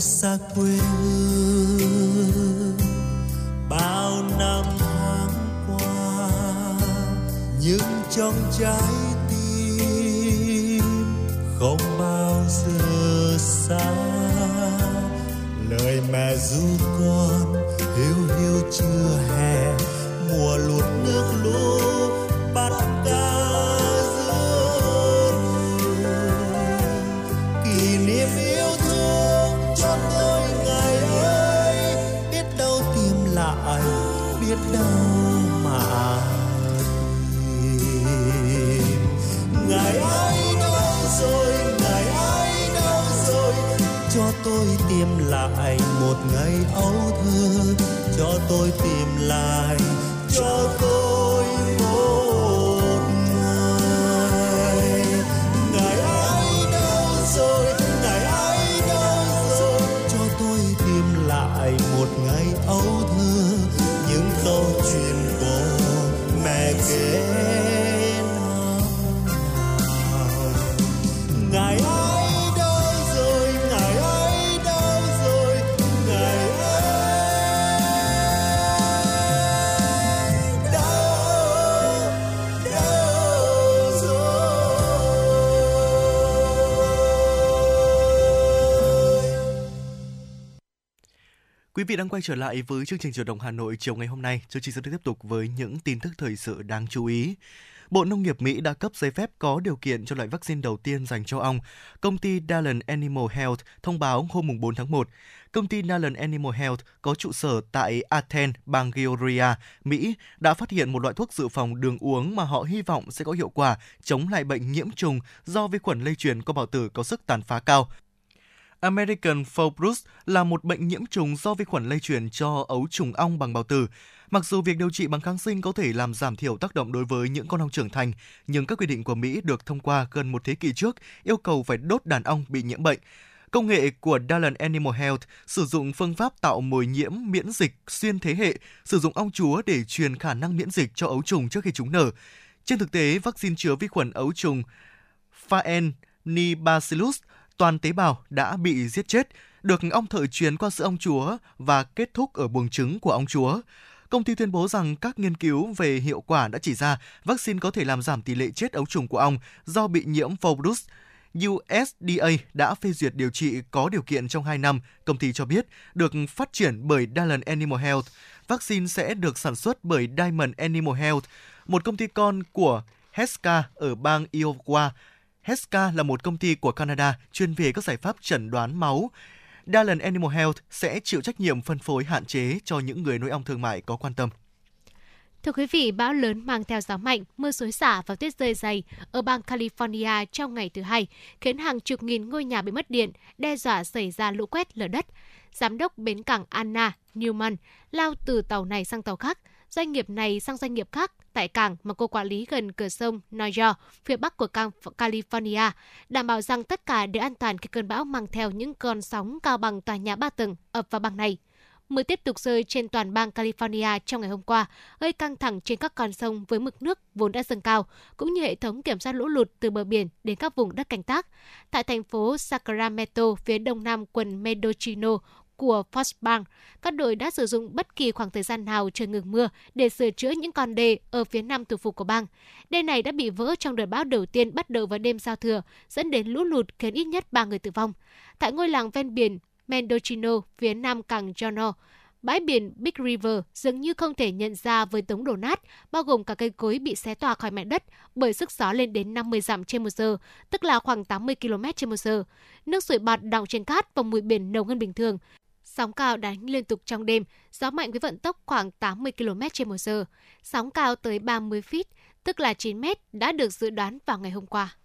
Speaker 25: Xa quê hương. Bao năm tháng qua nhưng trong trái tim không
Speaker 5: vị đang quay trở lại với chương trình Chuyển động Hà Nội chiều ngày hôm nay. Chương trình sẽ tiếp tục với những tin tức thời sự đáng chú ý. Bộ Nông nghiệp Mỹ đã cấp giấy phép có điều kiện cho loại vaccine đầu tiên dành cho ong. Công ty Dallin Animal Health thông báo hôm 4 tháng 1. Công ty Dallin Animal Health có trụ sở tại Athens, bang Georgia, Mỹ đã phát hiện một loại thuốc dự phòng đường uống mà họ hy vọng sẽ có hiệu quả chống lại bệnh nhiễm trùng do vi khuẩn lây truyền qua bào tử có sức tàn phá cao. American Foulbrood là một bệnh nhiễm trùng do vi khuẩn lây truyền cho ấu trùng ong bằng bào tử. Mặc dù việc điều trị bằng kháng sinh có thể làm giảm thiểu tác động đối với những con ong trưởng thành, nhưng các quy định của Mỹ được thông qua gần một thế kỷ trước yêu cầu phải đốt đàn ong bị nhiễm bệnh. Công nghệ của Dallin Animal Health sử dụng phương pháp tạo mồi nhiễm miễn dịch xuyên thế hệ, sử dụng ong chúa để truyền khả năng miễn dịch cho ấu trùng trước khi chúng nở. Trên thực tế, vaccine chứa vi khuẩn ấu trùng Phaetonibacillus toàn tế bào đã bị giết chết, được ong thợ truyền qua sữa ong chúa và kết thúc ở buồng trứng của ong chúa. Công ty tuyên bố rằng các nghiên cứu về hiệu quả đã chỉ ra vaccine có thể làm giảm tỷ lệ chết ấu trùng của ong do bị nhiễm virus USDA đã phê duyệt điều trị có điều kiện trong 2 năm, công ty cho biết, được phát triển bởi Dallin Animal Health. Vaccine sẽ được sản xuất bởi Diamond Animal Health, một công ty con của Heska ở bang Iowa. Heska là một công ty của Canada chuyên về các giải pháp chẩn đoán máu. Dallin Animal Health sẽ chịu trách nhiệm phân phối hạn chế cho những người nuôi ong thương mại có quan tâm.
Speaker 2: Thưa quý vị, bão lớn mang theo gió mạnh, mưa xối xả và tuyết rơi dày ở bang California trong ngày thứ hai, khiến hàng chục nghìn ngôi nhà bị mất điện, đe dọa xảy ra lũ quét lở đất. Giám đốc bến cảng Anna Newman lao từ tàu này sang tàu khác, doanh nghiệp này sang doanh nghiệp khác tại cảng mà cô quản lý gần cửa sông Noyo, phía bắc của cảng California, đảm bảo rằng tất cả đều an toàn khi cơn bão mang theo những con sóng cao bằng tòa nhà ba tầng ập vào bang này. Mưa tiếp tục rơi trên toàn bang California trong ngày hôm qua, gây căng thẳng trên các con sông với mực nước vốn đã dâng cao, cũng như hệ thống kiểm soát lũ lụt từ bờ biển đến các vùng đất canh tác. Tại thành phố Sacramento, phía đông nam quận Mendocino, của Fox các đội đã sử dụng bất kỳ khoảng thời gian nào trời ngừng mưa để sửa chữa những con đê ở phía nam thủ phủ của bang. Đê này đã bị vỡ trong đợt bão đầu tiên bắt đầu vào đêm giao thừa, dẫn đến lũ lụt khiến ít nhất 3 người tử vong. Tại ngôi làng ven biển Mendocino, phía nam cảng Jono, bãi biển Big River dường như không thể nhận ra với đống đổ nát, bao gồm cả cây cối bị xé tỏa khỏi mặt đất bởi sức gió lên đến 50 dặm trên một giờ, tức là khoảng 80 km trên một giờ. Nước sủi bọt đọng trên cát và mùi biển nồng hơn bình thường. Sóng cao đánh liên tục trong đêm, gió mạnh với vận tốc khoảng 80 km/h. Sóng cao tới 30 feet, tức là 9 mét, đã được dự đoán vào ngày hôm qua.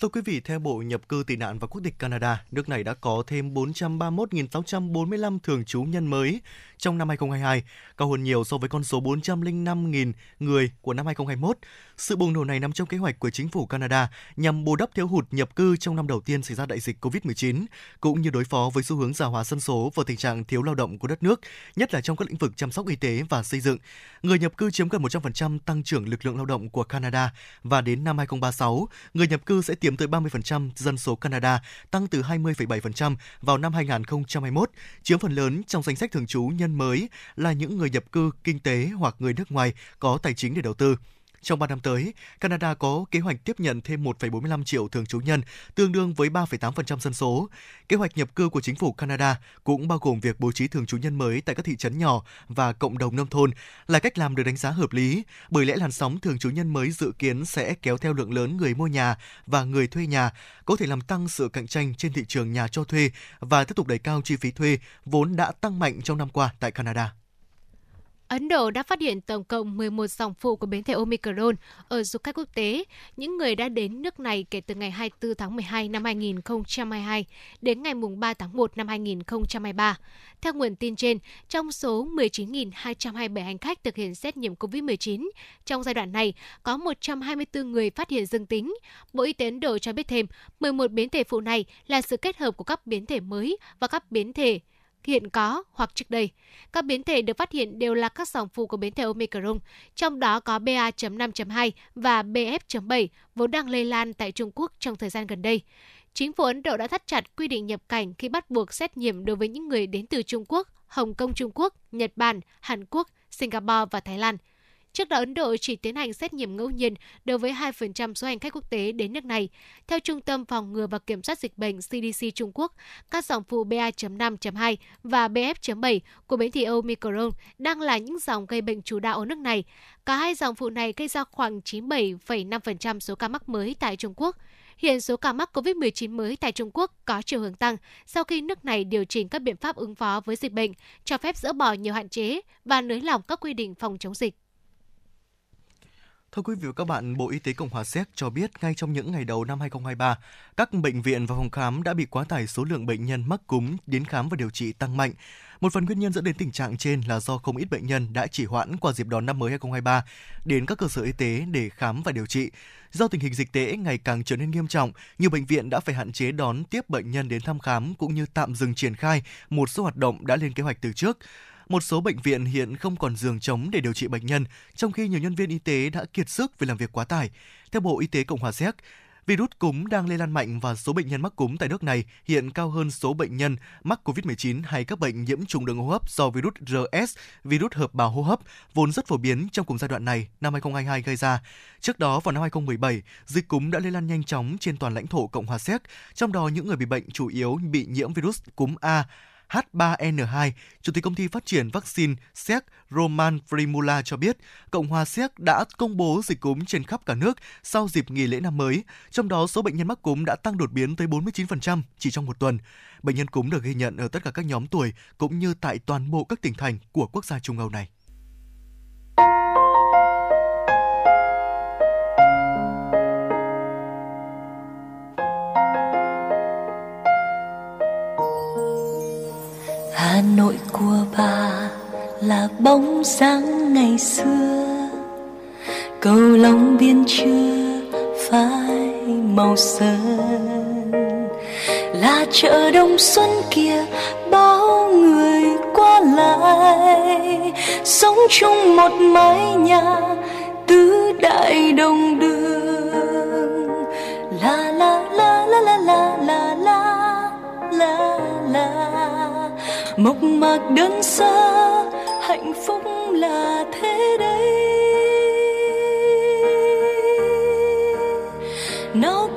Speaker 5: Thưa quý vị, theo Bộ Nhập cư tị nạn và quốc tịch Canada, nước này đã có thêm 431.645 thường trú nhân mới trong năm 2022, cao hơn nhiều so với con số 405.000 người của năm 2021. Sự bùng nổ này nằm trong kế hoạch của chính phủ Canada nhằm bù đắp thiếu hụt nhập cư trong năm đầu tiên xảy ra đại dịch COVID-19, cũng như đối phó với xu hướng già hóa dân số và tình trạng thiếu lao động của đất nước, nhất là trong các lĩnh vực chăm sóc y tế và xây dựng. Người nhập cư chiếm gần 100% tăng trưởng lực lượng lao động của Canada và đến năm 2036, người nhập cư sẽ chiếm tới 30% dân số Canada, tăng từ 20,7% vào năm 2021, chiếm phần lớn trong danh sách thường trú nhân mới là những người nhập cư kinh tế hoặc người nước ngoài có tài chính để đầu tư. Trong 3 năm tới, Canada có kế hoạch tiếp nhận thêm 1,45 triệu thường trú nhân, tương đương với 3,8% dân số. Kế hoạch nhập cư của chính phủ Canada cũng bao gồm việc bố trí thường trú nhân mới tại các thị trấn nhỏ và cộng đồng nông thôn là cách làm được đánh giá hợp lý, bởi lẽ làn sóng thường trú nhân mới dự kiến sẽ kéo theo lượng lớn người mua nhà và người thuê nhà, có thể làm tăng sự cạnh tranh trên thị trường nhà cho thuê và tiếp tục đẩy cao chi phí thuê vốn đã tăng mạnh trong năm qua tại Canada.
Speaker 2: Ấn Độ đã phát hiện tổng cộng 11 dòng phụ của biến thể Omicron ở du khách quốc tế, những người đã đến nước này kể từ ngày 24 tháng 12 năm 2022 đến ngày 3 tháng 1 năm 2023. Theo nguồn tin trên, trong số 19.227 hành khách thực hiện xét nghiệm COVID-19, trong giai đoạn này có 124 người phát hiện dương tính. Bộ Y tế Ấn Độ cho biết thêm, 11 biến thể phụ này là sự kết hợp của các biến thể mới và các biến thể hiện có hoặc trước đây. Các biến thể được phát hiện đều là các dòng phụ của biến thể Omicron, trong đó có BA.5.2 và BF.7 vốn đang lây lan tại Trung Quốc trong thời gian gần đây. Chính phủ Ấn Độ đã thắt chặt quy định nhập cảnh khi bắt buộc xét nghiệm đối với những người đến từ Trung Quốc, Hồng Kông Trung Quốc, Nhật Bản, Hàn Quốc, Singapore và Thái Lan – Trước đó, Ấn Độ chỉ tiến hành xét nghiệm ngẫu nhiên đối với 2% số hành khách quốc tế đến nước này. Theo Trung tâm Phòng ngừa và Kiểm soát Dịch bệnh CDC Trung Quốc, các dòng phụ BA.5.2 và BF.7 của biến thể Omicron đang là những dòng gây bệnh chủ đạo ở nước này. Cả hai dòng phụ này gây ra khoảng 97,5% số ca mắc mới tại Trung Quốc. Hiện số ca mắc COVID-19 mới tại Trung Quốc có chiều hướng tăng sau khi nước này điều chỉnh các biện pháp ứng phó với dịch bệnh, cho phép dỡ bỏ nhiều hạn chế và nới lỏng các quy định phòng chống dịch.
Speaker 5: Thưa quý vị và các bạn, Bộ Y tế Cộng hòa Séc cho biết ngay trong những ngày đầu năm 2023, các bệnh viện và phòng khám đã bị quá tải số lượng bệnh nhân mắc cúm đến khám và điều trị tăng mạnh. Một phần nguyên nhân dẫn đến tình trạng trên là do không ít bệnh nhân đã chỉ hoãn qua dịp đón năm mới 2023 đến các cơ sở y tế để khám và điều trị. Do tình hình dịch tễ ngày càng trở nên nghiêm trọng, nhiều bệnh viện đã phải hạn chế đón tiếp bệnh nhân đến thăm khám cũng như tạm dừng triển khai một số hoạt động đã lên kế hoạch từ trước. Một số bệnh viện hiện không còn giường trống để điều trị bệnh nhân, trong khi nhiều nhân viên y tế đã kiệt sức vì làm việc quá tải. Theo Bộ Y tế Cộng hòa Séc, Virus cúm đang lây lan mạnh và số bệnh nhân mắc cúm tại nước này hiện cao hơn số bệnh nhân mắc COVID-19 hay các bệnh nhiễm trùng đường hô hấp do virus RS, virus hợp bào hô hấp, vốn rất phổ biến trong cùng giai đoạn này năm 2022 gây ra. Trước đó vào năm 2017, dịch cúm đã lây lan nhanh chóng trên toàn lãnh thổ Cộng hòa Séc, trong đó những người bị bệnh chủ yếu bị nhiễm virus cúm A H3N2, Chủ tịch công ty phát triển vaccine Séc Roman Frimula cho biết, Cộng hòa Séc đã công bố dịch cúm trên khắp cả nước sau dịp nghỉ lễ năm mới, trong đó số bệnh nhân mắc cúm đã tăng đột biến tới 49% chỉ trong một tuần. Bệnh nhân cúm được ghi nhận ở tất cả các nhóm tuổi cũng như tại toàn bộ các tỉnh thành của quốc gia Trung Âu này.
Speaker 1: Nội của bà là bóng dáng ngày xưa. Cầu long biên chưa phai màu sơn, là chợ đông xuân kia bao người qua lại. Sống chung một mái nhà tứ đại đồng đường mộc mạc đơn sơ hạnh phúc là thế đấy nào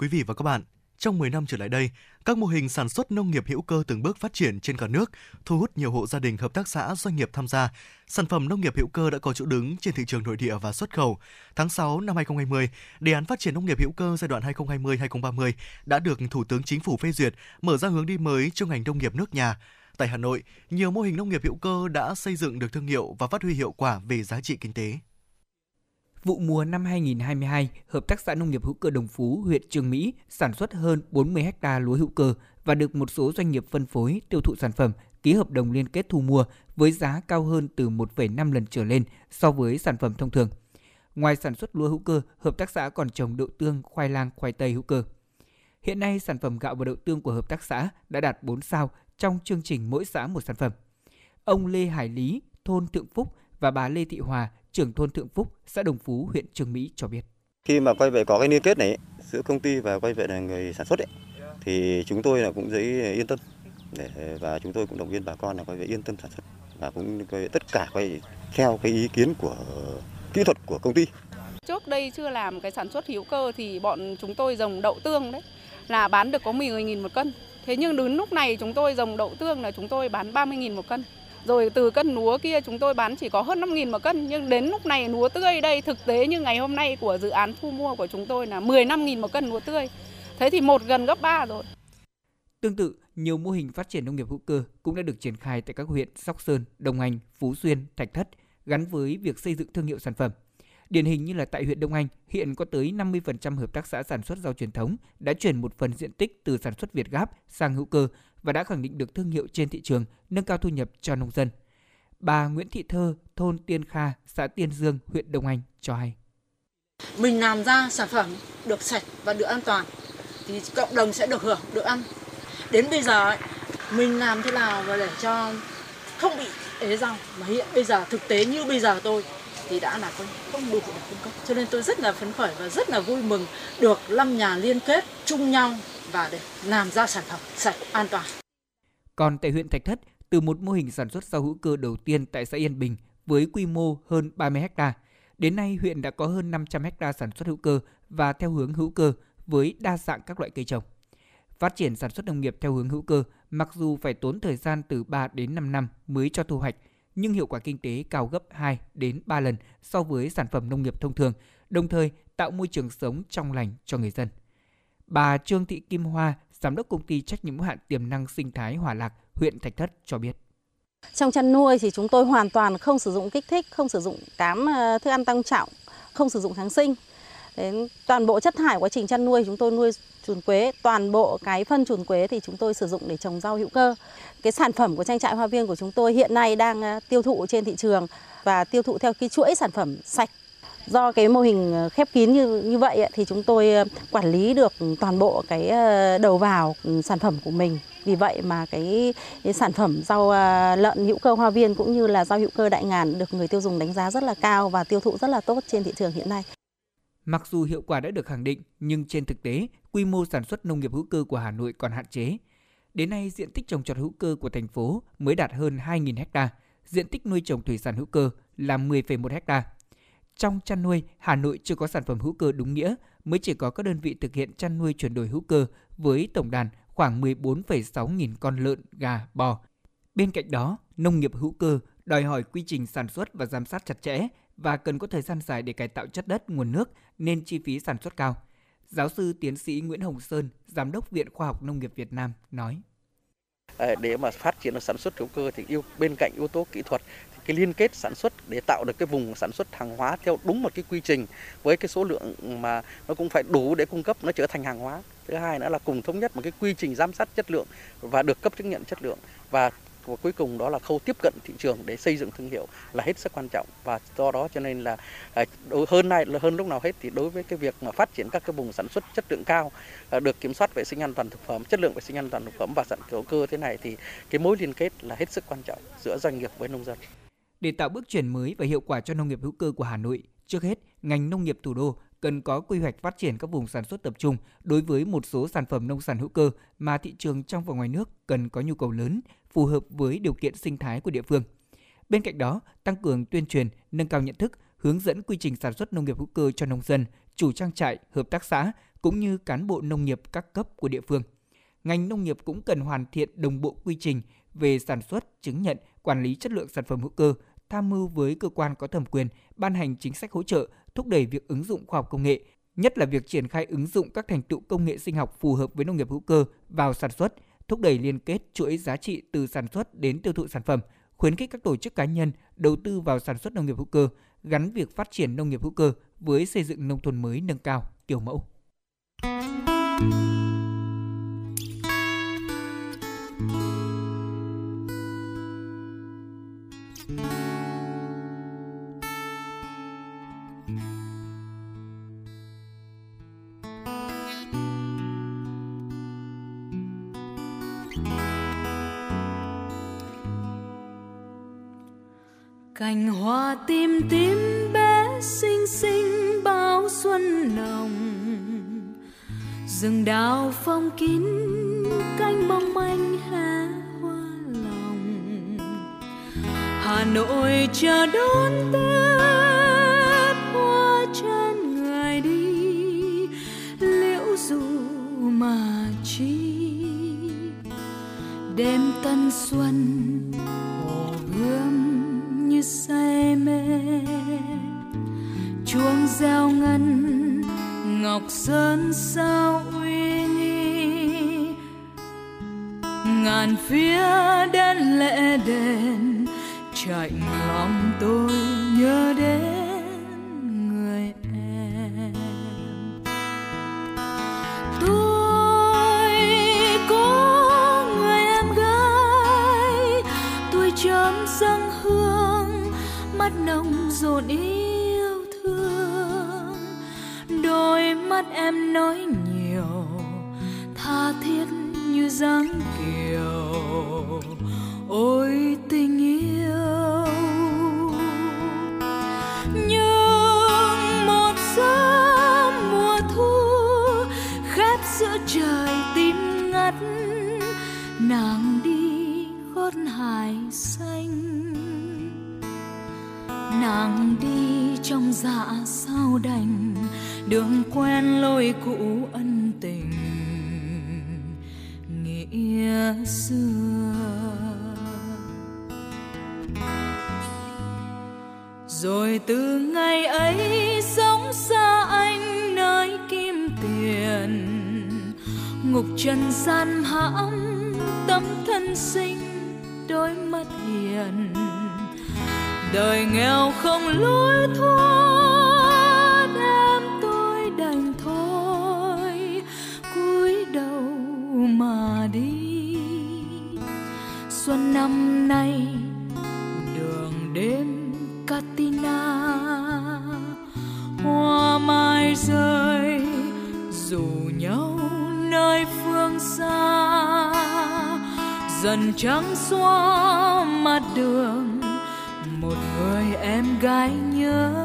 Speaker 5: quý vị và các bạn, trong 10 năm trở lại đây, các mô hình sản xuất nông nghiệp hữu cơ từng bước phát triển trên cả nước, thu hút nhiều hộ gia đình hợp tác xã doanh nghiệp tham gia. Sản phẩm nông nghiệp hữu cơ đã có chỗ đứng trên thị trường nội địa và xuất khẩu. Tháng 6 năm 2020, đề án phát triển nông nghiệp hữu cơ giai đoạn 2020-2030 đã được Thủ tướng Chính phủ phê duyệt, mở ra hướng đi mới cho ngành nông nghiệp nước nhà. Tại Hà Nội, nhiều mô hình nông nghiệp hữu cơ đã xây dựng được thương hiệu và phát huy hiệu quả về giá trị kinh tế.
Speaker 14: Vụ mùa năm 2022, Hợp tác xã Nông nghiệp hữu cơ Đồng Phú, huyện Trường Mỹ sản xuất hơn 40 ha lúa hữu cơ và được một số doanh nghiệp phân phối tiêu thụ sản phẩm ký hợp đồng liên kết thu mua với giá cao hơn từ 1,5 lần trở lên so với sản phẩm thông thường. Ngoài sản xuất lúa hữu cơ, hợp tác xã còn trồng đậu tương, khoai lang, khoai tây hữu cơ. Hiện nay, sản phẩm gạo và đậu tương của hợp tác xã đã đạt 4 sao trong chương trình mỗi xã một sản phẩm. Ông Lê Hải Lý, thôn Thượng Phúc và bà Lê Thị Hòa, trưởng thôn Thượng Phúc, xã Đồng Phú, huyện Trường Mỹ cho biết.
Speaker 26: Khi mà quay về có cái liên kết này giữa công ty và quay về là người sản xuất ấy, thì chúng tôi là cũng dễ yên tâm để và chúng tôi cũng động viên bà con là quay về yên tâm sản xuất và cũng quay tất cả quay theo cái ý kiến của kỹ thuật của công ty.
Speaker 27: Trước đây chưa làm cái sản xuất hữu cơ thì bọn chúng tôi trồng đậu tương đấy là bán được có 10.000 một cân. Thế nhưng đến lúc này chúng tôi trồng đậu tương là chúng tôi bán 30.000 một cân. Rồi từ cân lúa kia chúng tôi bán chỉ có hơn 5.000 một cân nhưng đến lúc này lúa tươi đây thực tế như ngày hôm nay của dự án thu mua của chúng tôi là 15.000 một cân lúa tươi. Thế thì một gần gấp 3 rồi.
Speaker 14: Tương tự, nhiều mô hình phát triển nông nghiệp hữu cơ cũng đã được triển khai tại các huyện Sóc Sơn, Đông Anh, Phú Xuyên, Thạch Thất gắn với việc xây dựng thương hiệu sản phẩm. Điển hình như là tại huyện Đông Anh, hiện có tới 50% hợp tác xã sản xuất rau truyền thống đã chuyển một phần diện tích từ sản xuất Việt Gáp sang hữu cơ và đã khẳng định được thương hiệu trên thị trường, nâng cao thu nhập cho nông dân. Bà Nguyễn Thị Thơ, thôn Tiên Kha, xã Tiên Dương, huyện Đông Anh cho hay.
Speaker 28: Mình làm ra sản phẩm được sạch và được an toàn thì cộng đồng sẽ được hưởng, được ăn. Đến bây giờ ấy, mình làm thế nào và để cho không bị ế rau mà hiện bây giờ thực tế như bây giờ tôi thì đã là không đủ để cung cấp. Cho nên tôi rất là phấn khởi và rất là vui mừng được năm nhà liên kết chung nhau và để làm ra sản phẩm sạch an toàn.
Speaker 14: Còn tại huyện Thạch Thất, từ một mô hình sản xuất rau hữu cơ đầu tiên tại xã Yên Bình với quy mô hơn 30 ha, đến nay huyện đã có hơn 500 ha sản xuất hữu cơ và theo hướng hữu cơ với đa dạng các loại cây trồng. Phát triển sản xuất nông nghiệp theo hướng hữu cơ mặc dù phải tốn thời gian từ 3 đến 5 năm mới cho thu hoạch, nhưng hiệu quả kinh tế cao gấp 2 đến 3 lần so với sản phẩm nông nghiệp thông thường, đồng thời tạo môi trường sống trong lành cho người dân. Bà Trương Thị Kim Hoa, giám đốc công ty trách nhiệm hữu hạn tiềm năng sinh thái Hòa Lạc, huyện Thạch Thất cho biết.
Speaker 29: Trong chăn nuôi thì chúng tôi hoàn toàn không sử dụng kích thích, không sử dụng cám ờ, thức ăn tăng trọng, không sử dụng kháng sinh. Đến toàn bộ chất thải quá trình chăn nuôi chúng tôi nuôi chuồn quế, toàn bộ cái phân chuồn quế thì chúng tôi sử dụng để trồng rau hữu cơ. Cái sản phẩm của trang trại hoa viên của chúng tôi hiện nay đang ờ, tiêu thụ trên thị trường và tiêu thụ theo cái chuỗi sản phẩm sạch do cái mô hình ờ, khép kín như như vậy thì chúng tôi ờ, quản lý được toàn bộ cái ờ, đầu vào ừ, sản phẩm của mình vì vậy mà cái, cái sản phẩm rau lợn hữu cơ hoa viên cũng như là rau hữu cơ đại ngàn được người tiêu dùng đánh giá rất là cao và tiêu thụ rất là tốt trên thị trường hiện nay.
Speaker 14: Mặc dù hiệu quả đã được khẳng định, nhưng trên thực tế, quy mô sản xuất nông nghiệp hữu cơ của Hà Nội còn hạn chế. Đến nay, diện tích trồng trọt hữu cơ của thành phố mới đạt hơn 2.000 ha, diện tích nuôi trồng thủy sản hữu cơ là 10,1 ha. Trong chăn nuôi, Hà Nội chưa có sản phẩm hữu cơ đúng nghĩa, mới chỉ có các đơn vị thực hiện chăn nuôi chuyển đổi hữu cơ với tổng đàn khoảng 14,6 nghìn con lợn, gà, bò. Bên cạnh đó, nông nghiệp hữu cơ đòi hỏi quy trình sản xuất và giám sát chặt chẽ và cần có thời gian dài để cải tạo chất đất, nguồn nước nên chi phí sản xuất cao. Giáo sư tiến sĩ Nguyễn Hồng Sơn, Giám đốc Viện Khoa học Nông nghiệp Việt Nam nói.
Speaker 30: Ờ, để mà phát triển được sản xuất hữu cơ thì yêu, bên cạnh yếu tố kỹ thuật cái liên kết sản xuất để tạo được cái vùng sản xuất hàng hóa theo đúng một cái quy trình với cái số lượng mà nó cũng phải đủ để cung cấp, nó trở thành hàng hóa. Thứ hai nữa là cùng thống nhất một cái quy trình giám sát chất lượng và được cấp chứng nhận chất lượng. Và và cuối cùng đó là khâu tiếp cận thị trường để xây dựng thương hiệu là hết sức quan trọng. Và do đó cho nên là à, hơn nay là hơn lúc nào hết thì đối với cái việc mà phát triển các cái vùng sản xuất chất lượng cao à, được kiểm soát vệ sinh an toàn thực phẩm chất lượng vệ sinh an toàn thực phẩm và sản hữu cơ thế này thì cái mối liên kết là hết sức quan trọng giữa doanh nghiệp với nông dân.
Speaker 14: Để tạo bước chuyển mới và hiệu quả cho nông nghiệp hữu cơ của Hà Nội, trước hết, ngành nông nghiệp thủ đô cần có quy hoạch phát triển các vùng sản xuất tập trung đối với một số sản phẩm nông sản hữu cơ mà thị trường trong và ngoài nước cần có nhu cầu lớn, phù hợp với điều kiện sinh thái của địa phương. Bên cạnh đó, tăng cường tuyên truyền, nâng cao nhận thức, hướng dẫn quy trình sản xuất nông nghiệp hữu cơ cho nông dân, chủ trang trại, hợp tác xã cũng như cán bộ nông nghiệp các cấp của địa phương. Ngành nông nghiệp cũng cần hoàn thiện đồng bộ quy trình về sản xuất, chứng nhận, quản lý chất lượng sản phẩm hữu cơ, tham mưu với cơ quan có thẩm quyền ban hành chính sách hỗ trợ, thúc đẩy việc ứng dụng khoa học công nghệ, nhất là việc triển khai ứng dụng các thành tựu công nghệ sinh học phù hợp với nông nghiệp hữu cơ vào sản xuất, thúc đẩy liên kết chuỗi giá trị từ sản xuất đến tiêu thụ sản phẩm, khuyến khích các tổ chức cá nhân đầu tư vào sản xuất nông nghiệp hữu cơ, gắn việc phát triển nông nghiệp hữu cơ với xây dựng nông thôn mới nâng cao, kiểu mẫu.
Speaker 31: Cành hoa tim tím bé xinh xinh bao xuân nồng. Rừng đào phong kín, cánh mong manh hè hoa lòng. Hà nội chờ đón tết hoa trên người đi. Liễu dù mà chi, đêm tân xuân. Gieo ngân, ngọc sơn sao uy nghi? Ngàn phía đen lệ đền, chạy lòng tôi nhớ em nói nhiều, tha thiết như dáng kiều. Ôi tình yêu, nhưng một sớm mùa thu khép giữa trời tím ngắt, nàng đi gót hải xanh. Nàng đi trong dạ quen lối cũ ân tình, nghĩa xưa. Rồi từ ngày ấy sống xa anh nơi kim tiền, ngục trần gian hãm tấm thân sinh đôi mắt hiền. Đời nghèo không lối thoát năm nay, đường đêm Katina. Hoa mai rơi, dù nhau nơi phương xa. Dần trắng xóa mặt đường, một người em gái nhớ.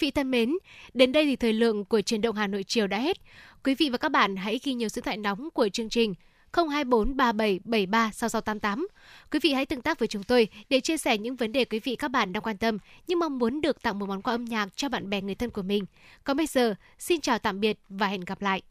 Speaker 2: Vị thân mến, đến đây thì thời lượng của truyền động Hà Nội chiều đã hết. Quý vị và các bạn hãy ghi nhiều số thoại nóng của chương trình 024 3773 6688. Quý vị hãy tương tác với chúng tôi để chia sẻ những vấn đề quý vị các bạn đang quan tâm nhưng mong muốn được tặng một món quà âm nhạc cho bạn bè người thân của mình. Còn bây giờ, xin chào tạm biệt và hẹn gặp lại.